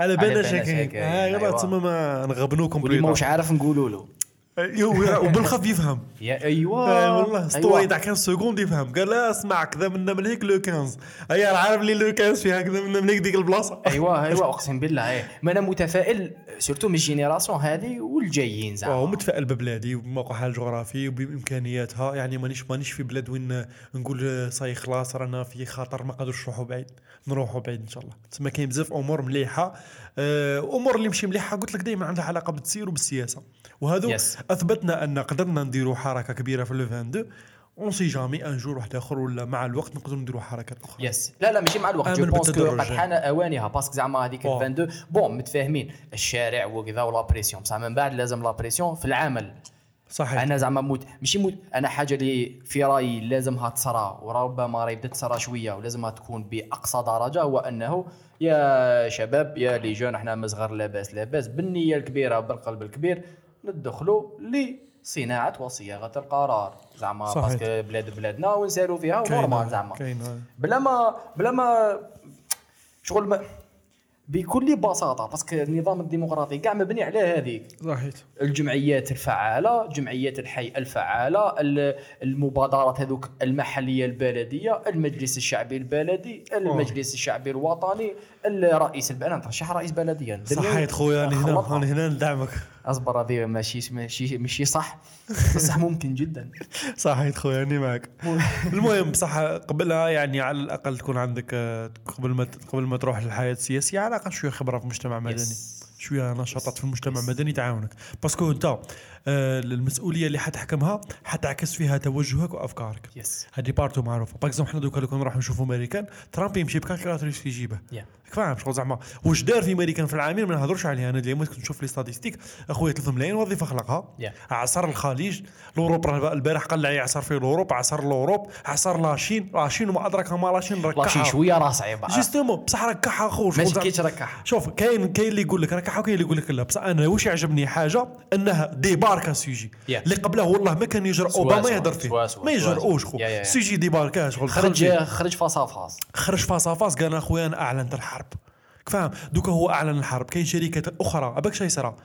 Speaker 1: على بالنا
Speaker 2: بالنا
Speaker 1: شكاين
Speaker 2: شكاين،
Speaker 1: ها يلا
Speaker 2: أيوة.
Speaker 1: تسمى ما نغبنوكم
Speaker 2: واللي ماهوش
Speaker 1: بليطة
Speaker 2: عارف نقولوا له.
Speaker 1: وبالخف يفهم.
Speaker 2: يا أيوه.
Speaker 1: آه والله
Speaker 2: أيوة.
Speaker 1: تاع 15 سكوند يفهم. قال لا اسمع كذا منا من هيك لو 15 هيا أنا عارف لي le 15 فيها كذا منا من هيك ديك البلاصة.
Speaker 2: أيوه أيوه أقسم بالله إيه. ما أنا متفائل surtout من ال génération هذه والجايين زعما.
Speaker 1: متفائل ببلادي وبموقعها الجغرافي وبإمكانياتها. يعني مانيش مانيش في بلاد وين نقول صاي خلاص رانا في خطر ما قادرش نروحوا بعيد. نروحوا بعيد إن شاء الله. تسمى كاين بزاف أمور مليحة. آه، أمور اللي مشي مليحة قلت لك دائما عندها علاقة بالتسيير وبالسياسة. وهذو
Speaker 2: Yes.
Speaker 1: أثبتنا أن قدرنا نديروا حركة كبيرة في le 22 on sait jamais un jour واحد آخر ولا مع الوقت نقدروا نديروا حركات أخرى.
Speaker 2: yes لا لا ماشي مع الوقت. je pense
Speaker 1: que.
Speaker 2: قد حان أوانها. parce que زعما هذيك
Speaker 1: أوه.
Speaker 2: 22 bon متفاهمين. الشارع وكذا و la pression بصح من بعد لازم la pression في العمل.
Speaker 1: صحيح.
Speaker 2: أنا زعما موت ماشي موت أنا حاجة اللي في رأيي لازمها تصرى. وربما راهي بدات تصرى شوية ولازمها تكون بأقصى درجة. هو أنه يا شباب يا les jeunes إحنا مصغر لاباس لاباس. بالنية الكبيرة بالقلب الكبير ندخلوا لصناعة وصياغة القرار. زعما.
Speaker 1: parce
Speaker 2: que بلاد بلادنا ونسالوا فيها
Speaker 1: كاين-
Speaker 2: normal زعما. بلا ما بلا ما شغل ما بكل بساطة parce que النظام الديمقراطي كاع مبني على هذيك.
Speaker 1: صحيح.
Speaker 2: الجمعيات الفعالة جمعيات الحي الفعالة ال- المبادرات هذوك المحلية البلدية المجلس الشعبي البلدي المجلس الشعبي الوطني الرئيس الب... أنا نترشح رئيس بلديه
Speaker 1: صحيت خويا أنا هنا. أنا هنا ندعمك
Speaker 2: أصبر هذه ماشي ماشي ماشي صح. بصح ممكن جدا.
Speaker 1: صحيت خويا أني معك. المهم بصح قبلها يعني على الأقل تكون عندك آه، قبل ما قبل ما تروح للحياة السياسية على الأقل شوية خبرة في المجتمع المدني
Speaker 2: Yes.
Speaker 1: شوية نشاطات في المجتمع المدني تعاونك. parce que أنت المسؤولية اللي حتحكمها حتعكس فيها توجهك وأفكارك.
Speaker 2: yes
Speaker 1: هذه partout معروفة. باغ حنا دوكا لو كان نروح نشوفوا أمريكان ترامب يمشي ب calculatrice في جيبه
Speaker 2: يا
Speaker 1: فاهم شغل زعما. واش دار في أمريكان في العامين؟ ما نهضرش عليها. أنا اليوم كنت نشوف لي ستاتيستيك أخويا 3 ملايين وظيفة خلقها.
Speaker 2: Yeah.
Speaker 1: عصر الخليج. الأوروب البارح قلع يعصر في الأوروب عصر الأوروب عصر لاشين لاشين وما أدراك ما لاشين
Speaker 2: لاشي
Speaker 1: ركعها
Speaker 2: شوية راه صعيبة.
Speaker 1: جوستومون بصح ركعها خو شغل
Speaker 2: ماشي
Speaker 1: زعما-
Speaker 2: كي تركح
Speaker 1: شوف كاين كاين اللي يقول لك ركعها وكاين اللي يقول لك لا. بصح أنا واش يعجبني حاجة؟ أنها ديباركا سوجي
Speaker 2: Yeah.
Speaker 1: اللي قبله والله ما كان يجرأ اوباما
Speaker 2: سوا
Speaker 1: فيه. ما يجرؤوش. خو. سوجي ديباركا شغل
Speaker 2: خرج. خرج. فاس فاس
Speaker 1: خرج فاس فاس قال أخويا أنا اعلنت الحرب. فاهم؟ دوكا هو أعلن الحرب. كاين شركات أخرى. أباك شي يصرى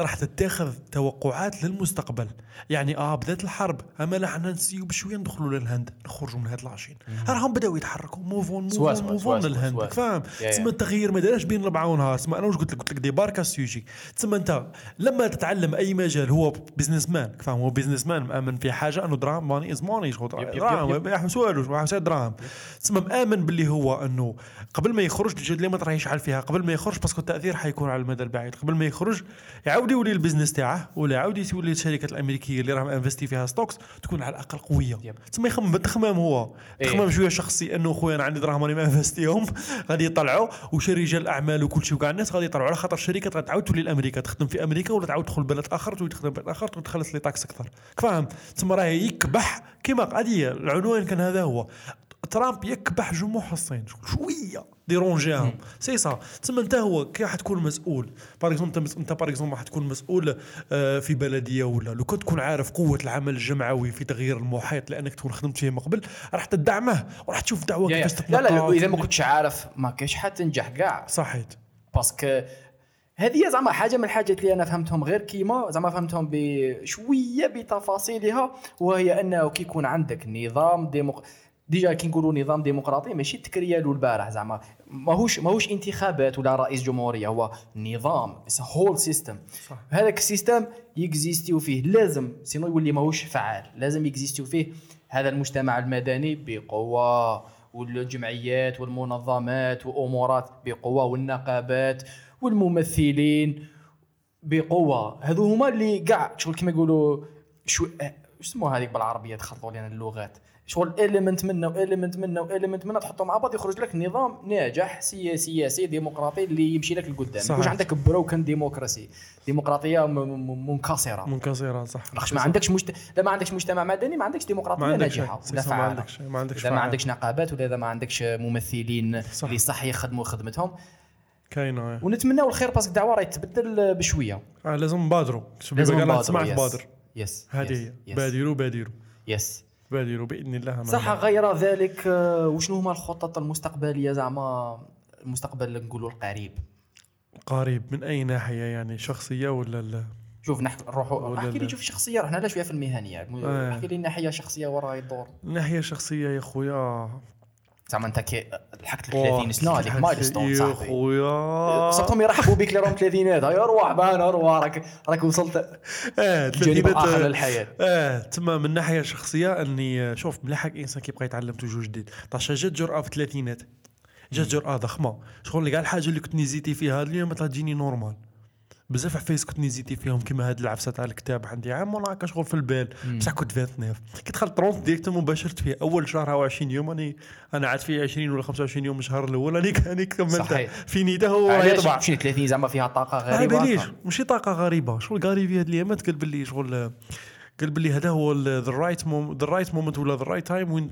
Speaker 1: راح تتخذ توقعات للمستقبل. يعني آه بدأت الحرب أما لا حنا نسيو بشوية ندخلوا للهند نخرجوا من هاد العشين راهم بدأو يتحركوا موفون موفون موفون للهند. فاهم. تسمى التغيير ما دارش بين ربعة ونهار تسمى أنا واش قلت لك؟ قلت لك ديباركا السوجي تسمى أنت لما تتعلم أي مجال هو بزنس مان فاهم؟ هو بزنس مان مأمن في حاجة أنه دراهم ماني از ماني دراهم. ما يحمس والو ما يحمس دراهم. تسمى مأمن باللي هو أنه قبل ما يخرج الجهد اللي ما راح يشعل فيها قبل ما يخرج parce que التأثير حيكون على المدى البعيد. قبل ما يخرج يعاود يولي ال business تاعه ولا يعاود يولي الشركات الأمريكية اللي راهم investi فيها stocks تكون على الأقل
Speaker 2: قوية.
Speaker 1: تسمى يخمم بالتخمام هو.
Speaker 2: إيه.
Speaker 1: تخمام شوية شخصي إنه خويا أنا عندي دراهم راني ما انفستيهم غادي يطلعوا وشي رجال الاعمال وكل شيء وكاع. الناس غادي يطلعوا على خاطر الشركات غتعاود تولي لامريكا تخدم في أمريكا ولا تعاود تدخل بلد آخر تولي تخدم بلد آخر تولي تخلص les taxes أكثر. فاهم؟ تسمى راه يكبح كيما قضية. العنوان كان هذا هو. ترامب يكبح جموح الصين شوية. ديرونجيهم سي سا. تسمى انت هو كي راح تكون مسؤول. par exemple انت par exemple راح تكون مسؤول آه، في بلدية ولا. لو كنت تكون عارف قوة العمل الجمعوي في تغيير المحيط لأنك تكون خدمت فيه من قبل راح تدعمه وراح تشوف
Speaker 2: دعوة.
Speaker 1: كيفاش
Speaker 2: لا لا لا إذا ما كنتش عارف ما كاينش حتنجح كاع.
Speaker 1: صحيت.
Speaker 2: parce que هذه زعما حاجة من الحاجات اللي أنا فهمتهم غير كيما زعما فهمتهم بشوية بتفاصيلها وهي أنه كي يكون عندك نظام ديمق... déjà كي نقولوا نظام ديمقراطي ماشي تكريالو البارح زعما. ماهوش ماهوش انتخابات ولا رئيس جمهورية هو نظام whole
Speaker 1: system.
Speaker 2: هذاك ال système يكزيستيو فيه لازم sinon يولي ماهوش فعال لازم يكزيستيو فيه هذا المجتمع المدني بقوة والجمعيات والمنظمات وأمورات بقوة والنقابات والممثلين بقوة. هذو هما اللي كاع شغل كما يقولوا شو شو اسمه هذيك بالعربية تخلطوا لنا اللغات؟ شغل élément منا و élément منا و élément منا تحطهم مع بعض يخرج لك نظام ناجح سياسي سياسي ديمقراطي اللي يمشي لك لقدام. يكونش عندك broken democracy ديمقراطية منكسرة
Speaker 1: منكسرة صح
Speaker 2: لاخش ما عندكش مجت... لا ما عندكش مجتمع مدني ما عندكش ديمقراطية
Speaker 1: ما عندكش ناجحة.
Speaker 2: ولا
Speaker 1: ما عندكش ما عندكش
Speaker 2: ما. عندكش نقابات ولا إذا ما عندكش ممثلين
Speaker 1: صح.
Speaker 2: اللي صح يخدموا خدمتهم
Speaker 1: كاينة آه.
Speaker 2: ونتمناو الخير parce que الدعوة راهي تتبدل بشوية
Speaker 1: آه لازم نبادروا
Speaker 2: لازم
Speaker 1: نبادر
Speaker 2: نبادروا
Speaker 1: تسمع
Speaker 2: yes.
Speaker 1: تبادر
Speaker 2: yes
Speaker 1: هذه. هي. بادروا بادروا
Speaker 2: yes
Speaker 1: بادروا بإذن الله
Speaker 2: صح غير ذلك آه، وشنو هما الخطط المستقبلية زعما؟ المستقبل نقولوا القريب.
Speaker 1: قريب من أي ناحية؟ يعني شخصية ولا لا؟
Speaker 2: شوف نحكي نروحوا احكي لي. شوف شخصية رحنا لا شوية في المهنية.
Speaker 1: آه.
Speaker 2: احكي لي ناحية شخصية وراء الدور
Speaker 1: ناحية شخصية يا خويا
Speaker 2: زعما انت كي لحقت ال
Speaker 1: أوه،
Speaker 2: 30 سنه هذيك؟ milestone
Speaker 1: يا
Speaker 2: صاحبي.
Speaker 1: خويا.
Speaker 2: صرتهم يرحبوا بك اللي راهم ثلاثينات. هيا روح بان روح. راك راك وصلت
Speaker 1: آه
Speaker 2: الجانب الآخر
Speaker 1: آه،
Speaker 2: للحياة.
Speaker 1: آه تما من ناحية شخصية أني شوف مليح هاك الانسان كيبقى يتعلم toujours جديد. طاش جات جرأة في الثلاثينات جات جرأة ضخمة. شغل كاع الحاجة اللي كنت نزيتي فيها اليوم تجيني normal بزاف عفايس كنت نزيتي فيهم كيما هاد العفسة تاع الكتاب عندي. عام وأنا هكا شغل في البال. بصح كنت 29 كي دخلت trente directement باشرت فيه أول شهر هو 20 يوم. راني أنا عاد في 20 ولا 25 يوم الشهر الأول. راني راني كملت. في نيته هو يطبع.
Speaker 2: ماشي 30 زعما فيها
Speaker 1: طاقة
Speaker 2: غريبة؟
Speaker 1: باليش
Speaker 2: هكا.
Speaker 1: ماشي طاقة غريبة. شغل قاري في هاد الأيامات. قال باللي شغل قال باللي هذا هو the right the right moment ولا the right time when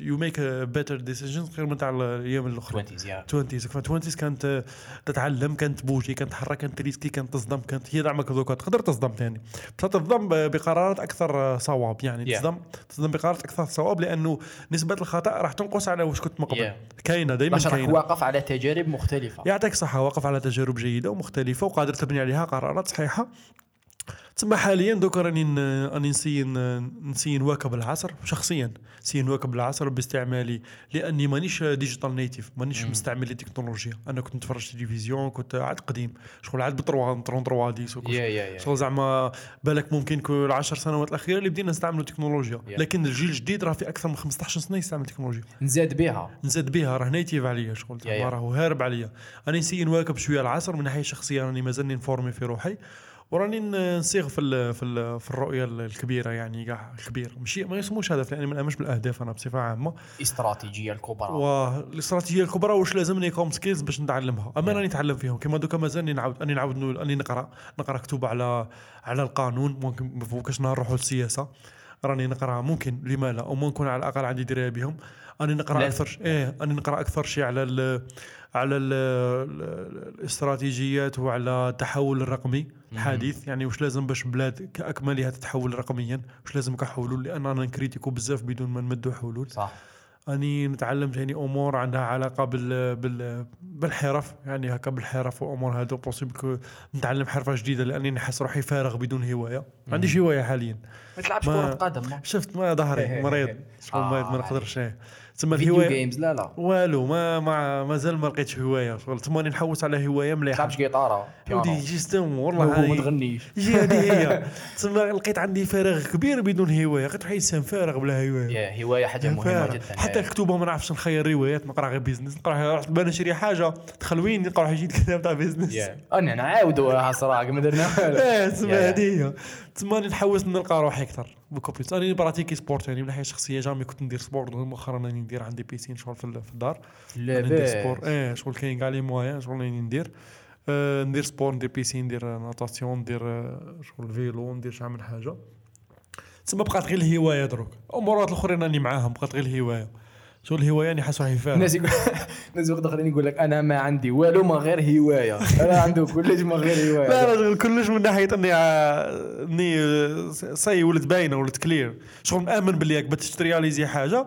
Speaker 1: you make better decisions غير من تاع الأيام الأخرى.
Speaker 2: 20 يا
Speaker 1: 20 ف 20 كانت تتعلم كانت تبوجي كانت تحرك كانت تريسكي كانت تصدم كانت هي دعمك دوكا تقدر تصدم ثاني بصح تصدم بقرارات أكثر صواب يعني.
Speaker 2: Yeah.
Speaker 1: تصدم تصدم بقرارات أكثر صواب لأنه نسبة الخطأ راح تنقص على واش كنت من قبل
Speaker 2: Yeah.
Speaker 1: كاينة دائما كاينة.
Speaker 2: واقف على تجارب مختلفة.
Speaker 1: يعطيك صحة واقف على تجارب جيدة ومختلفة وقادر تبني عليها قرارات صحيحة. تسمى حاليا دوكا راني راني نسي نسي نواكب العصر شخصيا نسي نواكب العصر باستعمالي لأني مانيش digital native مانيش مستعمل التكنولوجيا أنا كنت نتفرج تلفزيون كنت عاد قديم. شغل عاد ب trois 33 dix وكل
Speaker 2: yeah yeah yeah.
Speaker 1: شغل زعما بالك ممكن كل العشر سنوات الأخيرة اللي بدينا نستعملوا التكنولوجيا
Speaker 2: Yeah.
Speaker 1: لكن الجيل الجديد راه في أكثر من 15 سنة يستعمل التكنولوجيا
Speaker 2: نزاد بها.
Speaker 1: نزاد بها راه native عليا شغل.
Speaker 2: yeah.
Speaker 1: راهو هارب عليا. راني نسي نواكب شوية العصر من ناحية شخصية راني مازالني نفورمي في روحي. وراني نصيغ في ال في ال في الرؤية الكبيرة يعني كاع الكبير. ماشي ما يسموش هدف لأني ما نامنش بالأهداف أنا بصفة عامة.
Speaker 2: استراتيجيه الكبرى.
Speaker 1: والاستراتيجيه الكبرى واش لازمني comme skills باش نتعلمها. أما راني نتعلم فيهم. كما دوكا مازالني نعاود اني نعاود اني نقرا نقرأ كتب على على القانون. ممكن ما فوقش نروحوا للسياسة. راني نقرأ ممكن لما لا أو ممكن على الأقل عندي دراية بهم. أني نقرأ
Speaker 2: لازم.
Speaker 1: أكثر إيه أني نقرأ أكثر شيء على على ال الاستراتيجيات وعلى التحول الرقمي الحديث. يعني واش لازم باش بلاد كاكملها تتحول رقميا؟ واش لازم كحلول لأن أنا نكريتيكو بزاف بدون ما نمدوا حلول.
Speaker 2: صح.
Speaker 1: أني نتعلم ثاني أمور عندها علاقة بال بال بالحرف. يعني هكا بالحرف وأمور هادو possible نتعلم حرفة جديدة لأني نحس روحي فارغ بدون هواية. ما عنديش هواية حاليا.
Speaker 2: ما تلعبش كرة قدم.
Speaker 1: شفت ما ظهري مريض. شغل ما
Speaker 2: آه،
Speaker 1: ما نقدرش إيه.
Speaker 2: فيديو
Speaker 1: الهوايه
Speaker 2: جيمز لا لا.
Speaker 1: والو ما ما مازال ما لقيتش هواية شغل. تما راني نحوس على
Speaker 2: هواية
Speaker 1: مليحة.
Speaker 2: تلعبش جيتاره
Speaker 1: ودي جيستم والله
Speaker 2: ما تغنيش.
Speaker 1: يجي هذه هي. تسمى لقيت عندي فراغ كبير بدون هواية. لقيت روحي انسان فارغ بلا هواية.
Speaker 2: يا هواية حاجة
Speaker 1: مهمة.
Speaker 2: جدا
Speaker 1: حتى. الكتب ما نعرفش نخير روايات نقرا غير بيزنس نقرا رحت بان نشري حاجة تخلويني نقرا واحد يجي كتاب تاع
Speaker 2: business. أنا نعاودوا صراحة ما درنا. والو
Speaker 1: آه تسمى. هذه هي. راني نحوس نلقى روحي أكثر بكوبيوتر راني براتيكي sport يعني من ناحيه شخصية jamais كنت ندير sport. مؤخرا راني ندير عندي piscine شغل في ال- في الدار.
Speaker 2: لا
Speaker 1: ندير sport إيه شغل كاين كاع les moyens شغل راني ندير. آه ندير sport ندير piscine ندير natation ندير آه، شغل vélo ندير شحال من حاجة. تسمى بقات غير الهواية دروك. امورات الأخرين راني معاهم بقات غير الهواية. شغل الهوايه راني حاس روحي فارغ
Speaker 2: الناس يقول الناس وقت اخرين يقول لك أنا ما عندي والو ما غير هواية. أنا عنده كلش ما غير هواية.
Speaker 1: لا لا كلش من ناحية إني إني سي ولد باينة ولد كلير. شغل مأمن باللي راك باش تـ réaliser حاجة.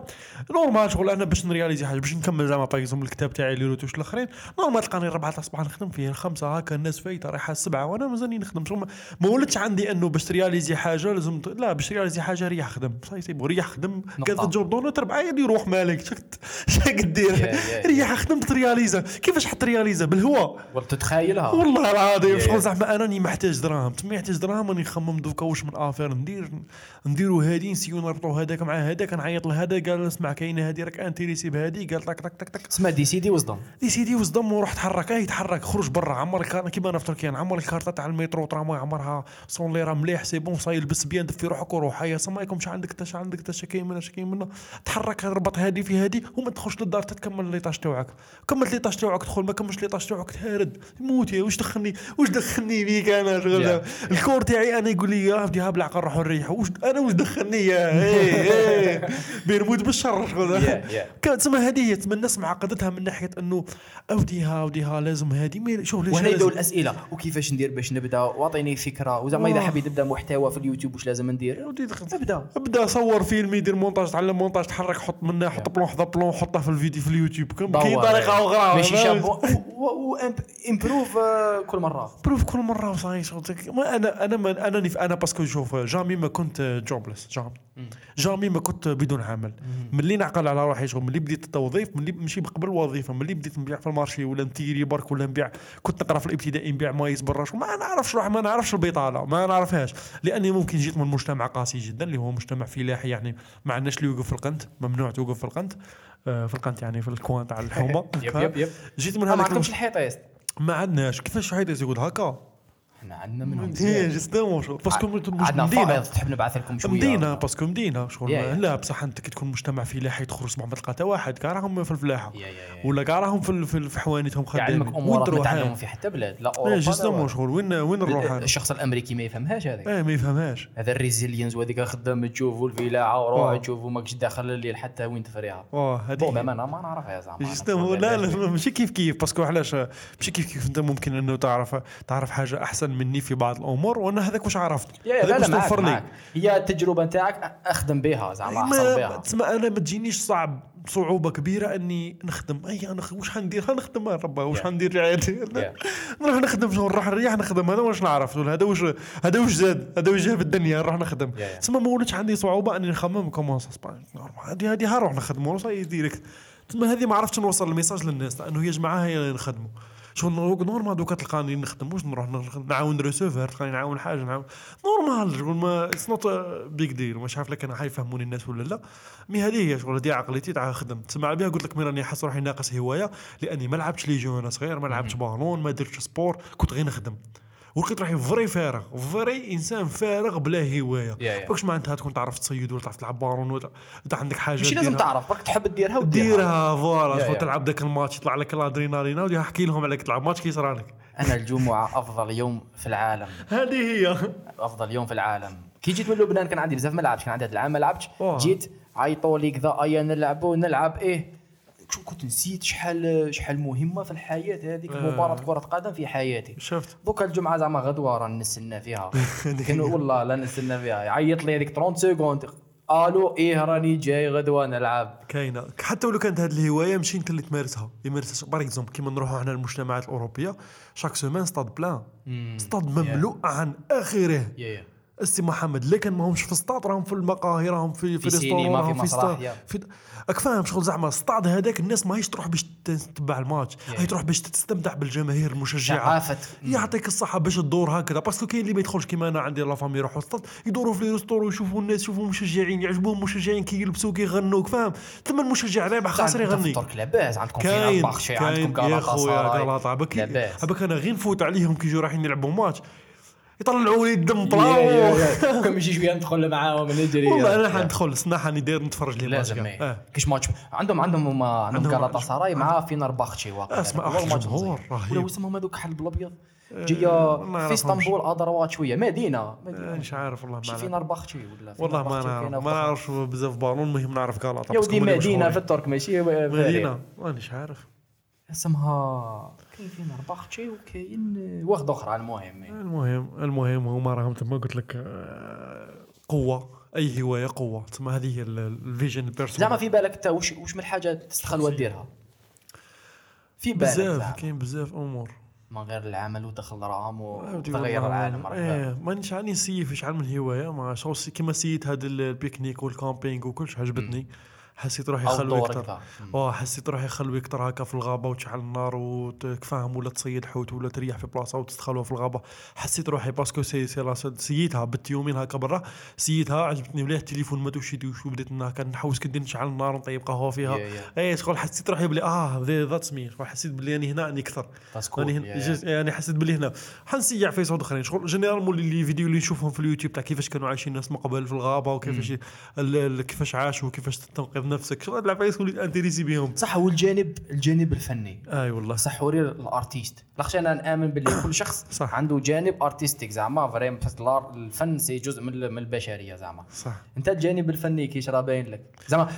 Speaker 1: normal شغل أنا باش نـ réaliser حاجة باش نكمل زعما باغ الكتاب تاعي les retouches الأخرين. normal تلقاني الربعه تاع الصباح نخدم فيه الخمسه هكا الناس فايتة رايحة السبعة وأنا مازالني نخدم. شغل ما- ولدش عندي إنه باش تـ réaliser حاجة لازم. لا باش تـ réaliser حاجة ريح خدم. ça y est c'est bon ريح خدم. كانت toujours تربع عادي روح مالك. شكت chaque دير
Speaker 2: يا- يا-
Speaker 1: ريح خدم ترياليزا كيفاش حترياليزا بالهواء
Speaker 2: ولا تتخيلها.
Speaker 1: والله العظيم. شغل. زعما أنا راني محتاج دراهم. تما محتاج دراهم راني نخمم دوكا واش من affaire ندير نديرو هادي نسيو نربطو هذاك مع هذاك نعيط لهذا. قال اسمع كاينة هادي راك intéressé بهادي قال tac tac tac tac
Speaker 2: اسمها décidé وصدم.
Speaker 1: يا سيدي وصدم وروح تحرك. أي تحرك. خرج برا. عمر كيما أنا في تركيا نعمر la carte تاع المترو ترامواي عمرها لي راه مليح c'est bon ça y est لبس bien دفي روحك وروح هيا عليكم شا عندك تا عندك تا كاين منا كاين منا تحرك ربط هادي في هادي وما تخش للدار تتكمل l'étage تاعك كملت l'étage تاعك تدخل ما كملش l'étage تاعك تهرد. موت يا واش دخلني؟ واش دخلني بيك أنا شغل؟
Speaker 2: يا.
Speaker 1: الكور تاعي أنا يقول لي يا ودي ها بالعقل نروحوا نريحوا واش أنا واش دخلني يا؟ إيه بين موت بالشر شغل.
Speaker 2: يا- يا.
Speaker 1: كانت تسمى هذه هي تسمى الناس معقدتها من ناحية إنه اوديها اوديها لازم هذه شوف ليش
Speaker 2: وهنا يبداو الأسئلة. وكيفاش ندير باش نبدأ؟ واعطيني فكرة. وزعما إذا
Speaker 1: آه.
Speaker 2: حبيت نبدا محتوى في اليوتيوب واش لازم ندير. أبدأ.
Speaker 1: أبدأ صور فيلم يدير مونتاج تعلم مونتاج تحرك حط منه حط plan حط plan حطه في الفيديو في اليوتيوب. كم- كاين. طريقة أخرى.
Speaker 2: ماشي
Speaker 1: ما-
Speaker 2: شاب وامبروف كل مرة.
Speaker 1: بروف كل مرة وصاي أنا أنا ما أنا نف- أنا parce que شوف jamais ما كنت jobless jamais jamais ما كنت بدون عمل. ملي نعقل على روحي شغل ملي بديت التوظيف ملي ماشي قبل الوظيفة ملي بديت نبيع في le marché ولا نتيري برك ولا نبيع كنت نقرا في الابتدائي نبيع مايس برا ما نعرفش روح ما نعرفش البطالة ما نعرفهاش. لأني ممكن جيت من مجتمع قاسي جدا اللي هو مجتمع فلاحي يعني ما عندناش اللي يوقف في القنت ممنوع توقف في القنت. آه، في القنت يعني في le coin تاع الحومة.
Speaker 2: يب يب يب.
Speaker 1: جيت من
Speaker 2: ما
Speaker 1: هذاك
Speaker 2: عندكمش
Speaker 1: المج-
Speaker 2: الحيطيس
Speaker 1: ما عندناش. كيفاش حيدي يقول هكا؟
Speaker 2: إحنا عندنا منهم مزيان.
Speaker 1: justement شغل parce que
Speaker 2: عندنا مدينة تحب نبعث لكم شوية
Speaker 1: مدينة parce que مدينة شغل
Speaker 2: يا- يا.
Speaker 1: لا بصح أنت كي تكون مجتمع فلاحي تخرج ما تلقى حتى واحد كاع راهم في الفلاحة
Speaker 2: يا.
Speaker 1: ولا كاع راهم في في حوانيتهم خدامين
Speaker 2: يعلمك امورات ما؟ تعلمهم
Speaker 1: إيه.
Speaker 2: في حتى بلاد لا أوروبا
Speaker 1: justement
Speaker 2: والو.
Speaker 1: شغل وين وين نروح؟
Speaker 2: الشخص الأمريكي ما يفهمهاش هذاك
Speaker 1: إيه ما يفهمهاش
Speaker 2: هذا الـ résilience وهذيك خدام تشوفوا الفلاعه وروح. تشوفوا ماكش داخل الليل حتى وين تفريها bon
Speaker 1: هذه
Speaker 2: أنا ما نعرفها زعما
Speaker 1: لا لا ماشي كيف كيف parce que علاش ماشي كيف كيف أنت ممكن إنه تعرف تعرف حاجة أحسن مني في بعض الأمور وأنا هذاك واش عرفت هذاك
Speaker 2: لا لا
Speaker 1: واش توفر لي.
Speaker 2: هي التجربة نتاعك أخدم بها زعما
Speaker 1: ما
Speaker 2: بها.
Speaker 1: تسمى أنا ما تجينيش صعب صعوبة كبيرة إني نخدم. أي أنا واش حندير؟ حنخدم ربا واش. حندير عادي. نروح نخدم شغل نروح نريح نخدم. هذا واش نعرف؟ هذا واش هذا واش زاد؟ هذا واش جا في الدنيا؟ نروح نخدم. تسمى ما ولدش عندي صعوبة إني نخمم. كومون سا هذه هذه هروح نخدموا صاي ديريكت. تسمى هذه ما عرفتش نوصل الميساج للناس لأنه يا جماعة هي اللي نخدموا شغل نورمال دوكا تلقاني نخدم واش نروح نعاون ريسيفر تلقاني نعاون حاجة نعاون نورمال شغل ما اتس نوت بيج ديل مش عارف لك أنا حيفهموني الناس ولا لا. مي هذه هي شغل هذه عقليتي تاع خدم. تسمع بها قلت لك مي راني حاس روحي ناقص هواية؟ لأني ما لعبتش لي جو وأنا صغير ما لعبتش بالون ما درتش سبور كنت غير نخدم. ولقيت روحي vrai فارغ vrai إنسان فارغ بلا
Speaker 2: هواية.
Speaker 1: واش معناتها تكون تعرف تصيد ولا تعرف تلعب بالون ولا انت عندك حاجة
Speaker 2: ماشي لازم. تعرف برك تحب ديرها وديرها.
Speaker 1: ديرها
Speaker 2: voilà.
Speaker 1: تلعب ذاك le match يطلع لك l'adrénaline ودي أحكي لهم عليك تلعب ماتش كي صرا لك
Speaker 2: أنا الجمعة أفضل يوم في العالم.
Speaker 1: هذه هي.
Speaker 2: أفضل يوم في العالم. كي جيت من لبنان كان عندي بزاف ما لعبش كان عندي هاد العام ما لعبتش. جيت عيطوا لي كذا ايا نلعبوا نلعب إيه. كنت نسيت شحال شحال مهمة في الحياة هذيك
Speaker 1: آه.
Speaker 2: مباراة كرة قدم في حياتي.
Speaker 1: شفت.
Speaker 2: دوكا الجمعة زعما غدوة راه نستنى فيها. والله لا نستنى فيها. يعيط لي هذيك 30 secondes allô إيه راني جاي غدوة نلعب.
Speaker 1: كاينة. حتى ولو كانت هذه الهواية ماشي انت اللي تمارسها. يمارسها. par exemple كيما نروحوا إحنا المجتمعات الأوروبية chaque semaine stade plein stade مملوء عن آخره.
Speaker 2: يا
Speaker 1: السي محمد كان ماهمش في ستاد راهم في المقاهي راهم في في,
Speaker 2: restaurant
Speaker 1: راهم في
Speaker 2: يا.
Speaker 1: في راك فاهم شغل زعما ستاد هذاك الناس ماهيش تروح باش تتبع le match
Speaker 2: يا.
Speaker 1: هي تروح باش تستمتع بالجماهير
Speaker 2: المشجعة.
Speaker 1: يعطيك الصحة باش تدور هكذا باسكو كاين اللي ما يدخلش كيما أنا عندي لا فامي يروحوا السطاد يدوروا في لي ريستورون يشوفوا الناس يشوفوا مشجعين يعجبهم مشجعين كي يلبسوا كي يغنوا فاهم؟ ثم المشجع رابح خاسر يغني.
Speaker 2: ترك لاباس عندكم
Speaker 1: كاين
Speaker 2: عندكم
Speaker 1: يا خويا
Speaker 2: لاباس
Speaker 1: عباك أنا غير نفوت عليهم كي يجوا رايحين يلعبوا ماتش. يطلعوا لي الدم
Speaker 2: يا. كم يجي شوية ندخل معاهم نجري
Speaker 1: والله أنا
Speaker 2: يا.
Speaker 1: حندخل سناح راني داير نتفرج لي
Speaker 2: لازم
Speaker 1: كاع. آه
Speaker 2: كاش ماتش عندهم عندهم هما عندهم غالاطا سراي مع فينرباخشي واقع
Speaker 1: أسمع،
Speaker 2: هذاك هو
Speaker 1: أخ،
Speaker 2: الماتش
Speaker 1: جمهور
Speaker 2: نظيف.
Speaker 1: رهيب.
Speaker 2: ولا اسمهم هذوك حل بالأبيض
Speaker 1: ما
Speaker 2: جاية
Speaker 1: نعرفهمش.
Speaker 2: في اسطنبول اضروات شوية مدينة مدينة
Speaker 1: مش عارف والله ما
Speaker 2: شي
Speaker 1: نعرف.
Speaker 2: فينرباخشي ولا
Speaker 1: والله ما نعرف ما نعرفش بزاف بالون المهم نعرف غلطة
Speaker 2: يا ودي
Speaker 1: مدينة.
Speaker 2: في الترك ماشي
Speaker 1: مدينة مانيش عارف
Speaker 2: اسمها كاين فينرباخشي وكاين واحدة أخرى المهم.
Speaker 1: المهم المهم هما راهم تما قلت لك آه، قوة أي هواية قوة. تما هذه هي ال- الـ vision الـ personnelle
Speaker 2: زعما في بالك انت وش وش من الحاجة تستخل وديرها في بالك
Speaker 1: بزاف. كاين بزاف أمور.
Speaker 2: من غير العمل ودخل
Speaker 1: ودي
Speaker 2: وتغير
Speaker 1: والله
Speaker 2: العالم.
Speaker 1: إيه مانيش راني نسيف اش عالم الهواية ما كيما سيت هذا ال picnic وال camping وكلش عجبتني. حسيت روحي خلوي
Speaker 2: أكثر.
Speaker 1: آه حسيت روحي خلوي أكثر هكا في الغابة وتشعل النار وتفهم ولا تصيد حوت ولا تريح في بلاصة وتدخلوا في الغابة. حسيت روحي parce que سي سي سيتها بت يومين هكا برا. سيتها عجبتني مليح التليفون ما دوش يدي وشو بديت هكا نحوس كدي نشعل النار ونطيب قهوة فيها.
Speaker 2: yeah- yeah.
Speaker 1: اي شغل حسيت روحي بلي آه that's me شغل حسيت بلي راني هنا راني
Speaker 2: أكثر
Speaker 1: هنا
Speaker 2: yeah.
Speaker 1: just- يعني حسيت بلي هنا. حنسيع في صوت آخرين. شغل généralement les vidéos اللي نشوفهم في اليوتيوب تاع كيفاش كانوا عايشين الناس من قبل في الغابة وكيفاش كيفاش عاشوا وكيفاش تنقذ نفسك. شغل هاد العفايس اللي intéressé بهم
Speaker 2: صح هو الجانب الجانب الفني.
Speaker 1: أي والله.
Speaker 2: صح وري ال artiste. لاخش أنا نامن باللي كل شخص
Speaker 1: صح.
Speaker 2: عنده جانب artistique زعما vraiment الفن c'est جزء من البشرية زعما.
Speaker 1: صح.
Speaker 2: أنت الجانب الفني كيش راه باين لك؟ زعما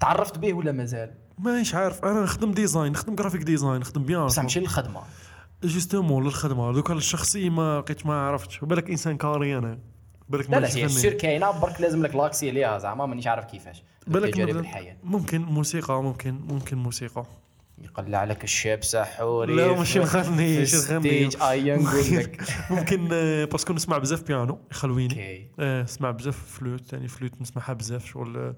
Speaker 2: تعرفت به ولا مازال
Speaker 1: مانيش عارف. أنا نخدم design نخدم graphic design نخدم bien
Speaker 2: بصح ماشي للخدمه
Speaker 1: justement للخدمة. دوكا الشخصي ما لقيت ما عرفتش. بالك إنسان carré أنا. بالك
Speaker 2: لا لا هي كاينة برك لازم لك l'accès ليها زعما مانيش عارف كيفاش.
Speaker 1: بالك
Speaker 2: تجارب الحياة
Speaker 1: ممكن موسيقى ممكن ممكن موسيقى.
Speaker 2: يقلع لك الشاب سحوري
Speaker 1: لا
Speaker 2: في-
Speaker 1: ماشي نغني
Speaker 2: في
Speaker 1: ماشي نغني
Speaker 2: ايا نقول لك
Speaker 1: ممكن آه، parce que نسمع بزاف بيانو يخلويني. آه، نسمع بزاف flûte يعني flûte نسمعها بزاف شغل آه،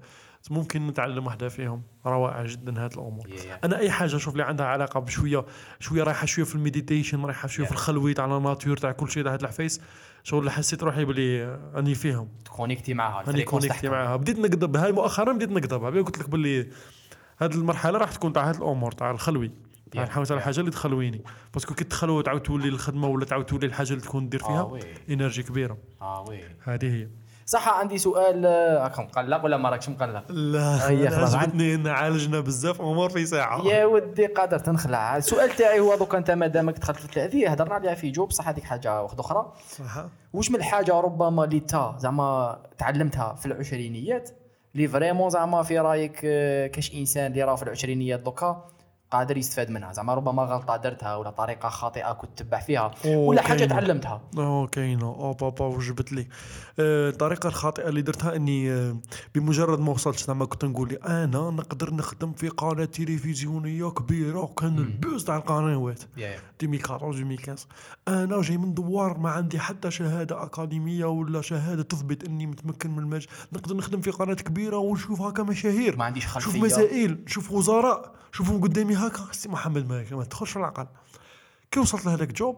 Speaker 1: ممكن نتعلم واحدة فيهم. روائع جدا هاد
Speaker 2: الأمور. yeah.
Speaker 1: أنا أي حاجة شوف لي عندها علاقة بشويه شوية رايحة شوية في ال meditation رايحة شوية في
Speaker 2: Yeah.
Speaker 1: الخلوي تاع la nature تاع كل شيء تاع هاد العفايس شغل حسيت روحي بلي آه، راني فيهم.
Speaker 2: تكونيكتي معها
Speaker 1: راني
Speaker 2: connecté.
Speaker 1: معاها. بديت نقدب هاي مؤخرا بديت نقدبها بي قلت لك بلي هاد المرحلة راح تكون تاع هاد الأمور تاع الخلوي. تاع. نحوس على. الحاجة اللي تخلويني. parce que كي تخلو تعاود تولي الخدمة ولا تعاود تولي الحاجة اللي تكون دير فيها
Speaker 2: oui.
Speaker 1: energy كبيرة.
Speaker 2: آه oui.
Speaker 1: هذه هي.
Speaker 2: صح عندي سؤال آه، راك مقلق ولا ما راكش مقلق؟
Speaker 1: لا
Speaker 2: هيا
Speaker 1: أنا
Speaker 2: خلاص،
Speaker 1: عجبتني عالجنا بزاف امور في ساعة.
Speaker 2: يا ودي قادر تنخلع. السؤال تاعي هو دوك أنت مادامك دخلت في الثلاثيه هضرنا عليها في job بصح هذيك حاجة واحدة أخرى.
Speaker 1: صح.
Speaker 2: واش من الحاجة ربما اللي تا زعما تعلمتها في العشرينيات اللي vraiment زعما في رايك آه، كاش إنسان اللي راه في العشرينيات دوكا قادر يستفاد منها. زعما ربما غلطه درتها ولا طريقة خاطئة كنت تتبع فيها ولا
Speaker 1: حاجة.
Speaker 2: تعلمتها.
Speaker 1: آه كاينة. آه بابا وجبت لي. آه، الطريقة الخاطئة اللي درتها إني آه، بمجرد ما وصلت زعما كنت نقول لي أنا نقدر نخدم في قناة تلفزيونية كبيرة وكان ال buzz تاع القنوات.
Speaker 2: yeah yeah.
Speaker 1: 2014 2015 أنا جاي من دوار ما عندي حتى شهادة أكاديمية ولا شهادة تثبت إني متمكن من المجال. نقدر نخدم في قناة كبيرة ونشوف هكا مشاهير
Speaker 2: ما عنديش
Speaker 1: شوف
Speaker 2: خلفية.
Speaker 1: مسائل شوف وزراء شوفهم قدامي هكا سي محمد مالك ما تدخلش في العقل. كي وصلت لهذاك job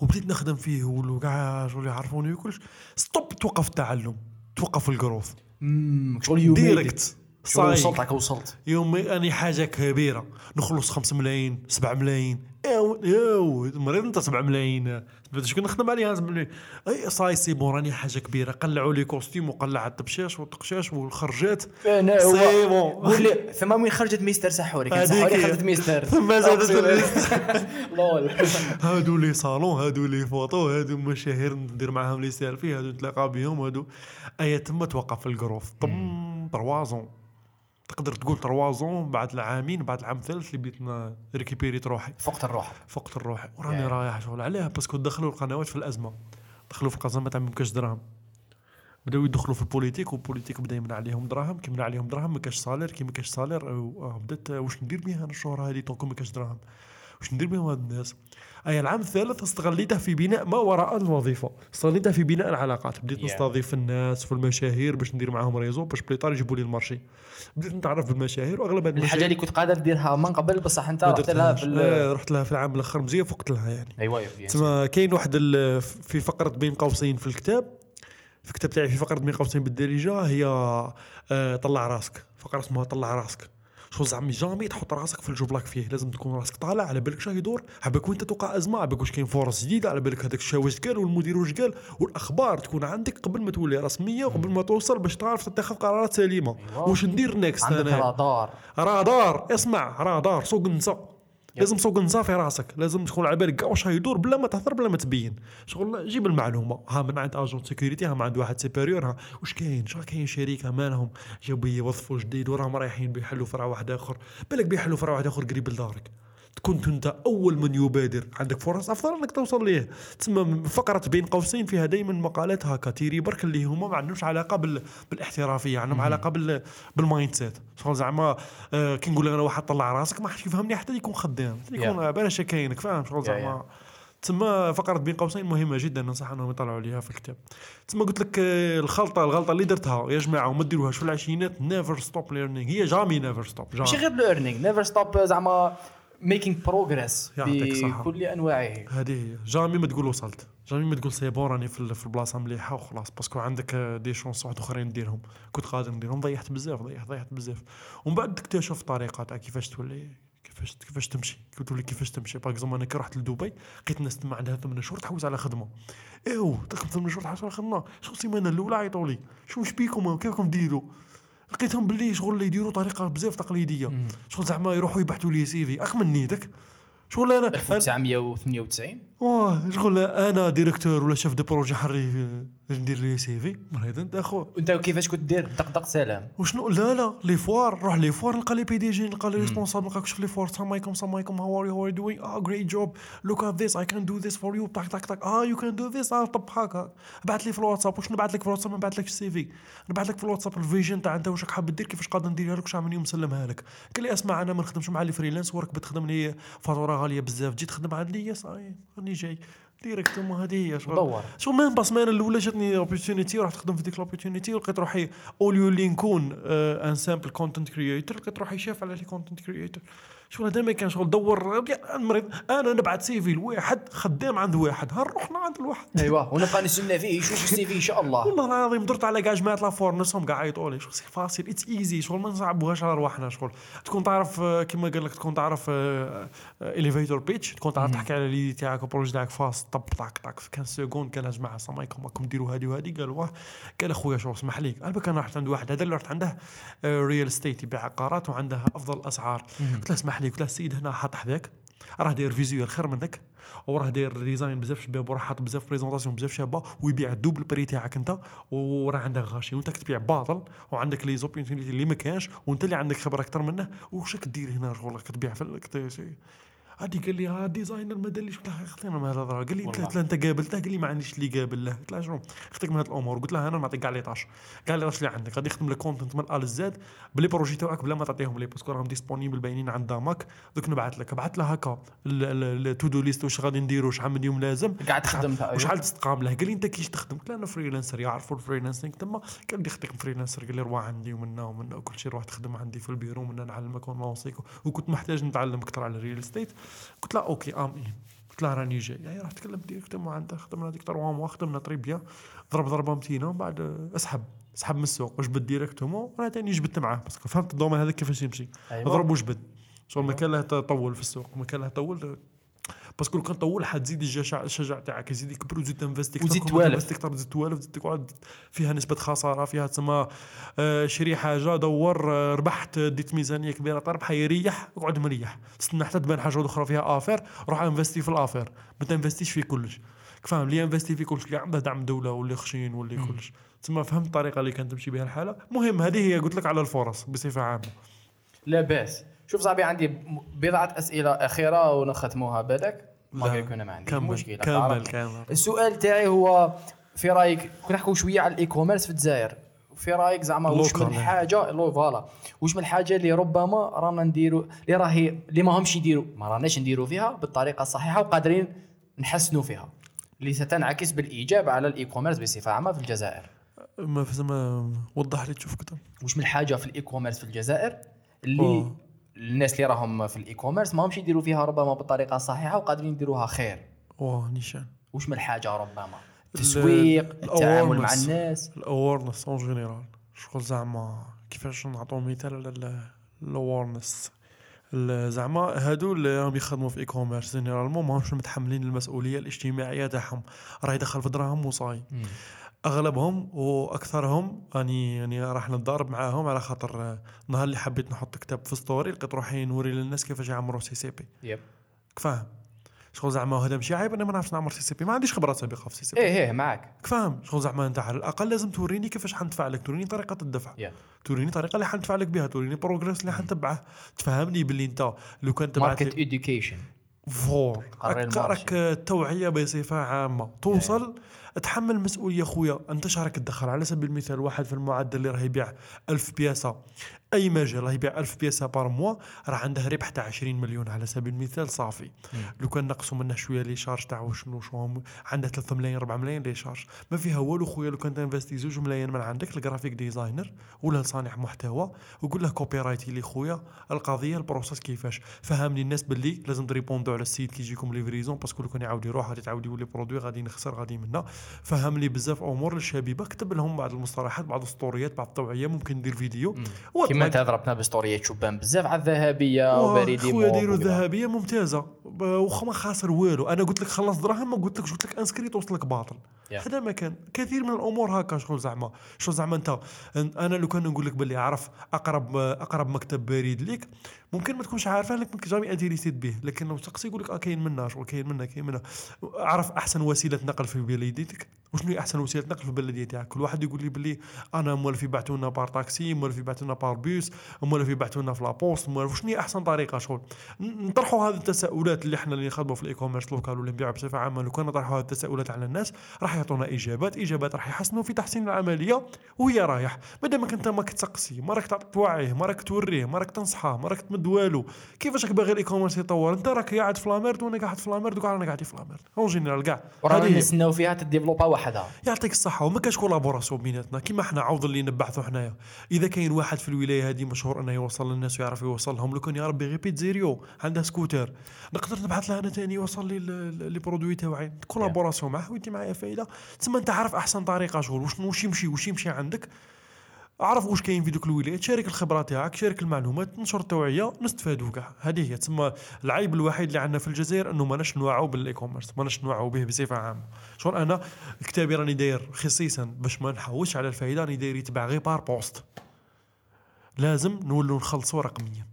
Speaker 1: وبديت نخدم فيه ولو كاع شغل يعرفوني وكلش stop توقف التعلم توقف ال growth
Speaker 2: مم، شغل
Speaker 1: direct
Speaker 2: شغل وصلت وصلت.
Speaker 1: يوم أني حاجة كبيرة. نخلص 5 ملايين 7 ملايين. ايوا ايوا مريض انت 7 ملايين. باش كنا نخدم عليها 7 ملايين. أي ça y est c'est bon راني حاجة كبيرة. قلعوا لي costume وقلع الطبشاش والطقشاش والخرجات. c'est bon.
Speaker 2: واللي ثم وين خرجت ميستر سحوري. كان سحوري. خرجت ميستر.
Speaker 1: ثم زادت
Speaker 2: لول.
Speaker 1: هادو les salons هادو les photos هادو مشاهير ندير معاهم les selfies هادو نتلاقى بهم هادو. ايا تما توقف ال growth طم trois ans تقدر تقول trois ans بعد العامين بعد العام الثالث اللي بديت ريكيبيريت روحي.
Speaker 2: فقت الروح.
Speaker 1: فقت الروح. وراني
Speaker 2: يا.
Speaker 1: رايح شغل عليها parce que دخلوا القنوات في الأزمة. دخلوا في القزمه تاع مبكاش دراهم. بداو يدخلوا في ال politique وال politique بدأ يمنع عليهم دراهم. كي منع عليهم دراهم ما كاش salaire. كي ما كاش salaire آه، بدأت آه، واش ندير بها أنا هذه؟ tant que ما كاش دراهم. واش ندير بهم هاد الناس؟ أي العام الثالث استغليته في بناء ما وراء الوظيفة. استغليته في بناء العلاقات. بديت
Speaker 2: Yeah.
Speaker 1: نستضيف الناس في المشاهير باش ندير معاهم réseau باش plus tard يجيبوا لي les marchés. بديت نتعرف بالمشاهير واغلب
Speaker 2: الحاجة
Speaker 1: المشاهير
Speaker 2: اللي كنت قادر ديرها من قبل بصح
Speaker 1: أنت
Speaker 2: رحت لها. في ال-
Speaker 1: آه، رحت لها في العام الأخر مزيان فقت لها يعني.
Speaker 2: ايوا bien sûr.
Speaker 1: تسمى كاين واحد ال- في فقرة بين قوسين في الكتاب. في الكتاب تاعي في فقرة بين قوسين بالدارجة هي آه، طلع راسك. فقرة اسمها طلع راسك. شو زعما jamais تحط راسك في الجبلاك فيه لازم تكون راسك طالع على بالك شنو يدور على بالك وين توقع أزمة على بالك واش كاين فرص جديدة على بالك هذاك الشيء واش قال والمدير واش قال والأخبار تكون عندك قبل ما تولي رسمية وقبل ما توصل باش تعرف تتخذ قرارات سليمة.
Speaker 2: أيوة.
Speaker 1: واش ندير
Speaker 2: next
Speaker 1: أنا؟
Speaker 2: رادار.
Speaker 1: رادار. اسمع رادار. سوق النساء لازم سوق النساء في راسك لازم تكون على بالك كاع واش يدور بلا ما تهضر بلا ما تبين. شغل جيب المعلومة. ها من عند agent sécurité ها من عند واحد supérieur ها. واش كاين؟ شغل كاين شركه مالهم جابوا يوظفوا جديد وراهم رايحين بيحلوا فرع واحد آخر. بالك بيحلوا فرع واحد آخر قريب لدارك. كنت انت أول من يبادر. عندك فرص أفضل أنك توصل ليه؟ تسمى فقرة بين قوسين فيها دائما مقالات هكا تيري برك اللي هما ما عندهمش علاقة بال... بالاحترافية عندهم علاقة بال... بال mindset شغل زعما آه كي نقول لك أنا واحد طلع راسك ما حدش يفهمني حتى يكون خدام. يكون بلاش كاينك فاهم؟ شغل
Speaker 2: Yeah,
Speaker 1: زعما. تسمى فقرة بين قوسين مهمة جدا ننصح أنهم يطلعوا عليها في الكتاب. تسمى قلت لك آه، الخلطة الغلطة اللي درتها يا جماعة وما ديروهاش في العشرينات never stop learning هي jamais never stop
Speaker 2: ماشي غير learning never stop زعما.
Speaker 1: making الصحة.
Speaker 2: بكل أنواعه.
Speaker 1: هذه jamais ما تقول وصلت. jamais ما تقول c'est bon راني في ال- في البلاصة مليحة وخلاص parce que عندك آه، des chances واحد آخرين نديرهم كنت قادر نديرهم ضيعت بزاف ضيعت ضيعت بزاف. ومن بعد تكتشف طريقة تاع كيفاش تولي كيفاش كيفاش تمشي. تولي كيفاش تمشي. باغ أنا كي رحت لدبي لقيت الناس تما عندها ثمن شهور تحوس على خدمة. ايوا ثمن شهور تحوس على خدمة. شو السيمانة الأولى؟ عيطوا لي شو اش بيكم؟ كيفكم ديروا؟ لقيتهم باللي شغل اللي يديروا طريقة بزاف تقليدية. شغل زعما يروحوا يبحثوا les CV. أخ من نيتك شغل أنا؟ أنا-
Speaker 2: 1998
Speaker 1: واه شغل أنا directeur ولا chef de projet حري ندير les CV. مريض انت اخو
Speaker 2: وأنت كيفاش كنت دير؟ دقدق سلام.
Speaker 1: وشنو؟ لا لا les foires روح les foires نلقى les PDG نلقى les responsables نلقاك في les foires. السلام عليكم السلام عليكم how are you how doing آه great job look at this I can do this for you طاك طاك طاك آه you can do this آه طب هكا. بعث لي في الواتساب. واش نبعث لك في الواتساب؟ نبعث لك ال CV. نبعث لك في الواتساب ال vision تاع أنت واش راك حاب دير كيفاش قادر نديرها لك؟ واش عامل يوم نسلمها لك. قال لي اسمع أنا ما نخدمش مع les freelances وراك بتخدم لي فاتوره غالية بزاف. جيت تخدم عندي yes آه، راني جاي. directement هذه هي. شغل
Speaker 2: دور.
Speaker 1: شو même pas سمانه الأولى جاتني opportunité ورحت خدمت في ديك ال opportunité ولقيت روحي au lieu اللي نكون un simple content creator لقيت روحي شاف على les content creators شغل هذا ما كان شغل دور يا مريض أنا نبعث CV لواحد خدام عند واحد ها رحنا عند الواحد.
Speaker 2: ايوا ونبقى نستنى فيه يشوف ال CV إن شاء الله؟
Speaker 1: والله العظيم درت على كاع جماعة la foire نفسهم كاع عيطوا لي شغل c'est facile? it's easy شغل ما نصعبوهاش على رواحنا شغل. تكون تعرف آه، كيما قال لك تكون تعرف elevator pitch تكون تعرف تحكي على l'idée تاعك ال projet تاعك فاس طب طاك طاك في 15 secondes قال يا جماعة السلام عليكم راكم ديروا هذه وهذه قال واه. قال أخويا شغل اسمح لي. أنا رحت عند واحد. هذا اللي رحت عنده real estate يبيع عقارات وعنده أفضل أسعار. قلت له اسمح لي قلت له السيد هنا حاط حذاك راه داير visuels خير منك وراه داير design بزاف شباب وراه حاط بزاف présentation بزاف شابه ويبيع ال double prix تاعك انت وراه عندك غاشي وانت كتبيع باطل وعندك les opportunités اللي ما كانش وانت اللي عندك خبرة أكثر منه واش راك دير هنا شغل كتبيع في هادي قال لي ها designer ما دارليش قلت له اختنا ما هذا قال لي قلت له. أنت قابلته؟ قال لي ما عنديش اللي قابل له قلت له شنو؟ أختك من هاد الأمور. قلت له أنا نعطيك كاع les tâches. كاع les tâches اللي عندك. غادي يخدم لك content من ال A لل Z ب les projets تاعك بلا ما تعطيهم لي parce que راهم disponibles باينين قدامك. دوك نبعث لك. ابعث له هكا ال to do list واش غادي نديرو شحال من يوم لازم.
Speaker 2: قاعد تخدم أيوة.
Speaker 1: وشحال تستقام له. قال لي أنت كيش تخدم؟ قلت له أنا freelancer يعرفوا ال freelancing تما. قال لي خديك freelancer قال لي روح عندي ومنا ومنا وكل شيء روح تخدم عندي في البيرو ومنا نعلمك ونلونسيك وكنت محتاج نتعلم أكثر على ال real estate قلت له okay I'm in قلت له راني جاي. يعني راح تكلم directement عنده خدمنا ديك trois mois خدمنا très bien ضرب ضربه متينه ومن بعد اسحب اسحب من السوق وجبد directement وأنا تاني جبدت معاه. parce que فهمت ال domaine هذا كيفاش يمشي.
Speaker 2: أيوة.
Speaker 1: ضرب وجبد شغل ما كان له تطول في السوق ما كان له طول parce que لو كان طول حتزيد الشجاع تاعك يزيد يكبر وتزيد تنفستي
Speaker 2: وتزيد توالف.
Speaker 1: أكثر تزيد توالف تزيد تقعد فيها نسبة خسارة فيها تسمى آه، شري حاجة دور آه، ربحت ديت ميزانية كبيرة تربح يريح اقعد مريح. تستنى حتى تبان حاجة أخرى فيها affaire روح انفستي في ال affaire. ما تنفستيش في كلش. فاهم؟ اللي انفستي في كلش اللي عنده دعم دولة واللي خشين واللي كلش. تسمى فهمت الطريقة اللي كانت تمشي بها الحالة. مهم هذه هي قلت لك على الفرص بصفة عامة.
Speaker 2: لا باس. شوف صاحبي عندي بضعة أسئلة أخيرة ونختموها بالك ما. يكون ما عنديش
Speaker 1: كمل
Speaker 2: مشكلة
Speaker 1: كمل. كمل
Speaker 2: السؤال تاعي هو في رأيك كنا نحكوا شوية على ال e-commerce في الجزائر في رأيك زعما واش من. الحاجة le voilà واش من الحاجة اللي ربما رانا نديروا اللي راهي اللي ما همش يديروا ما راناش نديروا فيها بالطريقة الصحيحة وقادرين نحسنوا فيها اللي ستنعكس بالإيجاب على ال e-commerce بصفة عامة في الجزائر
Speaker 1: ما زعما وضح لي تشوف أكثر
Speaker 2: واش من الحاجة في ال e-commerce في الجزائر اللي
Speaker 1: أوه.
Speaker 2: الناس اللي راهم في ال e-commerce ما همش يديروا فيها ربما بالطريقة الصحيحه وقادرين يديروها خير.
Speaker 1: واه نيشان.
Speaker 2: واش من الحاجة ربما؟ التسويق التعامل مع. الناس.
Speaker 1: ال awareness en général شغل زعما؟ كيفاش نعطو مثال على ال awareness زعما هادو اللي راهم يخدموا في e-commerce généralement ماهمش متحملين المسؤولية الاجتماعية تاعهم. راه يدخل في دراهم وصاي. أغلبهم وأكثرهم اني يعني راح نتضارب معاهم على خاطر آه، نهار اللي حبيت نحط كتاب في story لقيت روحي نوري للناس كيفاش يعمروا CCP.
Speaker 2: yep.
Speaker 1: فاهم شغل زعما هذا ماشي عيب أنا ما نعرفش نعمر CCP. ما عنديش خبرة سابقة في CCP.
Speaker 2: إيه إيه معك
Speaker 1: فاهم شغل زعما أنت على الأقل لازم توريني كيفاش حندفع لك. توريني طريقة الدفع.
Speaker 2: yep.
Speaker 1: توريني طريقة اللي حندفع لك بها. توريني process اللي حنتبعه. تفهمني باللي أنت لو كان تبعت
Speaker 2: market
Speaker 1: education
Speaker 2: for
Speaker 1: راك التوعيه بصفة عامة. توصل تحمل مسؤوليه خويا انت شحال راك تدخل على سبيل المثال واحد في المعدل اللي راه يبيع 1000 بياسة أي مجال راه يبيع 1000 بياسة par mois راه عنده ربح تاع 20 مليون. على سبيل المثال صافي. لو كان نقصوا منه شوية les charges تاعو شنو شنو عنده 3 ملايين 4 ملايين les charges. ما فيها والو خويا لو كان تنفستي زوج ملايين من عندك ال graphic designer ولا صانع محتوى وقول له كوبي رايتي لي خويا. القضية ال process كيفاش؟ فهمني الناس باللي لازم تريبوندو على السيد كي يجيكم livraison parce que لو كان يعاود يروح غادي تعاود يولي produit غادي نخسر غادي منا. فهم لي بزاف أمور للشبيبة كتب لهم بعض المصطلحات بعض السطوريات بعض التوعية ممكن ندير فيديو واطلق.
Speaker 2: انت ضربنا بستوريات شبان بزاف على الذهبية وبريدي
Speaker 1: خويا ديروا. الذهبية ممتازة واخا ما خاسر والو أنا قلت لك خلص دراهم ما قلت لك قلت لك انسكري توصلك باطل
Speaker 2: Yeah.
Speaker 1: هذا ما كان كثير من الأمور هكا شغل زعما شغل زعما انت أنا لو كان نقول لك باللي عرف اقرب أقرب مكتب بريد ليك ممكن ما تكونش عارفة لكن jamais انتريسيت به. لكن لو تقصي يقول لك آه كاين منا شغل كاين منا كاين منا عرف أحسن وسيلة نقل في بلديتك؟ وشنو هي أحسن وسيلة نقل في البلديه تاعك؟ كل واحد يقول لي باللي أنا مولفي بعثوا لنا par taxi مولفي بعثوا لنا par bus مولفي بعثوا لنا في la poste مولفي شنو هي أحسن طريقة شغل؟ نطرحوا هذه التساؤلات اللي إحنا اللي نخدموا في ال e-commerce local ولا نبيعوا بصفة عامة. لو كان نطرحوا هذه التساؤلات على الناس راح يعطونا إجابات. إجابات راح يحسنوا في تحسين العملية وهي رايح. مادامك انت ما كتسقسي ما راك توعيه ما راك توريه ما راك تنصحه ما راك تمد والو. كيفاش راك باغي ال e-commerce يطور؟ أنت راك قاعد في la merde وأنا قاعد في la merde وكاع رانا قاعدين في la merde. en général كاع.
Speaker 2: ورانا
Speaker 1: هي.
Speaker 2: نستناو فيها تديفلوبا وحدها
Speaker 1: يعطيك الصحة. وما كاش collaboration بيناتنا. كيما إحنا عوض اللي نبعثوا حنايا. إذا كاين واحد في الولاية هذه مشهور أنه يوصل للناس ويعرف يوصلهم لو كان يا ربي غير pizzaiolo عنده سكوتر. نقدر نبعث له أنا تاني يوصل لي les produits تاوعي collaboration معاه ويدي معايا فايدة. تسمى أنت عارف أحسن طريقة شغل. واش يمشي واش يمشي عندك. عرف واش كاين في دوك الولايات شارك الخبرة تاعك شارك المعلومات ننشر التوعية نستفادوا كاع. هذه هي تسمى العيب الوحيد اللي عندنا في الجزائر إنه ماناش نوعوا بال e-commerce ماناش نوعوا به بصفة عامة. شغل أنا كتابي راني داير خصيصا باش ما نحوش على الفائده راني داير يتباع غير par poste لازم نولوا نخلصوا رقميا.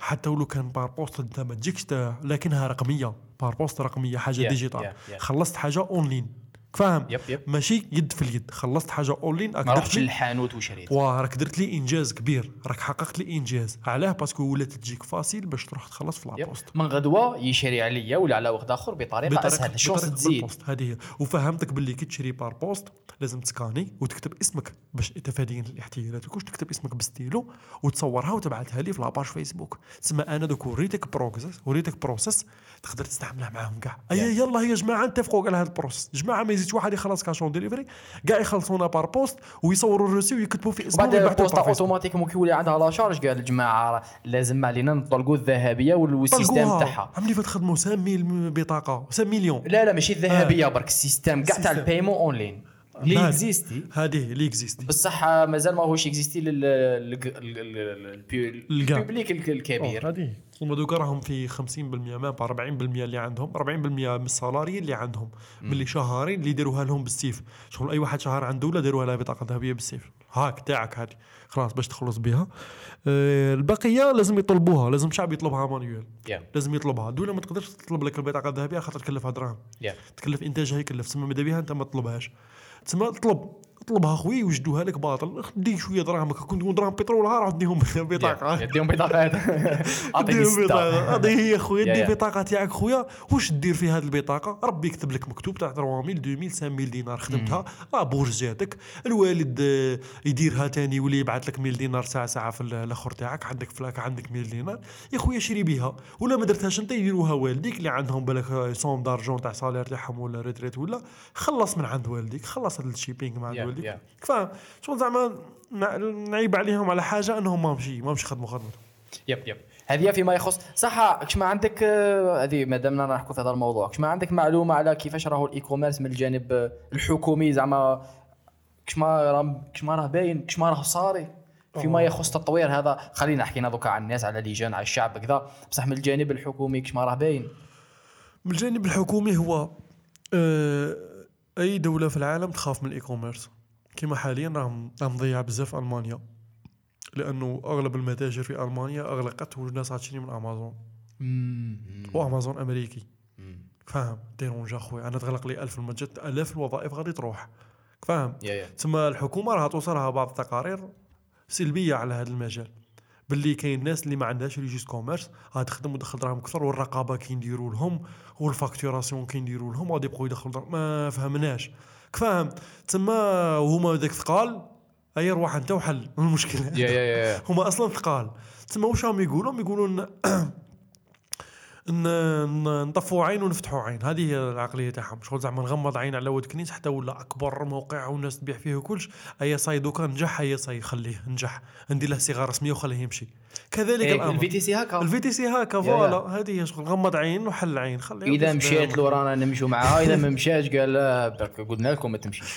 Speaker 1: حتى ولو كان par poste أنت ما تجيكش لكنها رقمية. par poste رقمية حاجة
Speaker 2: Yeah,
Speaker 1: digital
Speaker 2: yeah, yeah.
Speaker 1: خلصت حاجة اونلاين فاهم؟
Speaker 2: yep yep
Speaker 1: ماشي يد في اليد. خلصت حاجة اونلاين
Speaker 2: ما رحتش للحانوت وشريت.
Speaker 1: وراك درت لي إنجاز كبير. راك حققت لي إنجاز. علاه parce que ولات تجيك facile باش تروح تخلص في.
Speaker 2: la
Speaker 1: poste
Speaker 2: من غدوة يشري عليا ولا على وقت آخر بطريقة أسهل. شو
Speaker 1: بطريقة
Speaker 2: تزيد.
Speaker 1: هذه هي. وفهمتك باللي كي تشري par poste لازم تسكاني وتكتب اسمك باش تفادين الاحتيالات وكوش تكتب اسمك بستيلو وتصورها وتبعثها لي في la page Facebook تسمى أنا دوك وريتك process وريتك process تقدر تستعملها معاهم كاع. اي يلا يا جماعة نتفقوا على هذا ال process جماعة ما يزيدش واحد يخلص cash on delivery كاع يخلصونا par poste ويصوروا ال reçu ويكتبوا في اسمه
Speaker 2: بعد
Speaker 1: فيسبوك.
Speaker 2: automatiquement كي يولي عندها la charge قال الجماعة لازم علينا نطلقوا الذهبية وال
Speaker 1: système.
Speaker 2: تاعها
Speaker 1: عملي فتخدموا 5 ميل بطاقة 5 مليون
Speaker 2: لا لا ماشي الذهبية برك ال système كاع تاع
Speaker 1: السيستم.
Speaker 2: ال paiement online
Speaker 1: مال.
Speaker 2: إكزيستي.
Speaker 1: هذه اللي إكزيستي.
Speaker 2: بصح مازال ماهوش
Speaker 1: إكزيستي.
Speaker 2: للبيبليك الكبير.
Speaker 1: هذه هما دوكا راهم في 50% ما با 40% اللي عندهم 40% من السالاري اللي عندهم من اللي شهرين اللي داروها لهم بالسيف. شغل أي واحد شهر عنده ولا داروها له بطاقة ذهبية بالسيف. هاك تاعك هذه. خلاص باش تخلص بها. آه البقية لازم يطلبوها لازم شعب يطلبها مانيوال
Speaker 2: يا
Speaker 1: لازم يطلبها. دولة ما تقدرش تطلب لك البطاقة الذهبية خاطر تكلفها دراهم.
Speaker 2: يا
Speaker 1: تكلف إنتاجها يكلف. تسمى ماذا بها أنت ما تطلبهاش. تسمى طلب طلبها خويا يوجدوها لك باطل. دي شوية دراهمك كنت تكون دراهم بترول ها روح ديهم بطاقة.
Speaker 2: يديهم بطاقات اعطيني
Speaker 1: ديهم بطاقه
Speaker 2: ستة
Speaker 1: هذه هي خويا
Speaker 2: يا-
Speaker 1: دي. البطاقه تاعك خويا. واش دير في هذه البطاقة؟ ربي يكتب لك مكتوب تاع 3000 2000 5000 دينار خدمتها. لا بورج جاتك الوالد آه، يديرها تاني يولي يبعث لك 1000 دينار ساعة ساعة في ال- الأخر تاعك. عندك فلاك عندك 1000 دينار. يا خويا شري بيها. ولا ما درتهاش انت يديروها والديك اللي عندهم بالك سوم دارجون تاع سالير تاعهم ولا ريتريت ولا. خلص من عند والديك خلص هذا ال shipping من
Speaker 2: يا.
Speaker 1: فاهم شغل زعما نع- نعيب عليهم على حاجة أنهم ما مشي ما مشي خدموا خدمته
Speaker 2: yep yep. هذه فيما يخص صح كش ما عندك آه، هذه ما دامنا نحكوا في هذا الموضوع كش ما عندك معلومة على كيفاش راهو ال e-commerce من الجانب الحكومي زعما كش ما راه كش ما راه باين كش ما راه صاري؟ فيما. يخص تطوير هذا خلينا حكينا دوكا على الناس على لجان على الشعب كذا. بصح من الجانب الحكومي كش ما راه باين.
Speaker 1: من الجانب الحكومي هو آه، أي دولة في العالم تخاف من ال e-commerce كما حاليا راهم راهم مضيع بزاف ألمانيا. لأنه أغلب المتاجر في ألمانيا اغلقت والناس تشري من أمازون. وأمازون أمريكي. فاهم؟ dérange خويا أنا تغلق لي 1000 المتجر ألاف الوظائف غادي تروح. فاهم؟ ثم الحكومة راها توصلها بعض التقارير سلبية على هذا المجال. باللي كاين ناس اللي ما عندهاش registre commerce غادي تخدم وتدخل دراهم كثر والرقابة كي نديروا لهم وال facturation كي نديروا لهم غادي يبقوا يدخلوا ما فهمناش. فاهم. تما هما ذاك ثقال اي روح أنت وحل. المشكلة
Speaker 2: يا يا يا
Speaker 1: هما أصلا ثقال. تما واش راهم يقولوا يقولوا نطفوا عين ونفتحوا عين. هذه هي العقلية تاعهم. شغل زعما نغمض عين على واد كنيس حتى ولا أكبر موقع والناس تبيع فيه وكلش. اي صاي دوكا نجح اي صاي خليه نجح. ندير له صيغه رسمية وخليه يمشي. كذلك
Speaker 2: الفي
Speaker 1: الأمر.
Speaker 2: تي سي هكا
Speaker 1: ال VTC هكا
Speaker 2: يا-
Speaker 1: voilà. هذه هي شغل. غمض عين وحل عين. خليه إذا
Speaker 2: مشيت. لو رانا نمشوا معاه. إذا ما مشاش قال لا برك قلنا لكم ما تمشيش.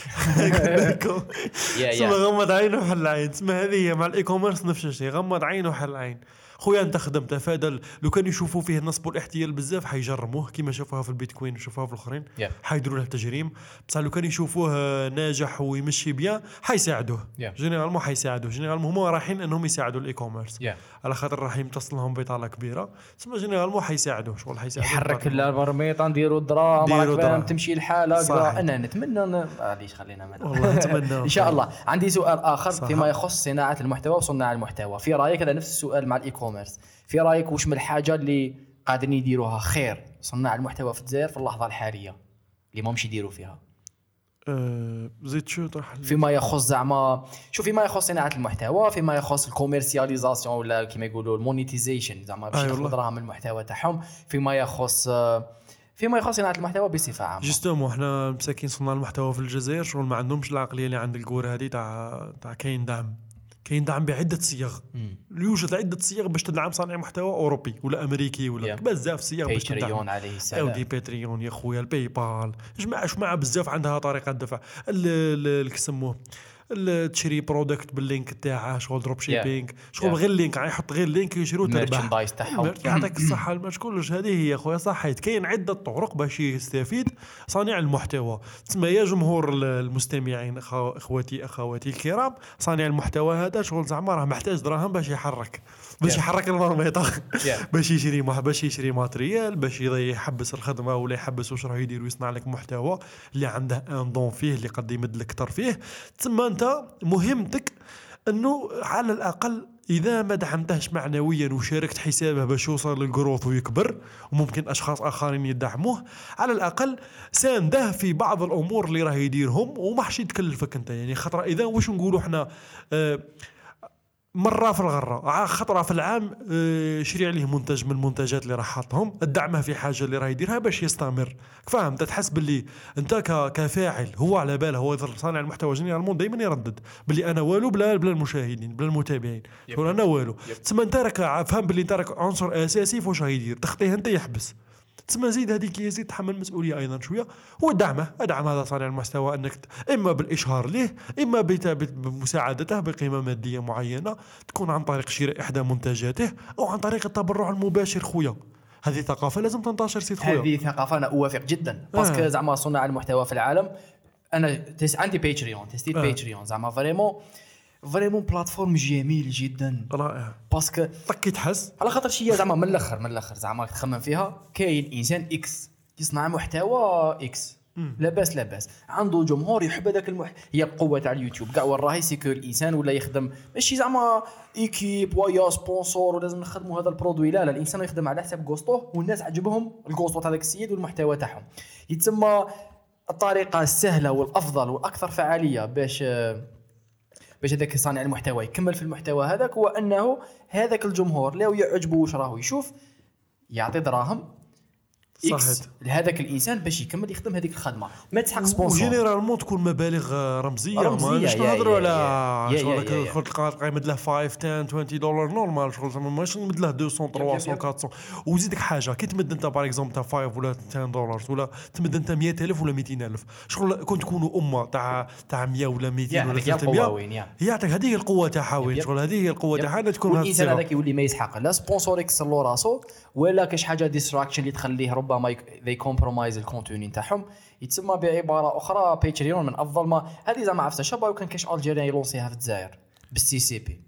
Speaker 1: تسمى
Speaker 2: يا
Speaker 1: غمض عين وحل عين. تسمى هذه هي مع ال e-commerce نفس الشيء. غمض عين وحل عين. خويا انت خدمت فهذا لو كانوا يشوفوا فيه النصب والاحتيال بزاف حيجرموه كما شافوها في البيتكوين وشافوها في الاخرين
Speaker 2: يا.
Speaker 1: حيديروا له تجريم بصح لو كان يشوفوه ناجح ويمشي bien حيساعدوه.
Speaker 2: يا.
Speaker 1: généralement حيساعدوه. généralement هما رايحين انهم يساعدوا ال e-commerce
Speaker 2: يا
Speaker 1: على خاطر راح يمتص لهم بطاله كبيره. تسمى généralement حيساعدوه شغل حيساعدوه
Speaker 2: يحرك البرميطه نديروا
Speaker 1: دراهم.
Speaker 2: تمشي الحالة أنا نتمنى معليش خلينا
Speaker 1: والله نتمنى.
Speaker 2: إن شاء الله. عندي سؤال
Speaker 1: آخر.
Speaker 2: فيما يخص صناعة المحتوى وصناع المحتوى. في رأيك هذا نفس السؤال مع ال e-commerce في رأيك وش من الحاجة اللي قادرين يديروها؟ خير. صناع المحتوى في الجزائر في اللحظة الحالية اللي ما مش يديروا فيها.
Speaker 1: آه زيد شو طرح
Speaker 2: فيما يخص زعما شوف فيما يخص صناعة المحتوى فيما يخص ال commercialisation ولا كما يقولوا ال monetization زعما باش
Speaker 1: أي
Speaker 2: يدخلوا
Speaker 1: والله.
Speaker 2: دراهم المحتوى تاعهم. فيما يخص فيما يخص صناعة المحتوى بصفة عامة.
Speaker 1: justement إحنا مساكين صناع المحتوى في الجزائر شغل ما عندهمش العقلية اللي عند الكور هذه تاع تاع كاين دعم. كاين دعم بعدة صيغ. يوجد عدة صيغ باش تدعم صانع محتوى أوروبي ولا أمريكي ولا
Speaker 2: Yeah.
Speaker 1: بزاف صيغ باش تدعم.
Speaker 2: Patreon عليه السلام.
Speaker 1: دي Patreon يا خويا ال PayPal جماعة جماعة بزاف عندها طريقة دفع ال- ال- كيسموه ال- تشري product بال link تاعه شغل dropshipping شغل. غير ال link يحط غير ال link يشرو تربح.
Speaker 2: تاعهم
Speaker 1: يعطيك الصحة الماش كلش هذه هي خويا؟ صحيت كاين عدة طرق باش يستفيد صانع المحتوى. تسمى يا جمهور ال- المستمعين اخواتي أخواتي الكرام صانع المحتوى هذا شغل زعما راه محتاج دراهم باش يحرك. باش. يحرك المرميطة
Speaker 2: Yeah.
Speaker 1: باش يشري باش يشري matériel باش يحبس الخدمة ولا يحبس واش راه يدير ويصنع لك محتوى اللي عنده ان دون فيه اللي قد يمد لك فيه تسمى أنت مهمتك أنه على الأقل إذا ما دعمتهش معنويا وشاركت حسابه باش يوصل للجروث ويكبر وممكن أشخاص آخرين يدعموه على الأقل سانده في بعض الأمور اللي راه يديرهم وما حش يتكلفك أنت. يعني خطرة إذا واش نقولوا إحنا آه مرة في الغرة. ع- خطرة في العام آه، شري عليه منتج من المنتجات اللي راح حاطهم. ادعمه في حاجة اللي راه يديرها باش يستمر. فاهم تحس باللي انت كفاعل هو على باله. هو صانع المحتوى جينيرالمون دائما يردد. باللي أنا والو بلا بلا المشاهدين بلا المتابعين. شغل أنا والو. تسمى أنت راك فاهم باللي أنت راك عنصر أساسي في واش راه يدير. تخطيه أنت يحبس. تسمى زيد هذيك يزيد تحمل مسؤوليه أيضا شوية. هو دعمه أدعم هذا صانع المحتوى أنك إما بالإشهار ليه إما بمساعدته بقيمة مادية معينة تكون عن طريق شراء إحدى منتجاته أو عن طريق التبرع المباشر خويا. هذه ثقافة لازم تنتشر سيد خويا.
Speaker 2: هذه ثقافة أنا أوافق جدا. parce que
Speaker 1: آه.
Speaker 2: زعما صناع المحتوى في العالم أنا تس عندي Patreon تستيت
Speaker 1: آه.
Speaker 2: Patreon زعما vraiment vraiment plateforme جميل جدا
Speaker 1: رائع.
Speaker 2: parce que
Speaker 1: طك يتحس
Speaker 2: على خاطر شي زعما من الأخر من الأخر زعما تخمم فيها كاين إنسان X يصنع محتوى X لاباس لاباس عنده جمهور يحب هذاك المح هي القوه تاع اليوتيوب. كاع وين راهي سيكو الإنسان ولا يخدم. ماشي زعما équipe ويا sponsor ولازم نخدموا هذا ال produit. لا لا الإنسان يخدم على حساب goût تو والناس عجبهم الغوستو تاع ذاك السيد والمحتوى تاعهم. يتسمى الطريقة السهلة والأفضل والاكثر فعالية باش باش هذاك صانع المحتوى يكمل في المحتوى هذاك هو أنه هذاك الجمهور لو يعجبه واش راهو يشوف يعطي دراهم
Speaker 1: صحيت.
Speaker 2: لهذاك الإنسان باش يكمل يخدم هذيك الخدمة ما تسحق سبونسور
Speaker 1: وجينيرالمون تكون مبالغ رمزية
Speaker 2: رمزية،
Speaker 1: ماناش
Speaker 2: يا-
Speaker 1: نهضروا على شغل. شغل تلقى يمد له 5 10 20 دولار normal شغل زعما ماشي نمد له 200 300 400 وزيدك حاجة كي تمد أنت par exemple تاع 5 ولا 10 دولار ولا تمد أنت 100000 ولا 200000 شغل كون تكونوا أمة تاع تاع 100 ولا 200
Speaker 2: يا
Speaker 1: ولا
Speaker 2: هذيك هي القوة
Speaker 1: 300
Speaker 2: وين يا
Speaker 1: يعطيك هذه هي القوة تاعها وين. شغل هذه هي
Speaker 2: القوة.
Speaker 1: تاعها تكون الصيغة.
Speaker 2: هذاك يولي ما يسحق لا sponsor يكسر له راسو ولا كاش حاجة distraction اللي تخليه ربما ذي compromise ال contenu نتاعهم. يتسمى بعبارة أخرى Patreon من افضل ما هذه زعما عرفتها شباب كان كاش الجيريان يلونسيها في الجزائر بال CCP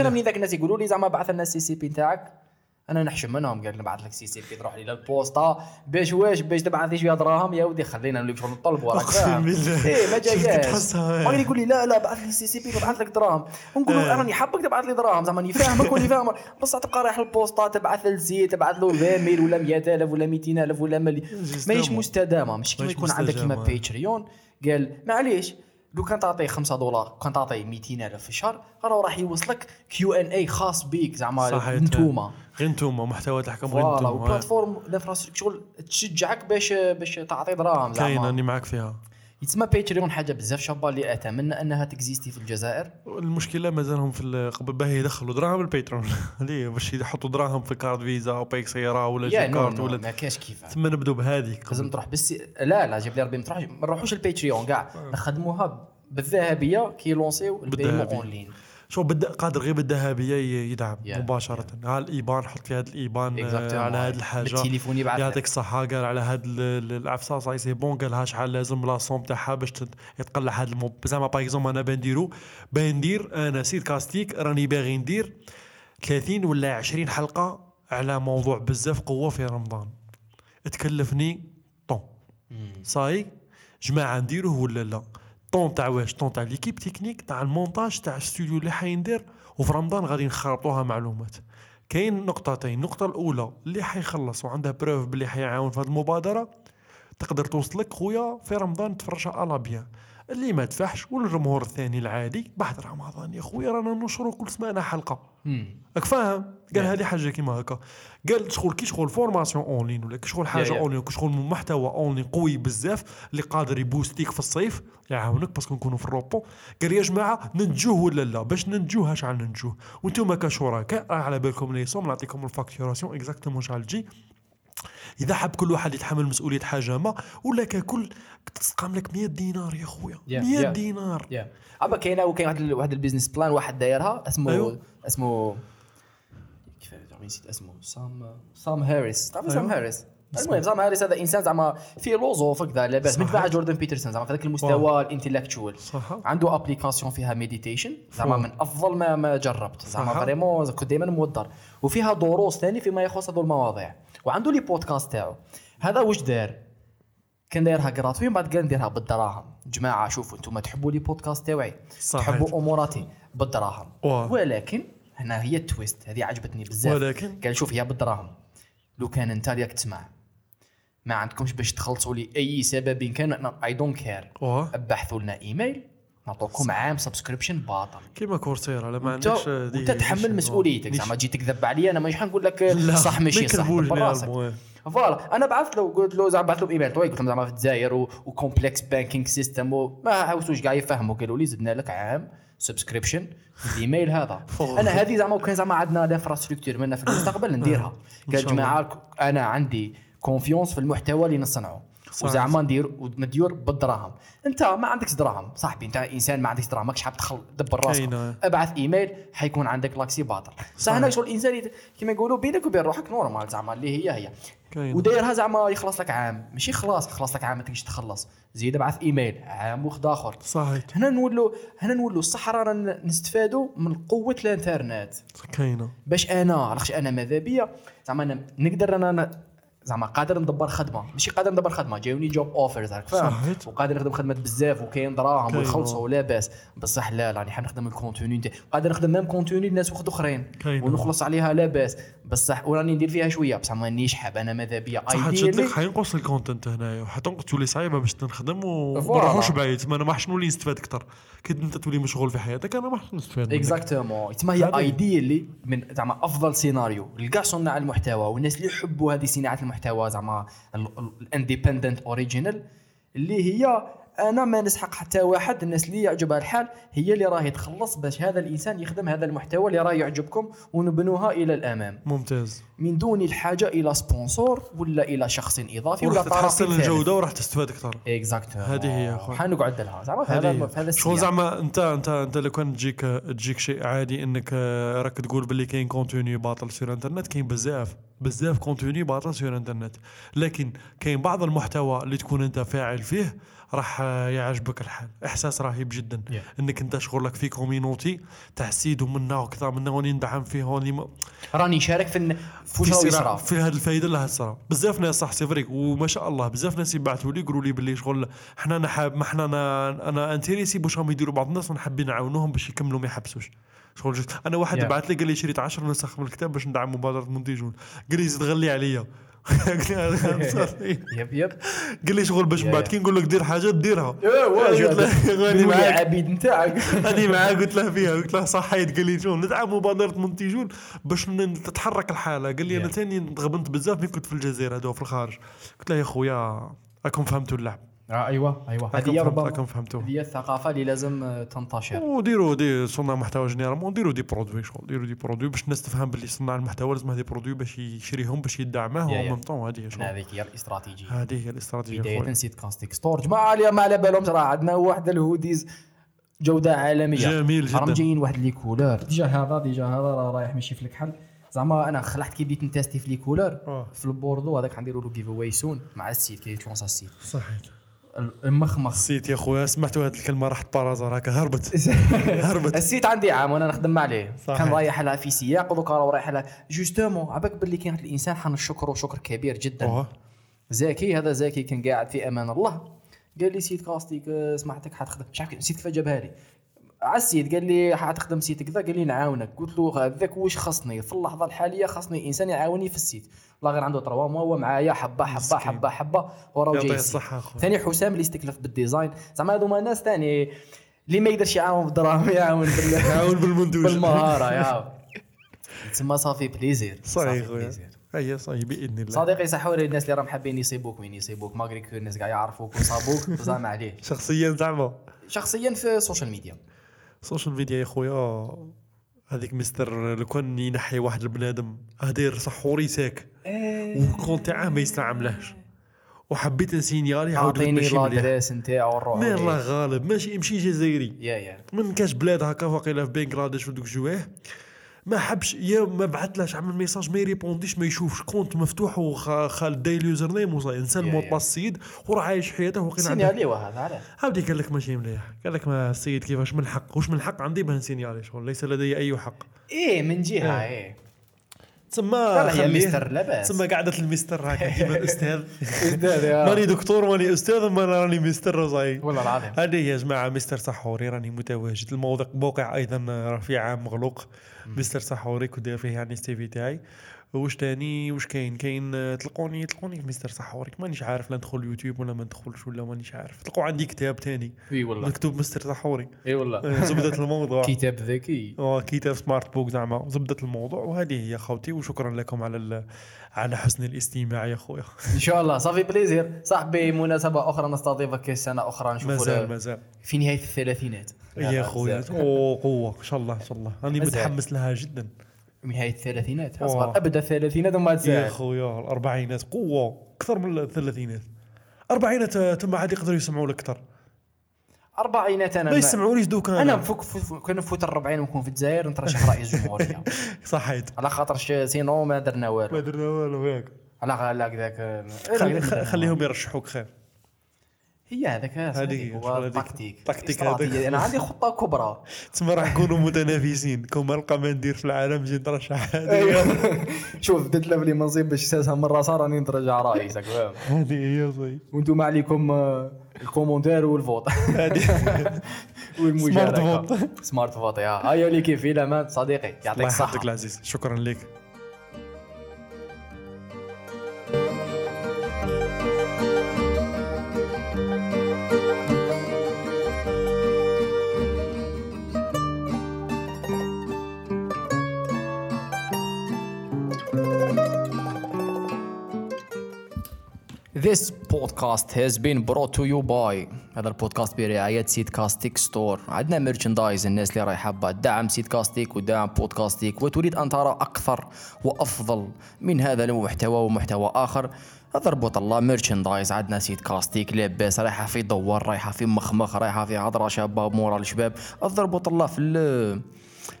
Speaker 2: أنا منين ذاك الناس يقولوا لي زعما بعث لنا ال CCP نتاعك؟ أنا نحشم منهم قال نبعث لك CCP تروح لي للبوسطة باش واش باش تبعث لي شوية دراهم يا ودي خلينا نولي شغل نطلبوا راك
Speaker 1: أقسم
Speaker 2: فاهم
Speaker 1: بالله.
Speaker 2: إيه ما ما
Speaker 1: إيه.
Speaker 2: يقول لي لا لا بعث لي CCP نبعث لك دراهم ونقول له
Speaker 1: إيه.
Speaker 2: راني حابك تبعث لي دراهم زعما راني فاهمك ولي فاهمك بصح تبقى رايح للبوسطة تبعث للزيت تبعث له 20 ميل ولا 100000 ولا 200000 ولا ملي ماهيش. مستدامة مش كيما يكون عندك كيما. Patreon قال معليش لو كان تعطيه 5 دولار كان تعطيه 200000 في الشهر راه راح يوصلك Q&A خاص بيك زعما
Speaker 1: صحيح.
Speaker 2: نتوما
Speaker 1: غير نتوما محتوى تحكم غير
Speaker 2: voilà
Speaker 1: نتوما.
Speaker 2: وبلاتفورم الانفراستركتور تشجعك باش باش تعطي دراهم
Speaker 1: كاين
Speaker 2: زعما
Speaker 1: راني معك فيها.
Speaker 2: يتسمى Patreon حاجة بزاف شابة اللي أتمنى أنها تكزيستي في الجزائر.
Speaker 1: المشكلة مازالهم في قبل باه يدخلوا دراهم البيترون ليه باش يحطوا دراهم في كارت فيزا أو بايك سيارة ولا جي
Speaker 2: نو
Speaker 1: ولا
Speaker 2: ما كاش كيف
Speaker 1: ثم نبدو بهذيك
Speaker 2: لازم تروح بالسي لا لا جيب لي ربي ما تروحش ما نروحوش الباتريون كاع نخدموها بالذهبية كي يلونسيو البيمون. اون لين
Speaker 1: شوف بد قادر غير بالذهبية يدعم
Speaker 2: Yeah,
Speaker 1: مباشرة. على الإيبان حط في هذا الإيبان آه،
Speaker 2: Exactement.
Speaker 1: على هذه الحاجة.
Speaker 2: بالتليفون يبعث
Speaker 1: يعطيك الصحة قال على هاد ال- ال- العفسة صاي سي بون قالها شحال لازم لاصوم تاعها باش يتقلع هاد الموب زعما باغ اكزومبل أنا بانديرو باندير أنا سيد كاستيك راني باغي ندير 30 ولا 20 حلقة على موضوع بزاف قوة في رمضان. تكلفني طون. صاي؟ جماعة نديروه ولا لا؟ طون تاع واش طون تاع ليكيب تكنيك تاع المونتاج تاع الاستوديو اللي حيندير وفي رمضان غادي نخرطوها معلومات. كاين نقطتين النقطة الأولى اللي حيخلص وعنده بروف باللي حيعاون في هذه المبادرة تقدر توصلك خويا في رمضان تفرجها على bien اللي ما دفعش والجمهور الثاني العادي. بعد رمضان يا خويا رانا ننشروا كل سمانة حلقة. راك فاهم؟ قال
Speaker 2: Yeah.
Speaker 1: هذه حاجة كيما هكا. قال شغل كي شغل formation en ligne ولا كي شغل حاجة
Speaker 2: yeah.
Speaker 1: en ligne كي شغل محتوى en ligne قوي بزاف اللي قادر يبوستيك في الصيف يعاونك parce que نكونوا في ال repos. قال يا جماعة ننجوه ولا لا؟ باش ننجوه شحال ننجوه؟ وأنتم كشركاء راه على بالكم les sommes نعطيكم ال facturation exactement شحال تجي. إذا حب كل واحد يتحمل مسؤولية حاجة ما ولا ككل تسقام لك 100 دينار يا خويا.
Speaker 2: Yeah,
Speaker 1: 100
Speaker 2: yeah.
Speaker 1: دينار.
Speaker 2: يا أما كاينة وكاين واحد واحد ال business plan واحد دايرها اسمه
Speaker 1: أيوه.
Speaker 2: اسمه كيف نسيت اسمه. سام سام هاريس. تعرف سام
Speaker 1: أيوه.
Speaker 2: هاريس؟ المهم سام هاريس هذا إنسان زعما فيه philosophe كذا لاباس.
Speaker 1: صحيح.
Speaker 2: متبع جوردن بيترسون زعما في ذاك المستوى ال
Speaker 1: intellectual.
Speaker 2: عنده application فيها meditation زعما. من أفضل ما ما جربت. زعما. vraiment كنت دائما مودر. وفيها دروس ثاني فيما يخص هذو المواضيع. وعنده les podcasts تاعو. هذا واش دار؟ كان دايرها gratuit من بعد قال نديرها بالدراهم. جماعة شوفوا أنتم تحبوا les podcasts تاعي. تحبوا أموراتي بالدراهم.
Speaker 1: واه.
Speaker 2: ولكن هنا هي ال twist. هذه عجبتني بزاف.
Speaker 1: ولكن؟
Speaker 2: قال شوف هي بالدراهم. لو كان انت راك تسمع. ما عندكمش باش تخلصوا لي أي سبب كان I don't care
Speaker 1: واه
Speaker 2: ابحثوا لنا ايميل نعطوكم عام subscription باطل
Speaker 1: كيما Coursera لا ما
Speaker 2: أنت
Speaker 1: عندكش
Speaker 2: وأنت تحمل مسؤوليتك زعما تجي تكذب علي أنا مش حنقول لك
Speaker 1: لا
Speaker 2: صح ماشي صح. voilà أنا بعثت له قلت له زعما بعث له بايميل طويل قلت لهم زعما في الجزائر و complex banking system وما عاوزوش كاع يفهموا قالوا لي زدنا لك عام subscription في الايميل هذا. أنا هذه زعما وكان زعما عندنا ال infrastructure منا في المستقبل نديرها قال. جماعة أنا عندي confiance في المحتوى اللي نصنعه. وزعما ندير وندير بالدراهم. انت ما عندكش دراهم. صاحبي انت انسان ما عندكش دراهم. ماكش حاب تخل دبر راسك.
Speaker 1: كاينة.
Speaker 2: ابعث ايميل حيكون عندك l'accès باطل. صح هنا شغل الانسان كيما يقولوا بينك وبين روحك normal زعما اللي هي هي. ودايرها زعما يخلص لك عام. ماشي خلاص يخلص لك عام ما تقدرش تخلص. زيد ابعث ايميل عام واحد آخر.
Speaker 1: صحيح.
Speaker 2: هنا نولوا هنا نولوا الصح رانا نستفادوا من قوة الانترنت.
Speaker 1: كاينة.
Speaker 2: باش أنا علاش أنا ماذا بيا؟ زعما نقدر أنا زعما قادر ندبر خدمة. ماشي قادر ندبر خدمة جاوني job offers راك فاهم. وقادر نخدم خدمات بزاف وكاين دراهم ويخلصوا. ولاباس. بصح لا راني حاب نخدم ال contenu نتاعي. قادر نخدم même contenu لناس واحد
Speaker 1: أخرين.
Speaker 2: ونخلص عليها لاباس. بصح وراني ندير فيها شوية. بصح مانيش حاب. أنا ماذا بيا؟
Speaker 1: صح تشد لك حينقص ال content هنايا. وحتى تولي صعيبة باش تنخدم وما
Speaker 2: voilà.
Speaker 1: نروحوش بعيد. تما أنا ما حش نولي نستفاد أكثر. كي أنت تولي مشغول في حياتك أنا ما حش نستفاد.
Speaker 2: exactement تما هي idéale من زعما أفضل سيناريو لكاع صناع المحتوى والناس اللي يحبوا هذه صناعة المحتوى. زعما ال independent original اللي هي أنا ما نسحق حتى واحد الناس اللي يعجبها الحال هي اللي راهي تخلص باش هذا الإنسان يخدم هذا المحتوى اللي راه يعجبكم ونبنوها إلى الأمام.
Speaker 1: ممتاز.
Speaker 2: من دون الحاجة إلى sponsor ولا إلى شخص إضافي ولا
Speaker 1: تحسن
Speaker 2: طرف ثالث.
Speaker 1: الجودة وراح تستفاد أكثر.
Speaker 2: exactement
Speaker 1: هذه هي أخوي.
Speaker 2: حنقعد لها زعما في هذا في هذا
Speaker 1: شغل. زعما انت انت أنت لو كان تجيك تجيك شيء عادي إنك آه، راك تقول باللي كاين contenu باطل sur internet كاين بزاف بزاف contenu باطل sur internet لكن كاين بعض المحتوى اللي تكون أنت فاعل فيه راح يعجبك الحال. إحساس رهيب جدا
Speaker 2: Yeah.
Speaker 1: إنك أنت شغلك في communauté تاع سيد ومنا وكذا منا وني ندعم فيه وني م...
Speaker 2: راني شارك في في يصرا
Speaker 1: في هذه الفائده اللي هتصرا بزاف ناس صح si وما شاء الله بزاف ناس يبعثوا لي يقولوا لي باللي شغل حنا أنا حاب ما حنا أنا أنا intéressé باش راهم يديروا بعض الناس ونحب نعاونوهم باش يكملوا ما يحبسوش. شغل juste أنا واحد
Speaker 2: Yeah.
Speaker 1: بعث لي قال لي شريت 10 نسخ من الكتاب باش ندعم مبادره منتجون قال لي زيد غلي عليا. قال
Speaker 2: يب. يب
Speaker 1: لي شغل باش من بعد. كي نقول لك دير حاجة ديرها.
Speaker 2: واش؟
Speaker 1: قلت له معاك.
Speaker 2: العبيد نتاعك
Speaker 1: راني معاه قلت له فيها قلت له صحيت قال لي شو ندعم مبادرة منتجون باش تتحرك الحالة. قال لي
Speaker 2: أنا.
Speaker 1: ثاني تغبنت بزاف ملي كنت في الجزائر هذو في الخارج؟ قلت له يا خويا راكم فهمتوا اللعب
Speaker 2: أيوه أيوه.
Speaker 1: راكم
Speaker 2: هذه ربما
Speaker 1: راكم فهمتوا
Speaker 2: هذه هي الثقافة اللي لازم آه، تنتشر.
Speaker 1: وديروا des صناع محتوى généralement ديروا des produits شغل. ديروا des produits باش الناس تفهم باللي صناع المحتوى لازم هذه produits باش يشريهم باش يدعمه.
Speaker 2: Yeah, yeah.
Speaker 1: و même temps هذه هي شغل.
Speaker 2: هذيك هي الاستراتيجية.
Speaker 1: هذه هي الاستراتيجية
Speaker 2: بدايه. نسيت كاستيك store جماعة اللي ما على بالهم راه عندنا واحد ال hoodies جودة عالمية.
Speaker 1: جميل
Speaker 2: راهم
Speaker 1: جدا.
Speaker 2: جايين واحد les couleurs déjà هذا déjà هذا راه رايح ماشي في الكحل. زعما أنا خلعت كي بديت نتاستي في les couleurs
Speaker 1: آه.
Speaker 2: في البوردو هذاك غنديروا له جيف اواي سون مع ال site كي يتلونسا ال site.
Speaker 1: صحيت
Speaker 2: المخمخ.
Speaker 1: نسيت يا خويا سمعتوا هذه الكلمة راحت par hasard هكا هربت. هربت.
Speaker 2: ال site عندي عام وأنا نخدم عليه. كان رايح لها في سياق ودوكا راه رايح لها justement عباك باللي كان الإنسان حنشكره شكر كبير جدا.
Speaker 1: أوه.
Speaker 2: زكي هذا زكي كان قاعد في أمان الله. قال لي site كاستيك سمعتك حتخدم. مش عارف نسيت كيف جابها لي. على ال site قال لي حتخدم site كذا قال لي نعاونك. قلت له هذاك واش خصني في اللحظة الحالية خصني إنسان يعاوني في ال site والله غير عنده trois mois هو معايا حبة
Speaker 1: حبة.
Speaker 2: حبة حبة. وراه جاي ثاني حسام اللي استكلف بال design. زعما هذوما ناس ثاني اللي ما يقدرش يعاون بالدراهم يعاون بال...
Speaker 1: عاون بالمنتوج.
Speaker 2: بالمهارة يا. تسمى ça fait
Speaker 1: plaisir.
Speaker 2: صحيح
Speaker 1: خويا
Speaker 2: plaisir.
Speaker 1: اي صحيح بإذن الله.
Speaker 2: صديقي سحوري الناس اللي راهم حابين يصيبوك وين يصيبوك؟ malgré que الناس كاع يعرفوك وصابوك بزاف عليه.
Speaker 1: شخصيا زعما.
Speaker 2: شخصيا في السوشيال ميديا
Speaker 1: السوشيال ميديا يا خويا. هذيك مستر لو كان ينحي واحد البنادم. هدير صحوري ساك. والكونت تاعه ما يستعملهش وحبيت نسينيالي عاود ماشي مليح.
Speaker 2: لادريس نتاعو نروح
Speaker 1: ما الله غالب. ماشي يمشي جزائري.
Speaker 2: يا يا.
Speaker 1: من كاش بلاد هكا واقيلا في بنغلاديش ودوك جواه. ما حبش يا ما بعثلاش عمل ميساج ما يريبونديش ما يشوفش. كونت مفتوح وخالد دايل يوزر نيم وصاي
Speaker 2: إنسان
Speaker 1: مود
Speaker 2: يا.
Speaker 1: باس السيد وراه عايش حياته وقيلا عنده
Speaker 2: signalé وهذا علاش
Speaker 1: عاودي قال لك ماشي مليح. قال لك ما السيد كيفاش من الحق واش من الحق عندي باه نسينيالي شغل ليس لدي أي حق.
Speaker 2: إيه من جهة
Speaker 1: إيه.
Speaker 2: يا
Speaker 1: خليه
Speaker 2: مستر لاباس.
Speaker 1: تسمى قعدة المستر هكا كيما الاستاذ ماني دكتور ماني أستاذ ما راني مستر وصاي
Speaker 2: والله العظيم.
Speaker 1: هذه يا جماعة مستر سحوري راني متواجد. الموضوع موقع أيضا رفيع مغلوق. مستر سحوري كنت داير فيه يعني ال CV تاعي. واش تاني واش كاين؟ كاين تلقوني تلقوني في مستر سحوري مانيش عارف لا ندخل يوتيوب ولا ما ندخلش ولا مانيش عارف. تلقوا عندي كتاب تاني.
Speaker 2: إي والله.
Speaker 1: مكتوب مستر سحوري
Speaker 2: إي والله.
Speaker 1: آه، زبدة الموضوع.
Speaker 2: كتاب ذكي.
Speaker 1: آه، كتاب smart book زعما. زبدة الموضوع. وهذه هي خوتي وشكرا لكم على على حسن الاستماع يا خويا.
Speaker 2: إن شاء الله. ça fait plaisir. صاحبي مناسبة أخرى نستضيفك سنة أخرى نشوفوا
Speaker 1: مازال مازال.
Speaker 2: في نهاية الثلاثينات.
Speaker 1: يا خويا. قوة. إن شاء الله إن شاء الله. راني. متحمس لها جدا.
Speaker 2: نهايه الثلاثينات. أصبر أبدأ الثلاثينات وما
Speaker 1: يا
Speaker 2: تساعد
Speaker 1: خويا الأربعينات قوة أكثر من الثلاثينات. أربعينات آه، تم عاد يقدروا يسمعوا لك أكثر.
Speaker 2: أربعينات أنا
Speaker 1: ما
Speaker 2: ما-
Speaker 1: يسمعونيش دوك
Speaker 2: أنا؟ نفك كان نفوت الربعين ونكون في الجزائر نترشح رئيس جمهوريه
Speaker 1: صحيت.
Speaker 2: على خاطرش سينو ما درنا
Speaker 1: ما
Speaker 2: والو
Speaker 1: درنا والو ياك.
Speaker 2: على
Speaker 1: خلي- خ- خليهم يرشحوك خير.
Speaker 2: هي هذاك
Speaker 1: هذيك هي،
Speaker 2: هو. التكتيك.
Speaker 1: هذاك.
Speaker 2: أنا عندي خطة كبرى.
Speaker 1: تسمى راح نكونوا متنافسين. كون ما نلقى ما ندير في العالم نجي نترشح هذه.
Speaker 2: أيوه. شوف بدات له بلي منصب باش تساسها مرة صار راني نترجع رئيسك فاهم
Speaker 1: هذه هي صي
Speaker 2: وأنتم عليكم آه، الكومونتير والفوت.
Speaker 1: هذه.
Speaker 2: والمشاركة.
Speaker 1: فوت.
Speaker 2: سمارت فوت يا. هيا اللي كيف الامان صديقي. يعطيك الصحه
Speaker 1: يحفظك العزيز. شكرا لك.
Speaker 2: This podcast has been brought to you by هذا البودكاست برعاية سيد كاستيك ستور عندنا merchandise الناس اللي راهي حابة تدعم سيد كاستيك ودعم بودكاستيك وتريد أن ترى أكثر وأفضل من هذا المحتوى ومحتوى آخر. اضربوا طلة merchandise عندنا سيد كاستيك لاباس رايحة في دوار رايحة في مخمخ رايحة في عذرة شابة مورا الشباب اضربوا طلة في ال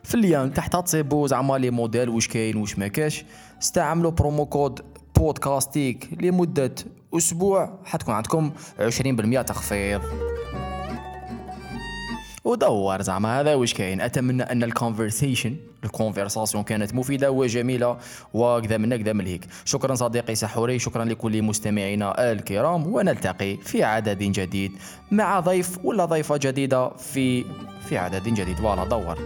Speaker 2: في ال lien تحت. تصيبوا زعما les modèles واش كاين واش ما كاش استعملوا promo code بودكاستيك لمدة أسبوع حتكون عندكم 20% تخفيض. ودور زعما هذا واش كاين. أتمنى أن ال conversation ال conversation كانت مفيدة وجميلة وكذا من كذا من هيك. شكرا صديقي سحوري شكرا لكل مستمعينا الكرام. ونلتقي في عدد جديد مع ضيف ولا ضيفة جديدة في في عدد جديد. voilà دور.